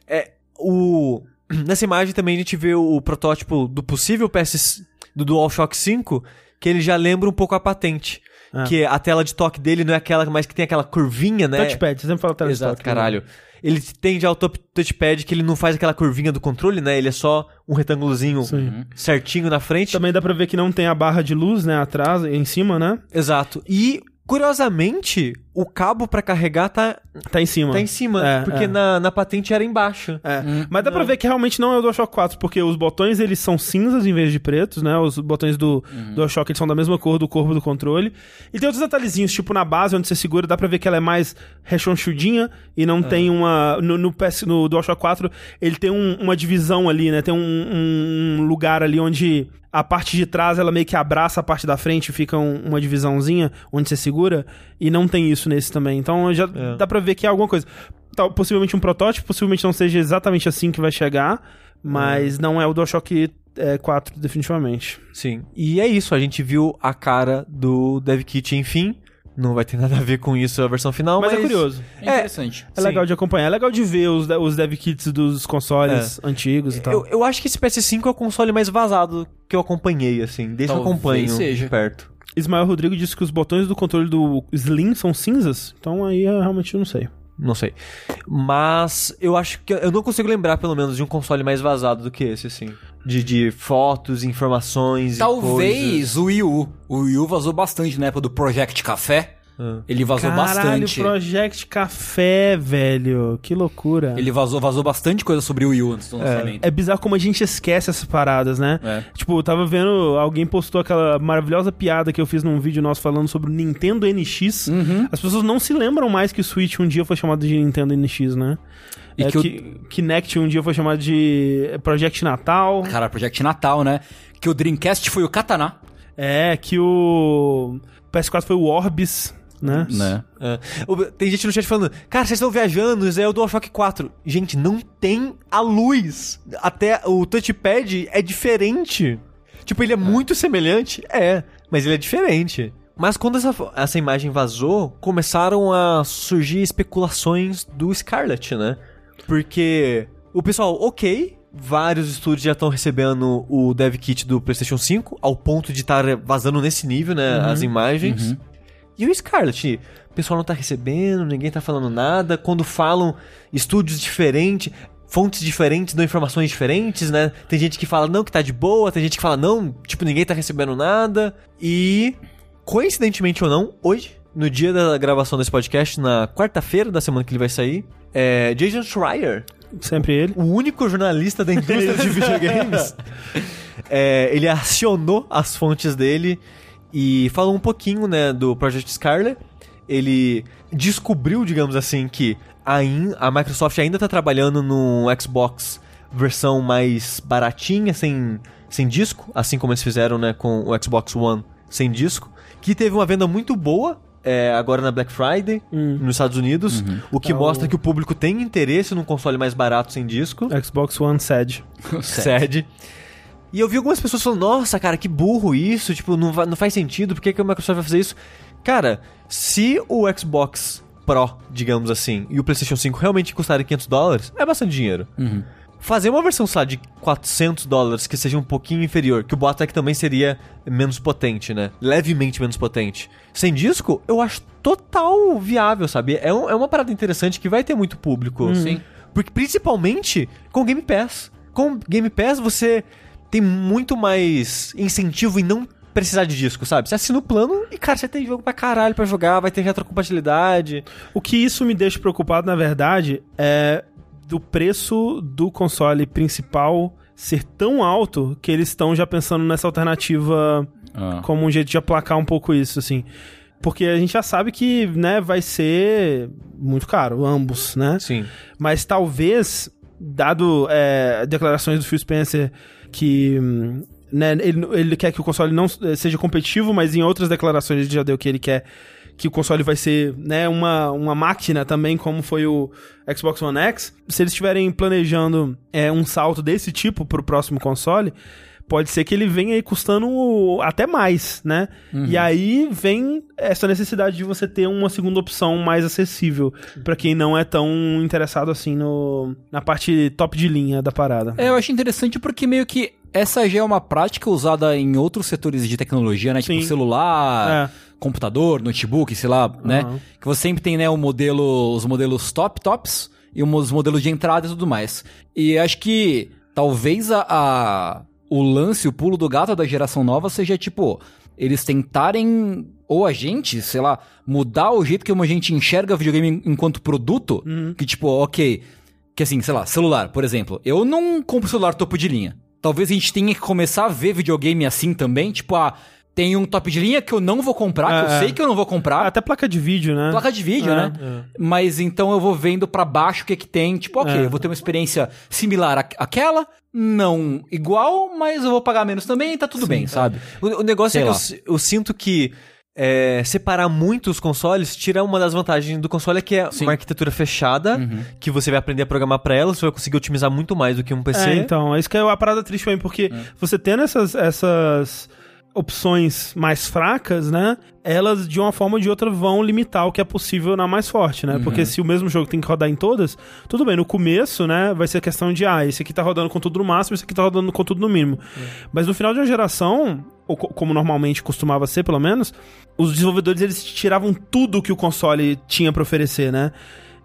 C: É. O. (clears throat) Nessa imagem também a gente vê o protótipo do possível PS. do DualShock 5, que ele já lembra um pouco a patente.
A: Ah.
C: Que a tela de toque dele não é aquela mais que tem aquela curvinha, né?
A: Touchpad, você sempre fala touchpad.
C: Exato, caralho. Ele tem já o top- touchpad que ele não faz aquela curvinha do controle, né? Ele é só um retângulozinho
A: Sim.
C: certinho na frente.
A: Também dá pra ver que não tem a barra de luz, né, atrás, em cima, né?
C: Exato. E, curiosamente, o cabo pra carregar tá,
A: Tá em cima.
C: tá em cima,
A: É,
C: porque
A: é.
C: Na, na patente era embaixo.
A: É, mas dá pra ver que realmente não é o DualShock 4, porque os botões eles são cinzas em vez de pretos, né? Os botões do DualShock eles são da mesma cor do corpo do controle. E tem outros detalhezinhos, tipo na base onde você segura, dá pra ver que ela é mais rechonchudinha e não tem uma. No, no, PS, no DualShock 4, ele tem um- uma divisão ali, né? Tem um, um- um lugar ali onde a parte de trás ela meio que abraça a parte da frente, fica um- uma divisãozinha onde você segura, e não tem isso nesse também. Então já
C: É.
A: dá pra ver que é alguma coisa. Tal- possivelmente um protótipo, possivelmente não seja exatamente assim que vai chegar, mas não é o DualShock é, 4, definitivamente.
C: Sim. E é isso, a gente viu a cara do DevKit, enfim. Não vai ter nada a ver com isso a versão final,
A: Mas,
C: mas...
A: é curioso.
B: É interessante.
A: É
C: Sim.
A: legal de acompanhar, é legal de ver os, os dev kits dos consoles antigos e tal.
C: Eu, eu acho que esse PS5 é o console mais vazado que eu acompanhei, assim, desde que eu acompanho
B: seja.
C: de perto.
A: Ismael Rodrigo disse que os botões do controle do Slim são cinzas, então aí eu realmente não sei.
C: Não sei. Mas eu acho que eu não consigo lembrar, pelo menos, de um console mais vazado do que esse, assim. De, de fotos, informações e.
B: Talvez o Wii U. O Wii U vazou bastante na época do Project Café.
C: Ah.
B: Ele vazou
A: Caralho,
B: bastante.
A: Project Café, velho. Que loucura.
B: Ele vazou, vazou bastante coisa sobre o Wii U antes do lançamento.
A: É bizarro como a gente esquece essas paradas, né?
B: É.
A: Tipo, eu tava vendo, alguém postou aquela maravilhosa piada que eu fiz num vídeo nosso falando sobre o Nintendo NX.
B: Uhum.
A: As pessoas não se lembram mais que o Switch um dia foi chamado de Nintendo NX, né?
B: E
A: É,
B: que o-
A: que Kinect um dia foi chamado de Project Natal.
B: Cara, Project Natal, né? Que o Dreamcast foi o Katana.
A: É, que o PS4 foi o Orbis, né?
B: Né?
C: É. O- Tem gente no chat falando, cara, vocês estão viajando, isso é o DualShock 4. Gente, não tem a luz. Até o touchpad é diferente. Tipo, ele é, muito semelhante? É, mas ele é diferente. Mas quando essa, essa imagem vazou, começaram a surgir especulações do Scarlet, né? Porque o pessoal, ok, vários estúdios já estão recebendo o dev kit do PlayStation 5, ao ponto de estar vazando nesse nível, né, as imagens. E o Scarlet, o pessoal não tá recebendo, ninguém tá falando nada. Quando falam estúdios diferentes, fontes diferentes dão informações diferentes, né? Tem gente que fala não que tá de boa, tem gente que fala não, tipo, ninguém tá recebendo nada. E coincidentemente ou não, hoje, no dia da gravação desse podcast, na quarta-feira da semana que ele vai sair, é Jason Schreier,
A: Sempre ele.
C: o único jornalista da indústria de (laughs) videogames, é, ele acionou as fontes dele e falou um pouquinho, né, do Project Scarlet. Ele descobriu, digamos assim, que ain- a Microsoft ainda está trabalhando no Xbox versão mais baratinha, sem, sem disco, assim como eles fizeram, né, com o Xbox One sem disco, que teve uma venda muito boa é, agora na Black Friday nos Estados Unidos, o que
A: Tá,
C: mostra
A: o-
C: que o público tem interesse num console mais barato sem disco.
A: Xbox One SED. (laughs)
C: Sede. E eu vi algumas pessoas falando, nossa, cara, que burro isso, tipo, não, va- não faz sentido, por que, que a Microsoft vai fazer isso? Cara, se o Xbox Pro, digamos assim, e o PlayStation 5 realmente custarem 500 dólares, é bastante dinheiro. Fazer uma versão, sei lá, de 400 dólares que seja um pouquinho inferior, que o que também seria menos potente, né? Levemente menos potente. Sem disco, eu acho total viável, sabe? É, um- é uma parada interessante que vai ter muito público.
B: Sim.
C: Porque principalmente com Game Pass. Com Game Pass você tem muito mais incentivo em não precisar de disco, sabe? Você assina o plano e, cara, você tem jogo pra caralho pra jogar, vai ter retrocompatibilidade.
A: O que isso me deixa preocupado, na verdade, é do preço do console principal ser tão alto que eles estão já pensando nessa alternativa
B: Ah.
A: como um jeito de aplacar um pouco isso, assim. Porque a gente já sabe que, né, vai ser muito caro, ambos, né?
C: Sim.
A: Mas talvez, dado é, declarações do Phil Spencer que né, ele, ele quer que o console não eh, seja competitivo, mas em outras declarações ele já deu que ele quer que o console vai ser né, uma, uma máquina também, como foi o Xbox One X. Se eles estiverem planejando é, um salto desse tipo pro próximo console, pode ser que ele venha aí custando até mais, né? E aí vem essa necessidade de você ter uma segunda opção mais acessível pra quem não é tão interessado assim no, na parte top de linha da parada.
B: É, eu acho interessante porque meio que essa já é uma prática usada em outros setores de tecnologia, né? Tipo
A: Sim.
B: celular, computador, notebook, sei lá, né?
A: Aham.
B: Que você sempre tem, né, o modelo, os modelos top, tops e os modelos de entrada e tudo mais. E acho que talvez a, a- o lance, o pulo do gato da geração nova seja tipo eles tentarem ou a gente, sei lá, mudar o jeito que a gente enxerga videogame enquanto produto, que tipo, OK, que assim, sei lá, celular, por exemplo. Eu não compro celular topo de linha. Talvez a gente tenha que começar a ver videogame assim também, tipo, ah, tem um top de linha que eu não vou comprar, que
A: É,
B: eu
A: é.
B: sei que eu não vou comprar.
A: Até placa de vídeo, né?
B: Placa de vídeo,
A: É,
B: né? Mas então eu vou vendo pra baixo o que que tem. Tipo, ok,
A: É.
B: eu vou ter uma experiência similar à- àquela, não igual, mas eu vou pagar menos também e tá tudo bem, sabe?
C: O, o negócio
B: Sei
C: é que eu, eu sinto que é, separar muito os consoles tira uma das vantagens do console, que é
B: Sim.
C: uma arquitetura fechada, que você vai aprender a programar pra ela, você vai conseguir otimizar muito mais do que um PC.
A: É, então, é isso que é a parada triste pra mim, porque você tendo essas, essas opções mais fracas, né? Elas, de uma forma ou de outra, vão limitar o que é possível na mais forte, né? Porque se o mesmo jogo tem que rodar em todas, tudo bem, no começo, né? Vai ser questão de, ah, esse aqui tá rodando com tudo no máximo, esse aqui tá rodando com tudo no mínimo. Mas no final de uma geração, ou co- como normalmente costumava ser, pelo menos, os desenvolvedores eles tiravam tudo que o console tinha pra oferecer, né?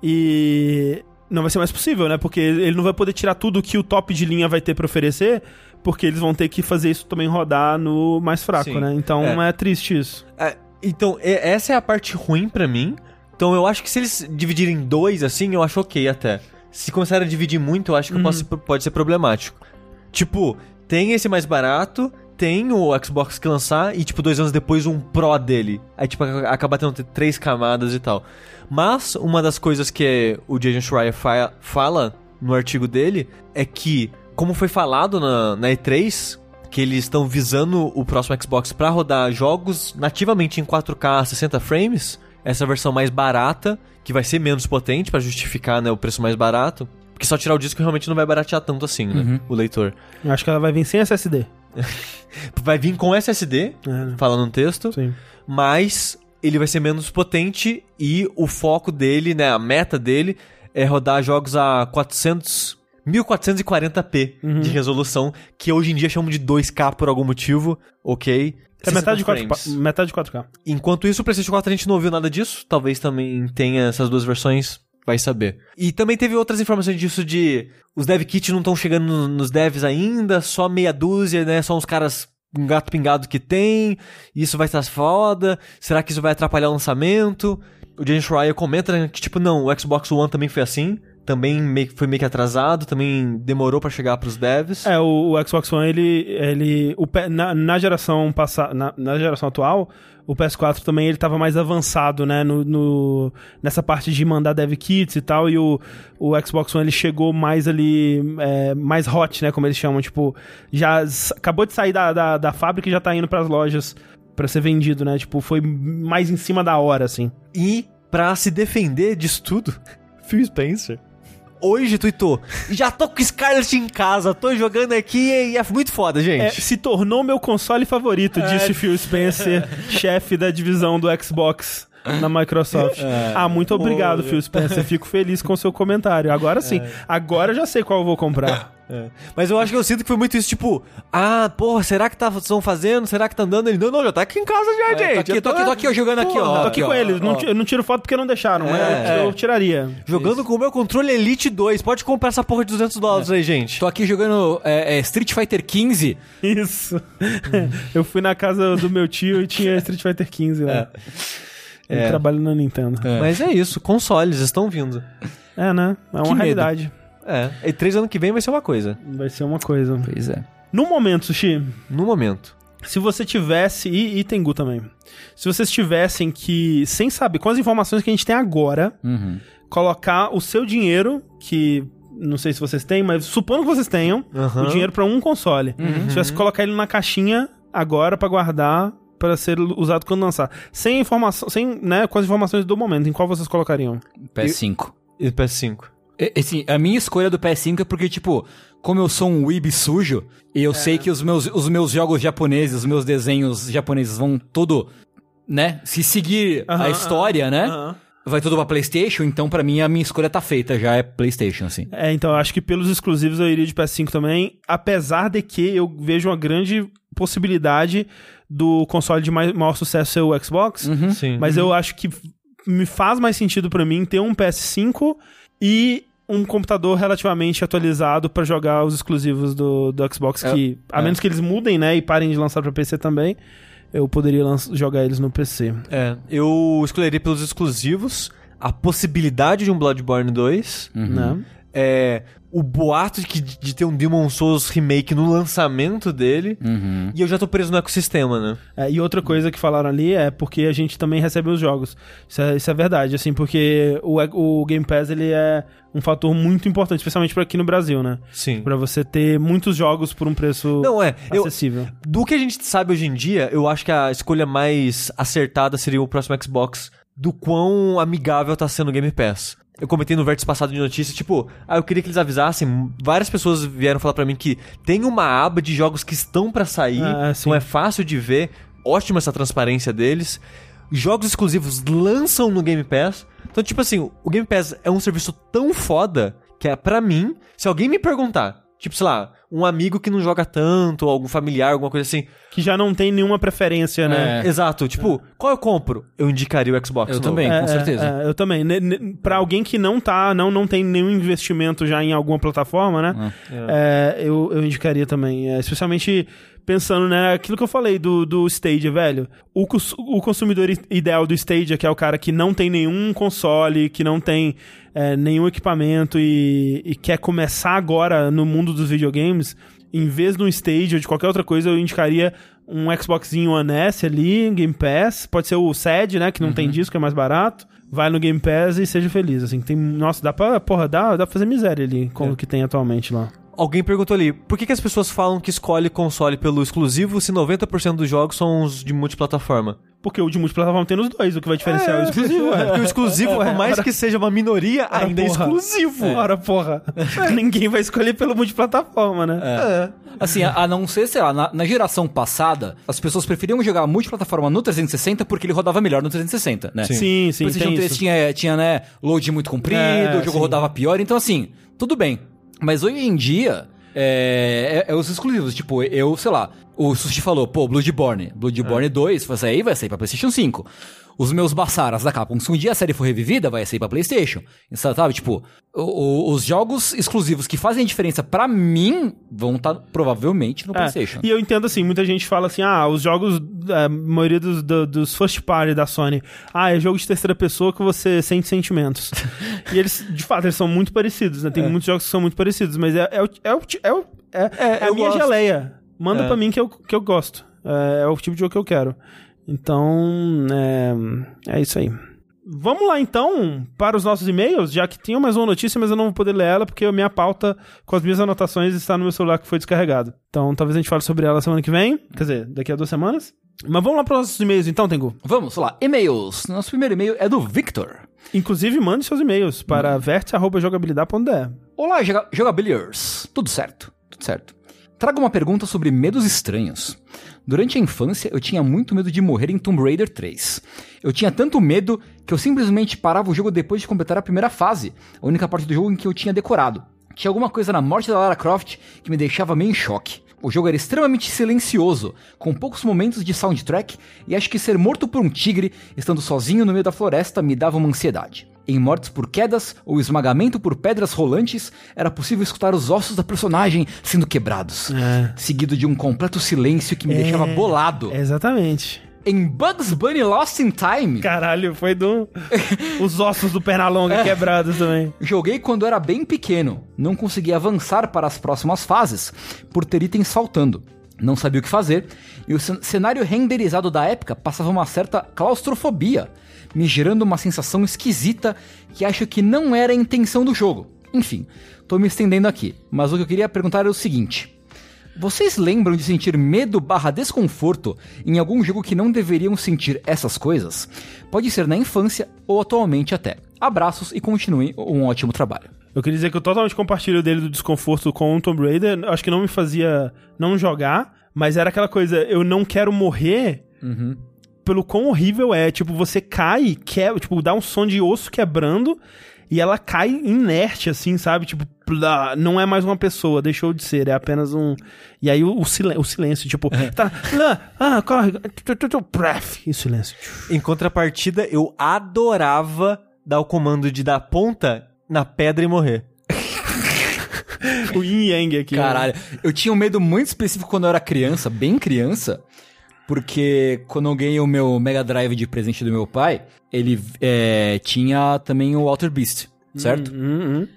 A: E não vai ser mais possível, né? Porque ele não vai poder tirar tudo que o top de linha vai ter pra oferecer, porque eles vão ter que fazer isso também rodar no mais fraco,
C: Sim.
A: né? Então
C: É.
A: é. triste isso.
C: É, então, essa é a parte ruim pra mim. Então eu acho que se eles dividirem em dois, assim, eu acho ok até. Se começarem a dividir muito, eu acho que posso- pode ser problemático. Tipo, tem esse mais barato, tem o Xbox que lançar e, tipo, dois anos depois um Pro dele. Aí, tipo, ac- acaba tendo três camadas e tal. Mas, uma das coisas que o Jason Schreier fa- fala no artigo dele é que, como foi falado na, na E3, que eles estão visando o próximo Xbox pra rodar jogos nativamente em 4K 60 frames, essa versão mais barata, que vai ser menos potente pra justificar né, o preço mais barato. Porque só tirar o disco realmente não vai baratear tanto assim, né? O leitor.
A: Eu acho que ela vai vir sem SSD. (laughs)
C: Vai vir com SSD,
A: É,
C: fala no texto,
A: sim.
C: mas ele vai ser menos potente e o foco dele, né, a meta dele é rodar jogos a 400 1440p
A: Uhum.
C: de resolução, que hoje em dia chamam de 2K por algum motivo, ok?
A: É metade de, 4,
C: 60 frames.
A: metade de 4K.
C: Enquanto isso, o PlayStation 4 a gente não ouviu nada disso. Talvez também tenha essas duas versões, vai saber. E também teve outras informações disso de os dev kits não estão chegando no- nos devs ainda, só meia dúzia, né? Só uns caras um gato pingado que tem. Isso vai estar foda. Será que isso vai atrapalhar o lançamento? O James Schreier comenta né, que tipo, não, o Xbox One também foi assim. Também meio, foi meio que atrasado, também demorou pra chegar pros devs.
A: É, o, o Xbox One, ele. ele o, na, na geração passada. Na, na geração atual, o PS4 também ele tava mais avançado, né? No, no- nessa parte de mandar dev kits e tal. E o, o Xbox One ele chegou mais ali. é, mais hot, né? Como eles chamam. Tipo, já acabou de sair da, da, da fábrica e já tá indo pras lojas pra ser vendido, né? Tipo, foi mais em cima da hora, assim.
C: E pra se defender disso tudo, (laughs) Phil Spencer hoje tweetou: Já tô com Scarlet em casa, tô jogando aqui e é muito foda, gente.
A: É, se tornou meu console favorito, disse Phil Spencer, (laughs) chefe da divisão do Xbox na Microsoft. (laughs) Ah, muito obrigado, Phil Spencer. Fico feliz com o seu comentário. Agora sim. Agora eu já sei qual eu vou comprar.
C: É. Mas eu acho que eu sinto que foi muito isso, tipo, ah, porra, será que tá, estão fazendo? Será que tá andando? Ele, não, não, já tá aqui em casa já,
B: É,
C: gente.
B: tô aqui,
C: Eu
B: tô aqui, tô aqui, eu jogando aqui, ó.
A: Tô aqui
B: ó,
A: com eles. Não,
B: ó.
A: ti- eu não tiro foto porque não deixaram. mas
C: É,
A: eu, eu
C: é.
A: tiraria.
C: Jogando com o meu controle Elite 2. Pode comprar essa porra de 200 dólares aí, gente.
B: Tô aqui jogando é, é, Street Fighter XV.
A: Isso. (laughs) eu fui na casa do meu tio e tinha Street Fighter XV lá. Ele
C: É.
A: trabalha na Nintendo. É,
C: Mas é isso, consoles estão vindo.
A: né? É uma
B: medo.
A: realidade.
C: É, e três anos que vem vai ser uma coisa.
A: Vai ser uma coisa.
B: Pois é.
A: No momento, Sushi,
C: No momento.
A: Se você tivesse, e, e Tengu também, se vocês tivessem que, sem saber, com as informações que a gente tem agora,
B: Uhum.
A: colocar o seu dinheiro, que não sei se vocês têm, mas supondo que vocês tenham,
C: Aham.
A: o dinheiro pra um console. Se tivesse que colocar ele na caixinha agora pra guardar, pra ser usado quando lançar. Sem informação, sem, né, com as informações do momento, em qual vocês colocariam?
B: PS5.
C: E PS5.
B: E- Assim, a minha escolha do PS5 é porque, tipo, como eu sou um weeb sujo, e eu sei que os meus, os meus jogos japoneses, os meus desenhos japoneses vão todo, né, se seguir a
A: Aham,
B: história, né,
A: Aham.
B: vai tudo pra Playstation, então pra mim a minha escolha tá feita, já é Playstation, assim.
A: É, então eu acho que pelos exclusivos eu iria de PS5 também, apesar de que eu vejo uma grande possibilidade do console de mai- maior sucesso ser o Xbox,
B: Uhum.
C: Sim.
A: mas eu acho que me faz mais sentido pra mim ter um PS5 e um computador relativamente atualizado pra jogar os exclusivos do, do Xbox,
B: É,
A: que a
B: é.
A: menos que eles mudem, né, e parem de lançar pra PC também, eu poderia jogar eles no PC.
C: É, eu escolheria pelos exclusivos a possibilidade de um Bloodborne 2.
A: Né?
C: É, o boato de, que- de ter um Demon Souls remake no lançamento dele.
B: Uhum.
C: E eu já tô preso no ecossistema, né?
A: É, e outra coisa que falaram ali é porque a gente também recebe os jogos. Isso é, isso é verdade, assim, porque o, o Game Pass ele é um fator muito importante, especialmente para aqui no Brasil, né?
C: Sim.
A: Pra você ter muitos jogos por um preço
C: Não, é. Eu,
A: acessível.
C: do que a gente sabe hoje em dia, eu acho que a escolha mais acertada seria o próximo Xbox, do quão amigável tá sendo o Game Pass. Eu comentei no vértice passado de notícia, tipo, ah, eu queria que eles avisassem. Várias pessoas vieram falar pra mim que tem uma aba de jogos que estão pra sair,
A: Ah,
C: não é fácil de ver, ótima essa transparência deles. Jogos exclusivos lançam no Game Pass. Então, tipo assim, o Game Pass é um serviço tão foda que é pra mim, se alguém me perguntar, tipo, sei lá, um amigo que não joga tanto, ou algum familiar, alguma coisa assim.
A: Que já não tem nenhuma preferência, né?
B: É.
C: Exato, tipo, qual eu compro? Eu indicaria o Xbox.
B: Eu
C: novo.
B: também. com certeza.
A: é, eu também. Ne- Pra alguém que não tá, não, não tem nenhum investimento já em alguma plataforma, né? É, eu, eu indicaria também. é, especialmente pensando, né, aquilo que eu falei do, do Stadia, velho. O, cons- o consumidor ideal do Stadia, que é o cara que não tem nenhum console, que não tem é, nenhum equipamento e, e quer começar agora no mundo dos videogames, em vez de um Stadia ou de qualquer outra coisa, eu indicaria um Xboxinho One S ali, Game Pass. Pode ser o SED, né? Que não tem disco, é mais barato. Vai no Game Pass e seja feliz. Assim, tem. Nossa, dá pra. Porra, dá, dá pra fazer miséria ali com o que tem atualmente lá.
C: Alguém perguntou ali, por que, que as pessoas falam que escolhe console pelo exclusivo se 90% dos jogos são os de multiplataforma?
A: Porque o de multiplataforma tem nos dois, o que vai diferenciar é, o exclusivo.
C: É,
A: É.
C: porque o exclusivo, por mais que seja uma minoria,
A: Ora,
C: ainda é
A: porra.
C: exclusivo.
A: Ora, porra. (laughs) Ninguém vai escolher pelo multiplataforma, né?
C: É.
B: Assim, a, a não ser, sei lá, na, na geração passada, as pessoas preferiam jogar multiplataforma no 360 porque ele rodava melhor no 360, né?
A: Sim, sim, sim
B: PlayStation
A: tem
B: 3
A: isso.
B: tinha, tinha, né, load muito comprido,
A: É,
B: o jogo
A: sim.
B: rodava pior, então assim, tudo bem. Mas hoje em dia, é, é- é os exclusivos. Tipo, eu, sei lá, o Sushi falou, pô, Bloodborne. Bloodborne
A: É.
B: 2 vai sair, vai sair pra PlayStation 5. Os meus Bassaras da Capcom, se um dia a série for revivida, vai sair pra PlayStation. Sabe, tipo, o- o- os jogos exclusivos que fazem a diferença pra mim vão estar provavelmente no
A: É,
B: PlayStation.
A: E eu entendo assim, muita gente fala assim, ah, os jogos, a maioria dos, do- dos first party da Sony, ah, é jogo de terceira pessoa que você sente sentimentos. (laughs) e eles, de fato, eles são muito parecidos, né? Tem muitos jogos que são muito parecidos, mas é, é, o, é, o, é, o- é- é a
C: eu
A: minha
C: gosto.
A: geleia. Manda
C: É.
A: pra mim que eu, que eu gosto. É, é o tipo de jogo que eu quero. Então, é, é isso aí. Vamos lá então para os nossos e-mails, já que tinha mais uma notícia, mas eu não vou poder ler ela porque a minha pauta com as minhas anotações está no meu celular que foi descarregado. Então talvez a gente fale sobre ela semana que vem, quer dizer, daqui a duas semanas. Mas vamos lá para os nossos e-mails então, Tengu.
B: Vamos lá, e-mails. Nosso primeiro e-mail é do Victor.
A: Inclusive, mande seus e-mails para verte.jogabilidade.de.
B: Olá, joga jogabiliers. Tudo certo, tudo certo. Trago uma pergunta sobre medos estranhos. Durante a infância, eu tinha muito medo de morrer em Tomb Raider 3. Eu tinha tanto medo que eu simplesmente parava o jogo depois de completar a primeira fase, a única parte do jogo em que eu tinha decorado. Tinha alguma coisa na morte da Lara Croft que me deixava meio em choque. O jogo era extremamente silencioso, com poucos momentos de soundtrack, e acho que ser morto por um tigre, estando sozinho no meio da floresta, me dava uma ansiedade. Em mortes por quedas ou esmagamento por pedras rolantes, era possível escutar os ossos da personagem sendo quebrados,
A: É.
B: seguido de um completo silêncio que me deixava bolado.
A: Exatamente.
B: Em Bugs Bunny Lost in Time,
A: Caralho, foi do. (laughs) Os ossos do Pernalonga quebrados também.
B: Joguei quando era bem pequeno, não conseguia avançar para as próximas fases por ter itens faltando. Não sabia o que fazer, e o cen- cenário renderizado da época passava uma certa claustrofobia, me gerando uma sensação esquisita que acho que não era a intenção do jogo. Enfim, tô me estendendo aqui, mas o que eu queria perguntar é o seguinte. Vocês lembram de sentir medo barra desconforto em algum jogo que não deveriam sentir essas coisas? Pode ser na infância ou atualmente até. Abraços e continuem um ótimo trabalho.
A: Eu queria dizer que eu totalmente compartilho dele do desconforto com o Tomb Raider. Acho que não me fazia não jogar, mas era aquela coisa, eu não quero morrer pelo quão horrível é. Tipo, você cai, quebra, tipo, dá um som de osso quebrando e ela cai inerte, assim, sabe? Tipo, plá, não é mais uma pessoa, deixou de ser, é apenas um. E aí o, o, silen- o silêncio, tipo, tá, lá, ah, corre, pref, e o silêncio.
C: Em contrapartida, eu adorava dar o comando de dar ponta na pedra e morrer. (laughs)
A: O yin yang aqui. né?
B: Caralho, eu tinha um medo muito específico quando eu era criança, bem criança, porque quando eu ganhei o meu Mega Drive de presente do meu pai, ele é, tinha também o Walter Beast, certo?
A: Hum, hum.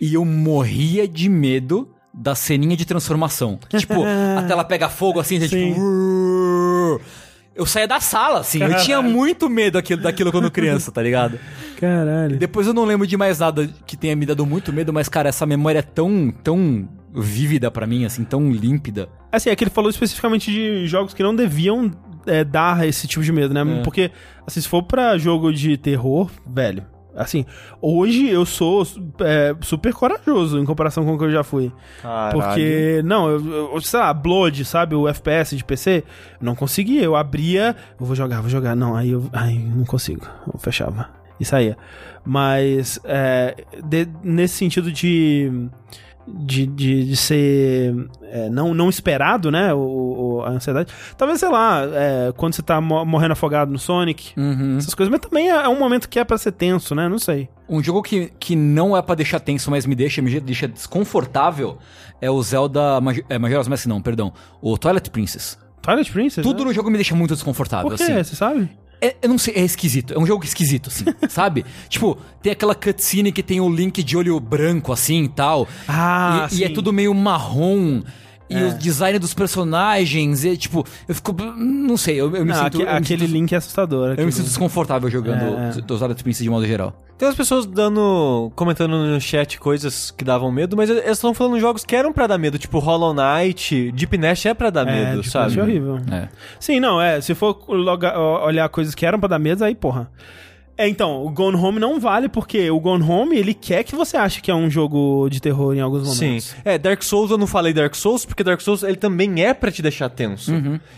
B: E eu morria de medo da ceninha de transformação. Tipo, (laughs) a tela pega fogo assim, você
A: Sim.
B: tipo. Eu saía da sala, assim. Eu tinha muito medo daquilo, daquilo quando criança, tá ligado? (laughs)
A: Caralho.
B: Depois eu não lembro de mais nada que tenha me dado muito medo, mas, cara, essa memória é tão, tão vívida pra mim, assim, tão límpida.
A: Assim, é que ele falou especificamente de jogos que não deviam é, dar esse tipo de medo, né?
B: É.
A: Porque, assim, se for pra jogo de terror, velho, Assim, hoje eu sou é, super corajoso em comparação com o que eu já fui.
C: Caralho.
A: Porque, não, eu, eu, sei lá, Blood, sabe, o FPS de PC, não conseguia. Eu abria, eu vou jogar, vou jogar. Não, aí eu, ai, não consigo. Eu fechava e saía. Mas, é, de- nesse sentido de. De, de, de ser é, não, não esperado, né? O, o- a ansiedade. Talvez, sei lá, é, quando você tá mo- morrendo afogado no Sonic,
B: Uhum.
A: essas coisas, mas também é, é um momento que é pra ser tenso, né? Não sei.
B: Um jogo que, que não é pra deixar tenso, mas me deixa, me deixa desconfortável é o Zelda Maj é, Majora's Mask, não, perdão. O Twilight Princess.
A: Twilight Princess?
B: Tudo
A: né?
B: no jogo me deixa muito desconfortável,
A: Por quê?
B: assim.
A: Você sabe?
B: É, eu não sei, é esquisito. É um jogo esquisito, assim, (laughs) sabe? Tipo, tem aquela cutscene que tem o Link de olho branco, assim, e tal.
A: Ah,
B: e, e é
A: sim.
B: tudo meio marrom. E
A: É.
B: o design dos personagens, e tipo, eu fico. Não sei, eu, eu me
A: Não,
B: sinto.
A: aque-
B: eu me
A: aquele
B: sinto-
A: link é assustador.
B: Eu me
A: aquele-
B: sinto desconfortável jogando
A: É, é.
B: os Twilight Princess de modo geral.
C: Tem umas pessoas dando. comentando no chat coisas que davam medo, mas eles estão falando jogos que eram pra dar medo, tipo Hollow Knight, Deep Nest é pra dar
A: É,
C: medo,
A: tipo,
C: sabe?
A: achei horrível.
B: É.
A: Sim, não, é. Se for olhar coisas que eram pra dar medo, aí, porra. É, então, o Gone Home não vale, porque o Gone Home, ele quer que você ache que é um jogo de terror em alguns
C: Sim.
A: momentos.
C: É, Dark Souls eu não falei Dark Souls, porque Dark Souls ele também é pra te deixar tenso.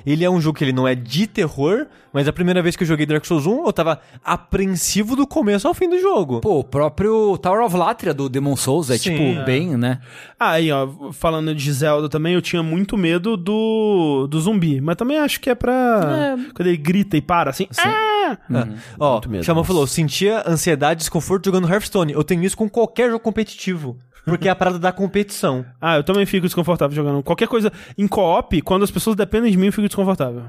C: Ele é um jogo que ele não é de terror, mas a primeira vez que eu joguei Dark Souls 1, eu tava apreensivo do começo ao fim do jogo.
B: Pô, o próprio Tower of Latria do Demon Souls é
C: Sim,
B: tipo
C: é.
B: bem, né?
A: Ah, aí, ó, falando de Zelda também, eu tinha muito medo do, do zumbi. Mas também acho que é pra. Quando ele grita e para, assim. Ah!
C: Ó,
A: medo,
C: Chama
A: nossa.
C: falou, sentia ansiedade e desconforto jogando Hearthstone. Eu tenho isso com qualquer jogo competitivo. Porque é a parada da competição. (laughs)
A: Ah, eu também fico desconfortável jogando. Qualquer coisa em co-op, quando as pessoas dependem de mim, eu fico desconfortável.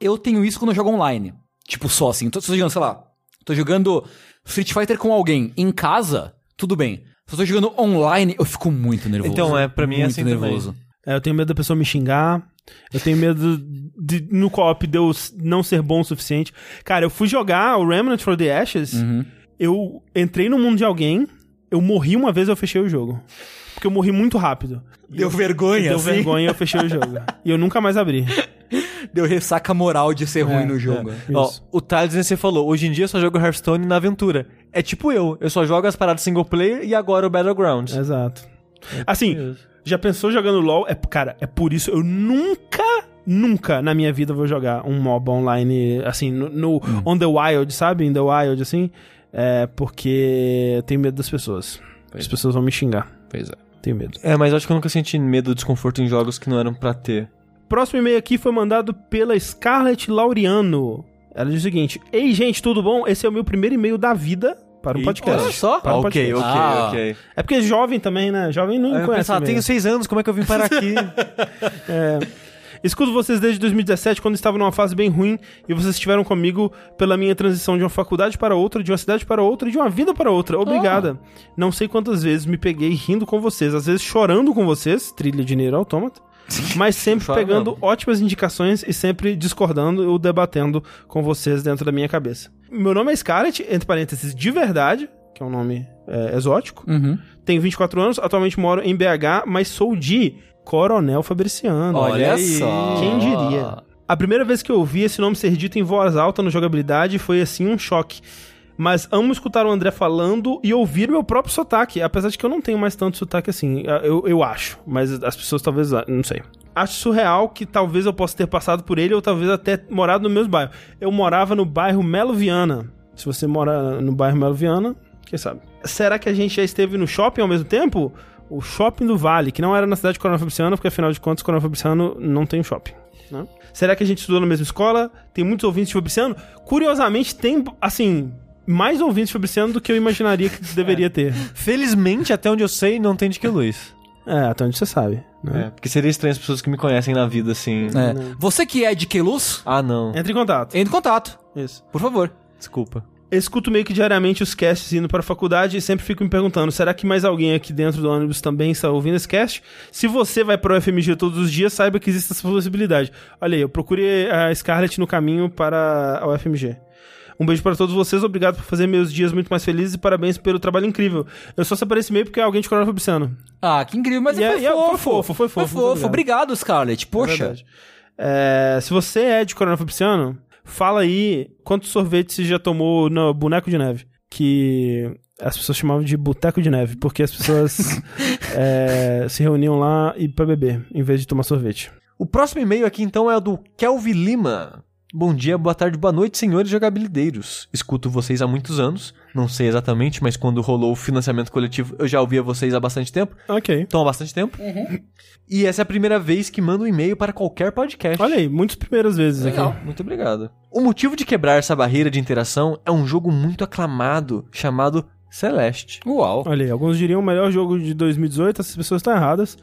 B: Eu tenho isso quando eu jogo online. Tipo, só assim. Tô, tô jogando, sei lá. Tô jogando Street Fighter com alguém em casa, tudo bem. Se eu tô jogando online, eu fico muito nervoso.
C: Então, é, pra mim é
B: muito
C: assim
B: nervoso.
A: É, eu tenho medo da pessoa me xingar. Eu tenho medo de, no co-op de eu não ser bom o suficiente. Cara, eu fui jogar o Remnant for the Ashes.
B: Uhum.
A: Eu entrei no mundo de alguém. Eu morri uma vez eu fechei o jogo. Porque eu morri muito rápido.
B: Deu vergonha,
A: Deu
B: assim?
A: vergonha e eu fechei o jogo. (laughs) E eu nunca mais abri.
B: Deu ressaca moral de ser ruim
A: É,
B: no jogo.
C: Ó,
A: Isso.
C: o Thales você falou, hoje em dia eu só jogo Hearthstone na aventura. É tipo eu, eu só jogo as paradas single player e agora o Battlegrounds.
A: Exato. Assim, já pensou jogando LoL? É, cara, é por isso eu nunca, nunca na minha vida vou jogar um MOBA online, assim, no, no- on the wild, sabe? In the wild, assim. É porque eu tenho medo das pessoas. As pessoas vão me xingar.
B: Pois é.
A: Tenho medo.
C: É, mas acho que eu nunca senti medo ou desconforto em jogos que não eram pra ter.
A: Próximo e-mail aqui foi mandado pela Scarlett Laureano. Ela diz o seguinte: Ei, gente, tudo bom? Esse é o meu primeiro e-mail da vida para um podcast.
C: olha só.
A: Para um
C: ok,
A: podcast.
C: ok,
B: Ah.
C: ok.
A: É porque é jovem também, né? Jovem não conhece.
C: pensava, tenho seis anos, como é que eu vim parar aqui? (laughs)
A: Escuto vocês desde 2017, quando estava numa fase bem ruim, e vocês estiveram comigo pela minha transição de uma faculdade para outra, de uma cidade para outra, e de uma vida para outra. Obrigada. Não sei quantas vezes me peguei rindo com vocês, às vezes chorando com vocês, trilha de Nier Automata, (laughs) mas sempre pegando ótimas indicações e sempre discordando ou debatendo com vocês dentro da minha cabeça. Meu nome é Scarlett, entre parênteses, de verdade, que é um nome é, exótico.
B: Uhum.
A: Tenho 24 anos, atualmente moro em BH, mas sou de Coronel Fabriciano.
B: Olha,
C: aí.
B: só.
A: Quem diria? A primeira vez que eu ouvi esse nome ser dito em voz alta no jogabilidade foi assim um choque. Mas amo escutar o André falando e ouvir meu próprio sotaque, apesar de que eu não tenho mais tanto sotaque assim, eu, eu acho. Mas as pessoas talvez, não sei. Acho surreal que talvez eu possa ter passado por ele ou talvez até morado no mesmo bairro. Eu morava no bairro Melo Viana. Se você mora no bairro Melo Viana, quem sabe? Será que a gente já esteve no shopping ao mesmo tempo? O shopping do Vale, que não era na cidade de Coronel Fabriciano, porque afinal de contas, Coronel Fabriciano não tem shopping. né? Será que a gente estudou na mesma escola? Tem muitos ouvintes de Fabriciano? Curiosamente, tem, assim, mais ouvintes de Fabriciano do que eu imaginaria que deveria ter.
C: Felizmente, até onde eu sei, não tem de que Luiz.
A: É, até onde você sabe. Né?
C: É, porque seria estranho as pessoas que me conhecem na vida, assim.
B: É. Você que é de Queluz,
C: Ah, não.
A: Entre em contato.
B: entre em contato,
A: Isso.
B: por favor.
C: Desculpa.
A: Escuto meio que diariamente os casts indo para a faculdade e sempre fico me perguntando: será que mais alguém aqui dentro do ônibus também está ouvindo esse cast? Se você vai para o FMG todos os dias, saiba que existe essa possibilidade. Olha aí, eu procurei a Scarlett no caminho para o FMG. Um beijo para todos vocês, obrigado por fazer meus dias muito mais felizes e parabéns pelo trabalho incrível. Eu só separei esse e-mail porque é alguém de Coronel Fabriciano.
B: Ah, que incrível, mas
A: E é-
B: foi,
A: e é- foi
B: fofo.
A: fofo, foi fofo,
B: Foi fofo.
A: obrigado.
B: Obrigado, Scarlett.
A: É
B: Poxa.
A: verdade. É, se você é de Coronel Fabriciano, fala aí quantos sorvetes você já tomou no boneco de neve. que as pessoas chamavam de boteco de neve, porque as pessoas (laughs) é, se reuniam lá e para beber, em vez de tomar sorvete.
C: O próximo e-mail aqui então é o do Kelvin Lima. Bom dia, boa tarde, boa noite, senhores jogabilideiros. Escuto vocês há muitos anos, não sei exatamente, mas quando rolou o financiamento coletivo eu já ouvia vocês há bastante tempo.
A: Ok.
C: Então há bastante tempo. E essa é a primeira vez que mando um e-mail para qualquer podcast.
A: Olha aí, muitas primeiras vezes
B: Legal.
A: aqui.
C: Muito obrigado. O motivo de quebrar essa barreira de interação é um jogo muito aclamado chamado Celeste.
B: Uau.
A: Olha aí, alguns diriam o melhor jogo de 2018, essas pessoas estão erradas,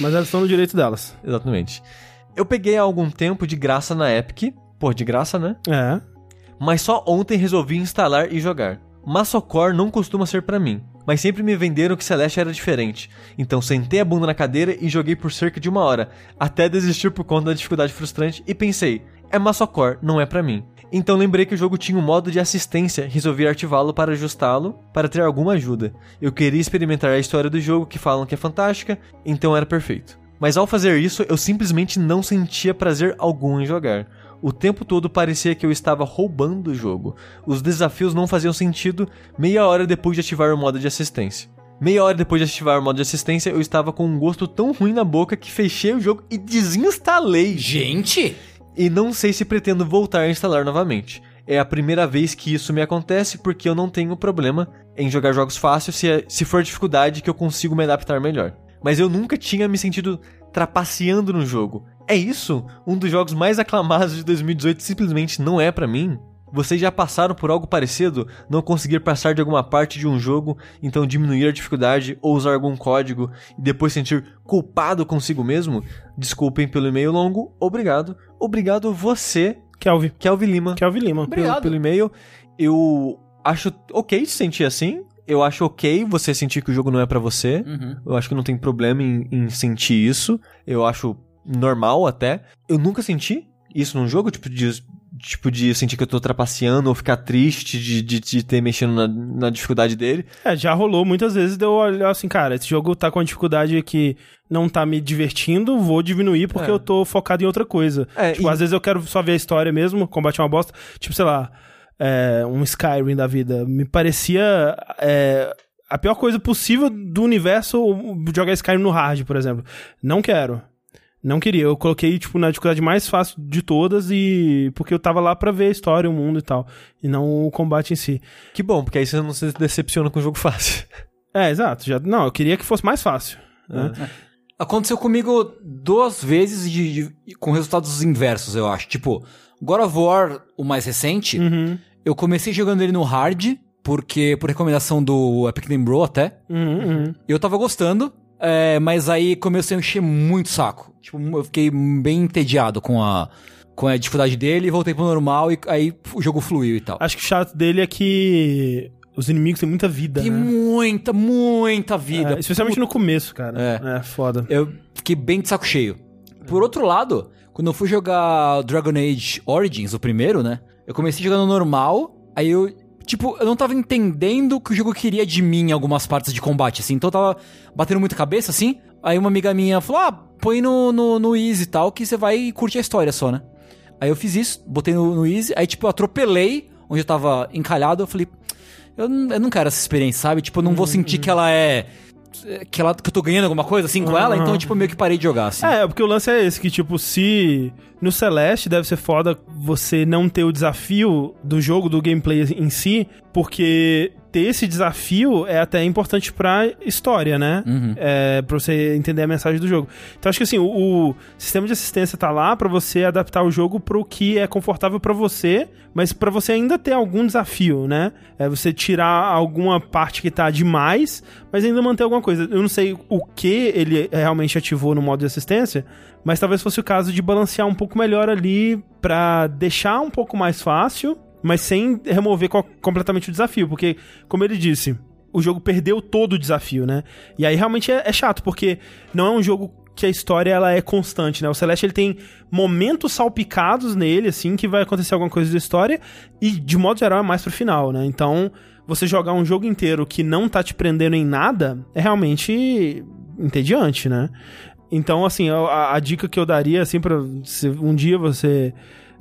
A: mas elas estão no direito delas.
C: Exatamente. Eu peguei há algum tempo de graça na Epic. Pô, de graça, né?
A: É.
C: Mas só ontem resolvi instalar e jogar. Massocor não costuma ser pra mim, mas sempre me venderam que Celeste era diferente. Então sentei a bunda na cadeira e joguei por cerca de uma hora, até desistir por conta da dificuldade frustrante e pensei, é Massocor, não é pra mim. Então lembrei que o jogo tinha um modo de assistência resolvi ativá-lo para ajustá-lo para ter alguma ajuda. Eu queria experimentar a história do jogo que falam que é fantástica, então era perfeito. Mas ao fazer isso, eu simplesmente não sentia prazer algum em jogar. O tempo todo parecia que eu estava roubando o jogo. Os desafios não faziam sentido meia hora depois de ativar o modo de assistência. Meia hora depois de ativar o modo de assistência, eu estava com um gosto tão ruim na boca que fechei o jogo e desinstalei.
B: Gente!
C: E não sei se pretendo voltar a instalar novamente. É a primeira vez que isso me acontece porque eu não tenho problema em jogar jogos fáceis se, é- se for dificuldade que eu consigo me adaptar melhor. Mas eu nunca tinha me sentido trapaceando no jogo. É isso? Um dos jogos mais aclamados de 2018 simplesmente não é pra mim? Vocês já passaram por algo parecido? Não conseguir passar de alguma parte de um jogo, então diminuir a dificuldade ou usar algum código e depois sentir culpado consigo mesmo? Desculpem pelo e-mail longo, obrigado. Obrigado você,
A: Kelvin.
C: Kelvin Lima,
A: Kelvin Lima.
C: pelo,
B: Obrigado.
C: pelo e-mail. Eu acho ok se sentir assim. Eu acho ok você sentir que o jogo não é pra você.
B: Uhum.
C: Eu acho que não tem problema em, em sentir isso. Eu acho normal até. Eu nunca senti isso num jogo, tipo de, tipo de sentir que eu tô trapaceando ou ficar triste de, de, de ter mexendo na, na dificuldade dele.
A: É, já rolou muitas vezes de eu olhar assim, cara, esse jogo tá com uma dificuldade que não tá me divertindo, vou diminuir porque
C: É.
A: eu tô focado em outra coisa.
C: É,
A: tipo,
C: e-
A: às vezes eu quero só ver a história mesmo, combate é uma bosta. Tipo, sei lá, é, um Skyrim da vida. Me parecia é, a pior coisa possível do universo jogar Skyrim no hard, por exemplo. Não quero. Não queria. Eu coloquei, tipo, na dificuldade mais fácil de todas e... Porque eu tava lá pra ver a história, o mundo e tal. E não o combate em si.
C: Que bom, porque aí você não se decepciona com o jogo (laughs) fácil.
A: É, exato. Já, não, eu queria que fosse mais fácil. né?
B: Aconteceu comigo duas vezes de- de- com resultados inversos, eu acho. Tipo, God of War, o mais recente,
A: Uhum.
B: eu comecei jogando ele no hard, porque por recomendação do Epic Game Bro até.
A: Uhum, uhum.
B: Eu tava gostando, é, mas aí começou a encher muito saco. Tipo, eu fiquei bem entediado com a, com a dificuldade dele, voltei pro normal e aí o jogo fluiu e tal.
A: Acho que o chato dele é que os inimigos têm muita vida,
B: Tem
A: né?
B: muita, muita vida.
A: É, especialmente no começo, cara.
B: É.
A: É, foda.
B: Eu fiquei bem de saco cheio. Por outro lado, quando eu fui jogar Dragon Age Origins, o primeiro, né? Eu comecei jogando normal, aí eu. Tipo, eu não tava entendendo o que o jogo queria de mim em algumas partes de combate, assim. Então eu tava batendo muita cabeça, assim. Aí uma amiga minha falou: Ah, põe no, no, no Easy e tal, que você vai curtir a história só, né? Aí eu fiz isso, botei no, no Easy, aí tipo, eu atropelei onde eu tava encalhado, eu falei. Eu eu não quero essa experiência, sabe? Tipo, eu não vou sentir que ela é. Que, ela, que eu tô ganhando alguma coisa assim com ela, então, tipo, eu meio que parei de jogar, assim.
A: É, porque o lance é esse, que tipo, se no Celeste deve ser foda você não ter o desafio do jogo, do gameplay em si, porque ter esse desafio é até importante pra história, né?
B: Uhum.
A: É, pra você entender a mensagem do jogo. Então acho que assim, o, o sistema de assistência tá lá pra você adaptar o jogo pro que é confortável pra você, mas pra você ainda ter algum desafio, né? É você tirar alguma parte que tá demais, mas ainda manter alguma coisa. Eu não sei o que ele realmente ativou no modo de assistência, mas talvez fosse o caso de balancear um pouco melhor ali pra deixar um pouco mais fácil, mas sem remover co- completamente o desafio, porque como ele disse, o jogo perdeu todo o desafio, né? E aí realmente é, é chato, porque não é um jogo que a história ela é constante, né? O Celeste ele tem momentos salpicados nele, assim, que vai acontecer alguma coisa da história, e de modo geral é mais pro final, né? Então, você jogar um jogo inteiro que não tá te prendendo em nada é realmente entediante, né? Então, assim, a, a dica que eu daria, assim, pra se um dia você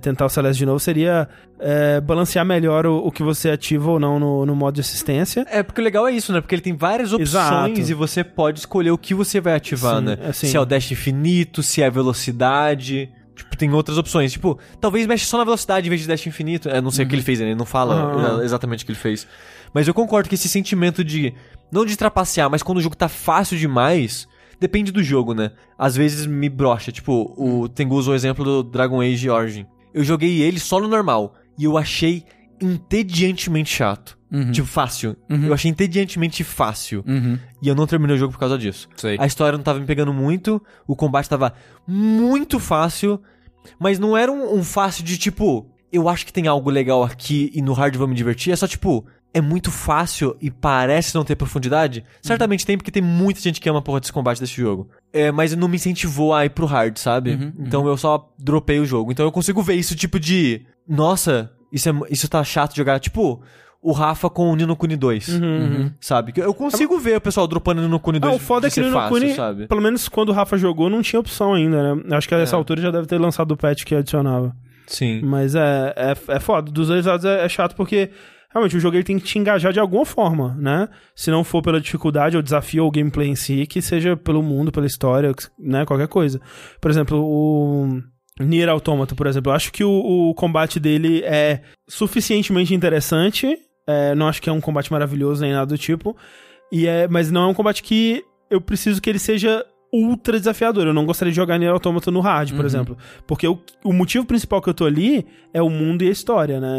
A: tentar o Celeste de novo seria é, balancear melhor o, o que você ativa ou não no, no modo de assistência.
C: É, porque o legal é isso, né? Porque ele tem várias opções
A: Exato.
C: e você pode escolher o que você vai ativar,
A: Sim,
C: né?
A: assim.
C: Se é o dash infinito, se é a velocidade. Tipo, tem outras opções. Tipo, talvez mexe só na velocidade em vez de dash infinito. É, não sei o que ele fez, né? ele não fala
A: Ah.
C: exatamente o que ele fez. Mas eu concordo que esse sentimento de. Não de trapacear, mas quando o jogo tá fácil demais. Depende do jogo, né? Às vezes me brocha. Tipo, o Tengu usou o exemplo do Dragon Age Origin. Eu joguei ele só no normal. E eu achei entediantemente chato.
B: Uhum.
C: Tipo, fácil.
B: Uhum.
C: Eu achei entediantemente fácil.
B: Uhum.
C: E eu não terminei o jogo por causa disso.
B: Sei.
C: A história não tava me pegando muito, o combate tava muito fácil, mas não era um, um fácil de tipo, eu acho que tem algo legal aqui e no hard vou me divertir. É só tipo, é muito fácil e parece não ter profundidade. Certamente tem, porque tem muita gente que ama a porra desse combate desse jogo. É, mas não me incentivou a ir pro hard, sabe?
B: Uhum,
C: então eu só dropei o jogo. Então eu consigo ver isso tipo de, nossa, isso, é, isso tá chato de jogar. Tipo, o Rafa com o Nino Kuni 2.
A: Uhum.
C: Sabe? Eu consigo ver o pessoal dropando Nino Kuni 2
A: Ah, o foda é que
C: ser
A: no
C: fácil,
A: Kuni,
C: sabe?
A: pelo menos quando o Rafa jogou, não tinha opção ainda, né? Acho que a essa
C: É.
A: altura já deve ter lançado o patch que adicionava.
C: Sim.
A: Mas é, é, é foda. Dos dois lados é, é chato porque realmente o jogo ele tem que te engajar de alguma forma, né? Se não for pela dificuldade ou desafio ou gameplay em si, que seja pelo mundo, pela história, né? Qualquer coisa. Por exemplo, o. Nier Automata, por exemplo, eu acho que o, o combate dele é suficientemente interessante. é, não acho que é um combate maravilhoso nem nada do tipo. E é, mas não é um combate que eu preciso que ele seja ultra desafiador. Eu não gostaria de jogar Nier Automata no hard, por exemplo. Porque o, o motivo principal que eu tô ali é o mundo e a história, né?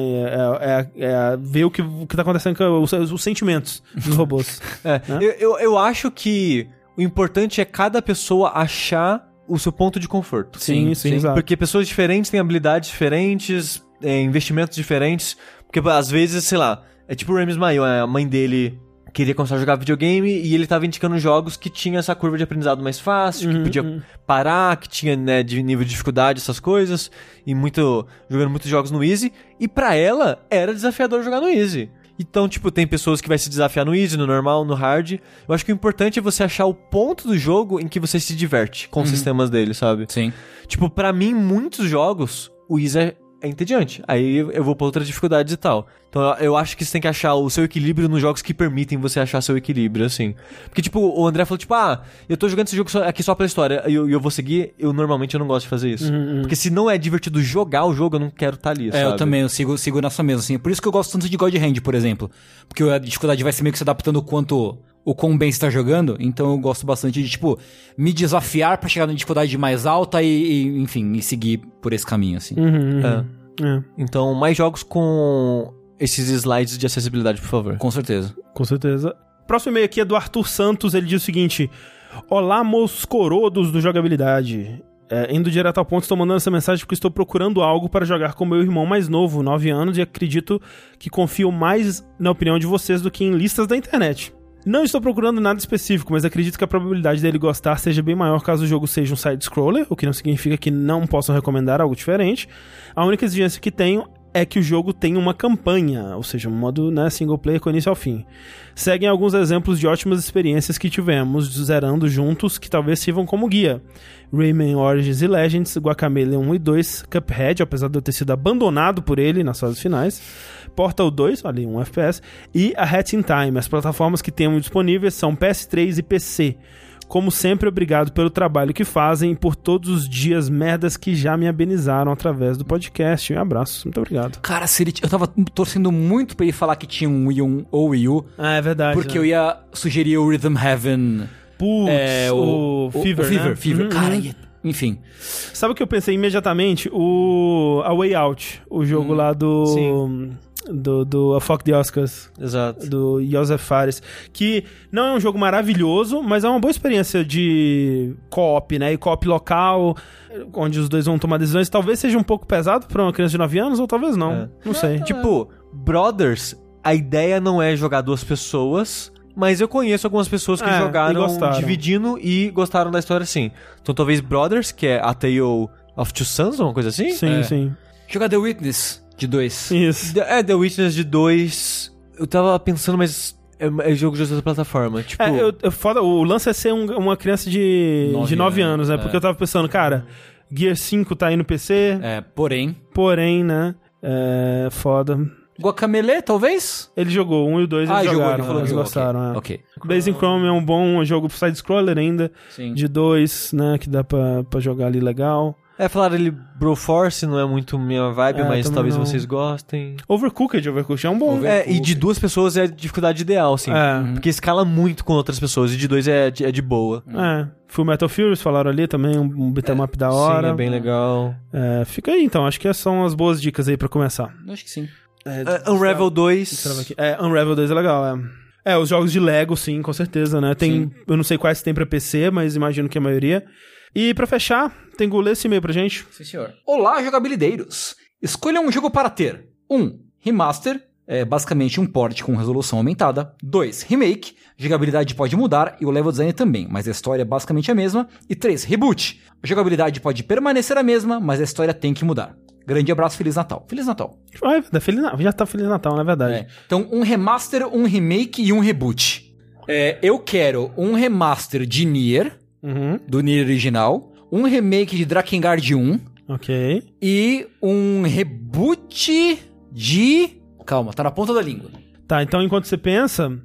A: É, é- é ver o que, o que tá acontecendo com os, os sentimentos dos robôs. (laughs)
C: É,
A: Né?
C: eu, eu, eu acho que o importante é cada pessoa achar o seu ponto de conforto.
A: Sim, sim, exato.
C: Porque pessoas diferentes têm habilidades diferentes, é, investimentos diferentes. Porque às vezes, sei lá, é tipo o Remy Ismail, a mãe dele queria começar a jogar videogame e ele tava indicando jogos que tinha essa curva de aprendizado mais fácil, que
A: Uhum,
C: podia
A: uhum.
C: parar, que tinha né, de nível de dificuldade, essas coisas, e muito jogando muitos jogos no easy, e pra ela era desafiador jogar no easy. Então, tipo, tem pessoas que vai se desafiar no easy, no normal, no hard. Eu acho que o importante é você achar o ponto do jogo em que você se diverte com os sistemas dele, sabe?
B: Sim.
C: Tipo, pra mim, muitos jogos, o easy é, é entediante. Aí eu vou pra outras dificuldades e tal. Então eu, acho que você tem que achar o seu equilíbrio nos jogos que permitem você achar seu equilíbrio, assim. Porque, tipo, o André falou, tipo, ah, eu tô jogando esse jogo aqui só pela história e eu, eu vou seguir. Eu normalmente eu não gosto de fazer isso. Porque se não é divertido jogar o jogo, eu não quero estar ali,
B: É,
C: sabe?
B: eu também, eu sigo, sigo nessa mesma, assim. Por isso que eu gosto tanto de God Hand, por exemplo. Porque a dificuldade vai ser meio que se adaptando quanto o quão bem você tá jogando. Então eu gosto bastante de, tipo, me desafiar pra chegar na dificuldade mais alta e, e, enfim, e seguir por esse caminho, assim.
A: Uhum,
C: É.
A: uhum. É,
C: Então, mais jogos com esses slides de acessibilidade, por favor.
B: Com certeza.
A: com certeza. Próximo e-mail aqui é do Arthur Santos. Ele diz o seguinte: Olá, moços corodos do jogabilidade. É, indo direto ao ponto, estou mandando essa mensagem porque estou procurando algo para jogar com meu irmão mais novo, 9 anos, e acredito que confio mais na opinião de vocês do que em listas da internet. Não estou procurando nada específico, mas acredito que a probabilidade dele gostar seja bem maior caso o jogo seja um side-scroller, o que não significa que não possam recomendar algo diferente. A única exigência que tenho é que o jogo tenha uma campanha, ou seja, um modo né, single player com início ao fim. Seguem alguns exemplos de ótimas experiências que tivemos zerando juntos que talvez sirvam como guia. Rayman Origins e Legends, Guacamelee 1 e 2, Cuphead, apesar de eu ter sido abandonado por ele nas fases finais, Portal 2, ali um FPS, e a Hat in Time. As plataformas que temos disponíveis são PS3 e PC. Como sempre, obrigado pelo trabalho que fazem e por todos os dias merdas que já me amenizaram através do podcast. Um abraço, muito obrigado.
B: Cara, se ele, eu tava torcendo muito pra ele falar que tinha um Wii um, ou Wii U,
A: Ah, é verdade.
B: porque eu ia sugerir o Rhythm Heaven.
A: Putz,
B: é,
A: o, Fever,
B: O Fever,
A: né?
B: Fever.
A: Uhum,
B: Cara, e- enfim.
A: Sabe o que eu pensei imediatamente? O A Way Out, o jogo lá do,
C: sim.
A: Do do A Fuck the Oscars,
C: Exato.
A: do Joseph Fares, que não é um jogo maravilhoso, mas é uma boa experiência de co-op, né? E co-op local, onde os dois vão tomar decisões. Talvez seja um pouco pesado pra uma criança de 9 anos, ou talvez não.
C: É.
A: Não sei.
C: Tipo, Brothers, a ideia não é jogar duas pessoas, mas eu conheço algumas pessoas que
A: É, e
C: jogaram
A: gostaram.
C: dividindo e gostaram da história assim. Então talvez Brothers, que é a Tale of Two Sons, uma coisa assim?
A: sim,
B: é.
A: sim.
B: Jogar The Witness de dois.
A: Isso.
C: É, The Witness de 2. Eu tava pensando, mas é, é jogo de outra plataforma. Tipo,
A: É, eu, eu- foda, o lance é ser um- uma criança de
B: Nove
A: 9 de nove
B: anos,
A: anos, né?
B: é.
A: Porque eu tava pensando, cara, Gear 5 tá aí no PC,
B: É, porém,
A: porém, né? É foda.
B: Guacamele, talvez?
A: Ele jogou um e o dois,
B: ah,
A: eles
B: jogou,
A: jogaram,
B: ele falou
A: eles
B: que jogou,
A: gostaram. é.
B: Ok.
A: Blazing Chrome é um bom jogo side-scroller ainda,
B: Sim.
A: de dois, né? Que dá pra, pra jogar ali legal.
C: É, falaram ele Broforce, não é muito minha vibe,
A: É,
C: mas talvez
A: não.
C: vocês gostem.
A: Overcooked, Overcooked é um bom.
C: É, e de duas pessoas é a dificuldade ideal, assim.
A: É.
C: Porque escala muito com outras pessoas, e de dois é de, é de boa.
A: É, Full Metal Furious falaram ali também, um, um beat'em up da hora.
C: Sim, é bem legal.
A: É, fica aí então, acho que são as boas dicas aí pra começar.
B: Acho que sim.
C: Uh, Unravel 2.
A: Trava aqui. É, Unravel 2 é legal, é. É, os jogos de Lego, sim, com certeza, né? Tem,
B: Sim.
A: eu não sei quais tem pra PC, mas imagino que a maioria. E pra fechar, tem que ler esse e-mail pra gente.
B: Sim, senhor. Olá, jogabilideiros! Escolha um jogo para ter. 1. Um, remaster, é basicamente um port com resolução aumentada. 2. Remake, jogabilidade pode mudar e o level design também, mas a história é basicamente a mesma. E 3. Reboot, a jogabilidade pode permanecer a mesma, mas a história tem que mudar. Grande abraço, Feliz Natal. Feliz Natal.
A: Da Feliz Natal. Já tá Feliz Natal, na verdade.
B: É. Então, um remaster, um remake e um reboot. É, eu quero um remaster de Nier,
A: Uhum,
B: do Nier original, um remake de Drakengard 1
A: ok.
B: e um reboot de. Calma, tá na ponta da língua.
A: Tá, então enquanto você pensa,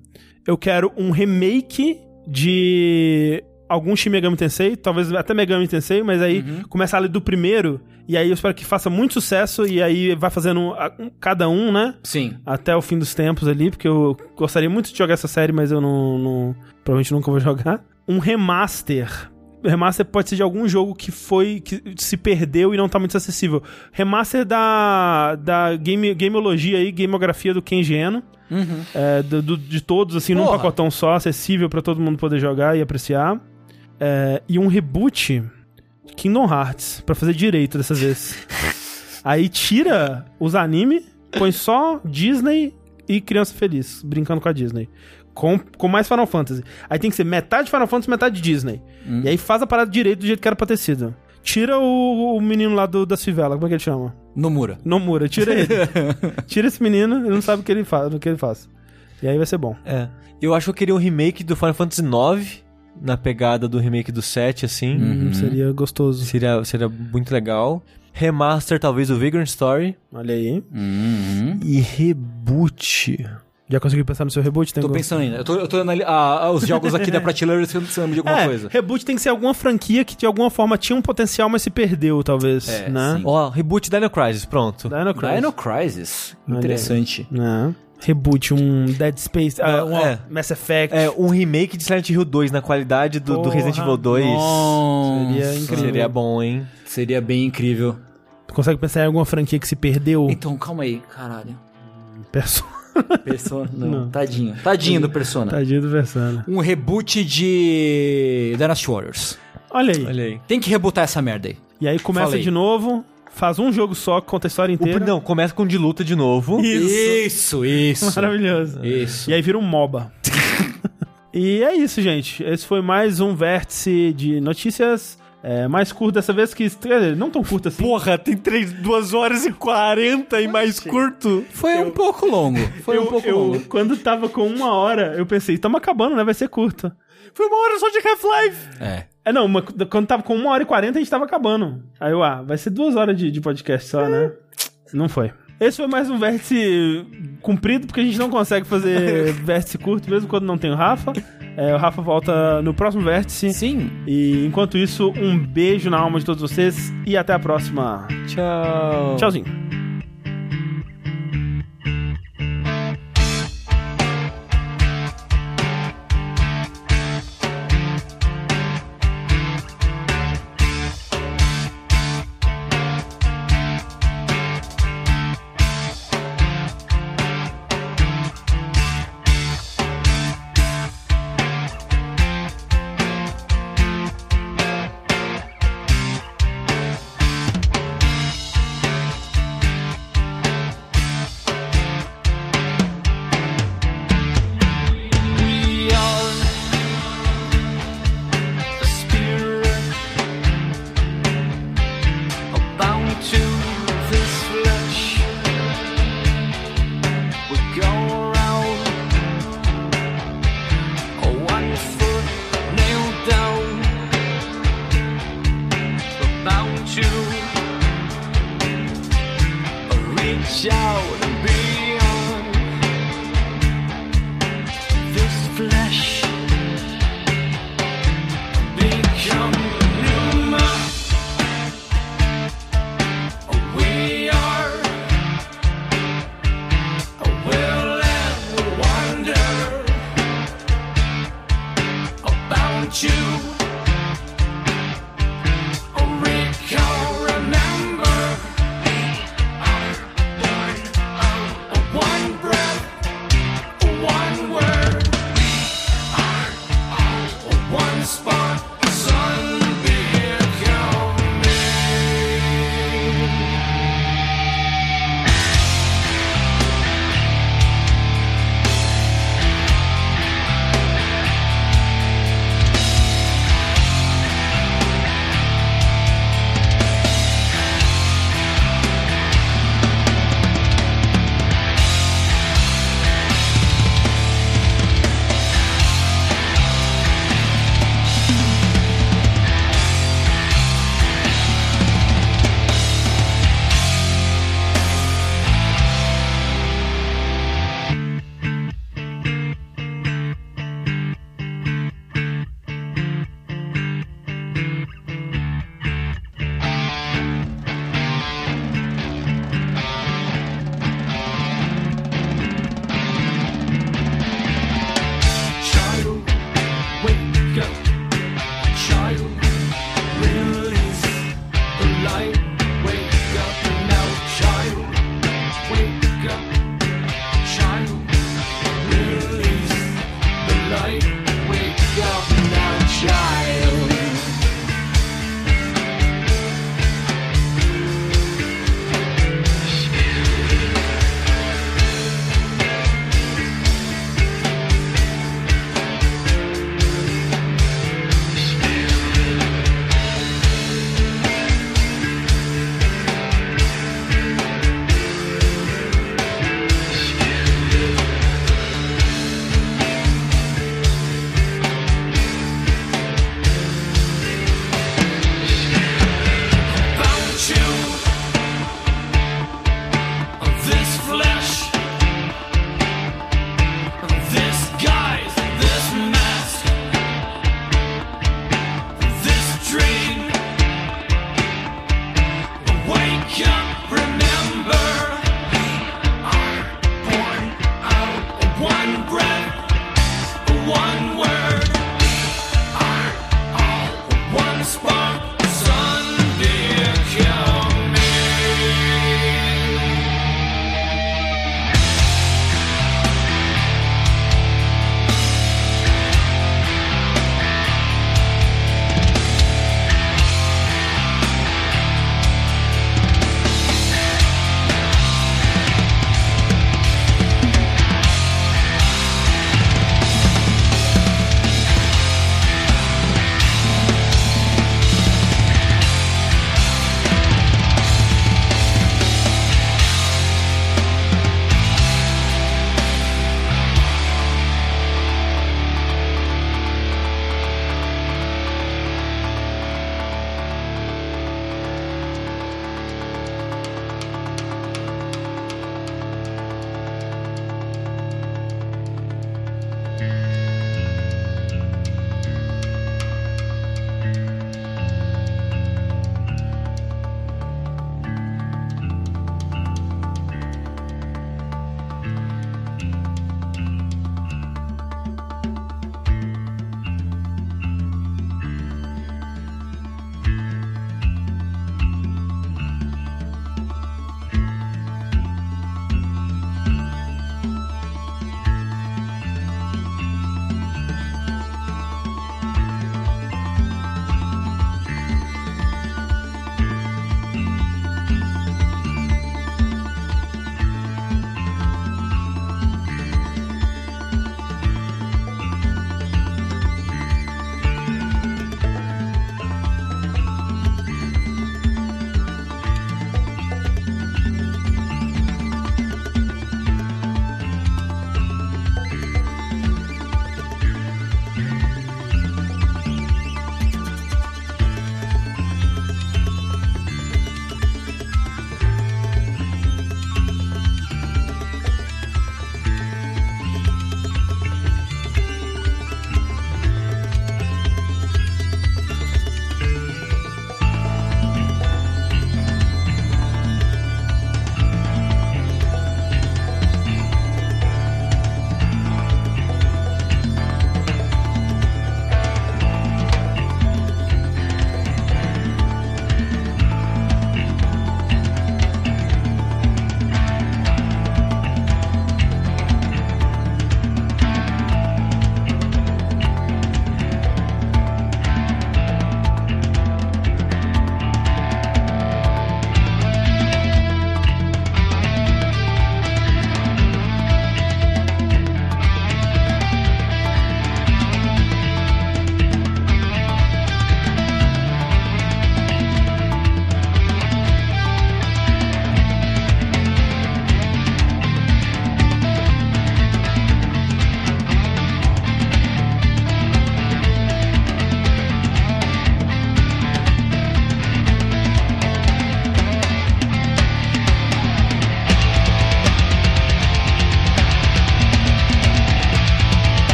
A: eu quero um remake de algum Shin Megami Tensei, talvez até Megami Tensei, mas aí começar ali do primeiro, e aí eu espero que faça muito sucesso, e aí vai fazendo um- cada um, né?
B: Sim.
A: Até o fim dos tempos ali, porque eu gostaria muito de jogar essa série, mas eu não, não- provavelmente nunca vou (laughs) jogar. Um remaster. Remaster pode ser de algum jogo que foi. que se perdeu e não tá muito acessível. Remaster da. da game, gameologia aí, gameografia do Kenji Eno. É, do, do- de todos, assim, num
B: Porra.
A: pacotão só, acessível pra todo mundo poder jogar e apreciar. É, e um reboot de Kingdom Hearts, pra fazer direito dessa vez. (laughs) Aí tira os anime, põe só Disney e criança feliz, brincando com a Disney. Com, com mais Final Fantasy. Aí tem que ser metade Final Fantasy, metade Disney. E aí faz a parada direito do jeito que era pra ter sido. Tira o, o menino lá do, das fivelas, como é que ele chama?
B: Nomura.
A: Nomura, tira ele. (laughs) tira esse menino, ele não sabe o que ele faz, o que ele faz. E aí vai ser bom.
C: É. Eu acho que eu queria um remake do Final Fantasy IX, na pegada do remake do 7, assim.
A: Hum, Seria gostoso.
C: Seria, seria muito legal. Remaster, talvez, do Vagrant Story.
A: Olha aí.
B: Uhum.
C: E reboot.
A: Já conseguiu pensar no seu reboot?
B: Tô
A: Tengu?
B: pensando ainda. Eu tô, eu tô anali- a- a- os jogos aqui da (laughs) prateleira se lembra de alguma
A: é,
B: coisa.
A: reboot tem que ser alguma franquia que de alguma forma tinha um potencial, mas se perdeu, talvez,
B: É,
A: né?
C: Ó, reboot Dino Crisis, pronto.
A: Dino Crisis.
B: Dino Crisis. Interessante.
A: Né? Reboot, um Dead Space, ah, um
C: É.
A: Mass Effect.
C: É, um remake de Silent Hill 2 na qualidade do, do
A: Porra,
C: Resident Evil 2.
B: Nossa.
A: Seria incrível.
C: Seria bom, hein?
B: Seria bem incrível.
A: Tu consegue pensar em alguma franquia que se perdeu?
B: Então, calma aí. Caralho.
A: Persona.
B: Persona. Não.
A: Não.
B: Tadinho. Tadinho do Persona.
A: Tadinho do Persona.
B: Um reboot de Dynasty Warriors.
A: Olha aí.
C: Olha aí.
B: Tem que rebootar essa merda aí.
A: E aí começa
B: Falei.
A: de novo, faz um jogo só, conta a história
C: O,
A: inteira.
C: não, começa com de luta de novo.
B: Isso, isso.
A: Maravilhoso.
B: Isso.
A: E aí vira um MOBA. (laughs) e é isso, gente. Esse foi mais um vértice de notícias. É, mais curto dessa vez que. quer dizer, Não tão curto assim.
C: Porra, tem 3, 2 horas e 40 e mais curto.
B: Foi um pouco longo. Foi
A: eu,
B: um pouco
A: eu,
B: longo.
A: Quando tava com uma hora, eu pensei, estamos acabando, né? Vai ser curto.
C: Foi uma hora só de Half-Life.
B: É.
A: É, não, uma- quando tava com uma hora e quarenta, a gente tava acabando. Aí eu, ah, vai ser duas horas de, de podcast só, né? Não foi. Esse foi mais um vértice comprido, porque a gente não consegue fazer (laughs) vértice curto, mesmo quando não tem o Rafa. É, o Rafa volta no próximo vértice.
B: Sim.
A: E enquanto isso, um beijo na alma de todos vocês e até a próxima.
C: Tchau.
A: Tchauzinho.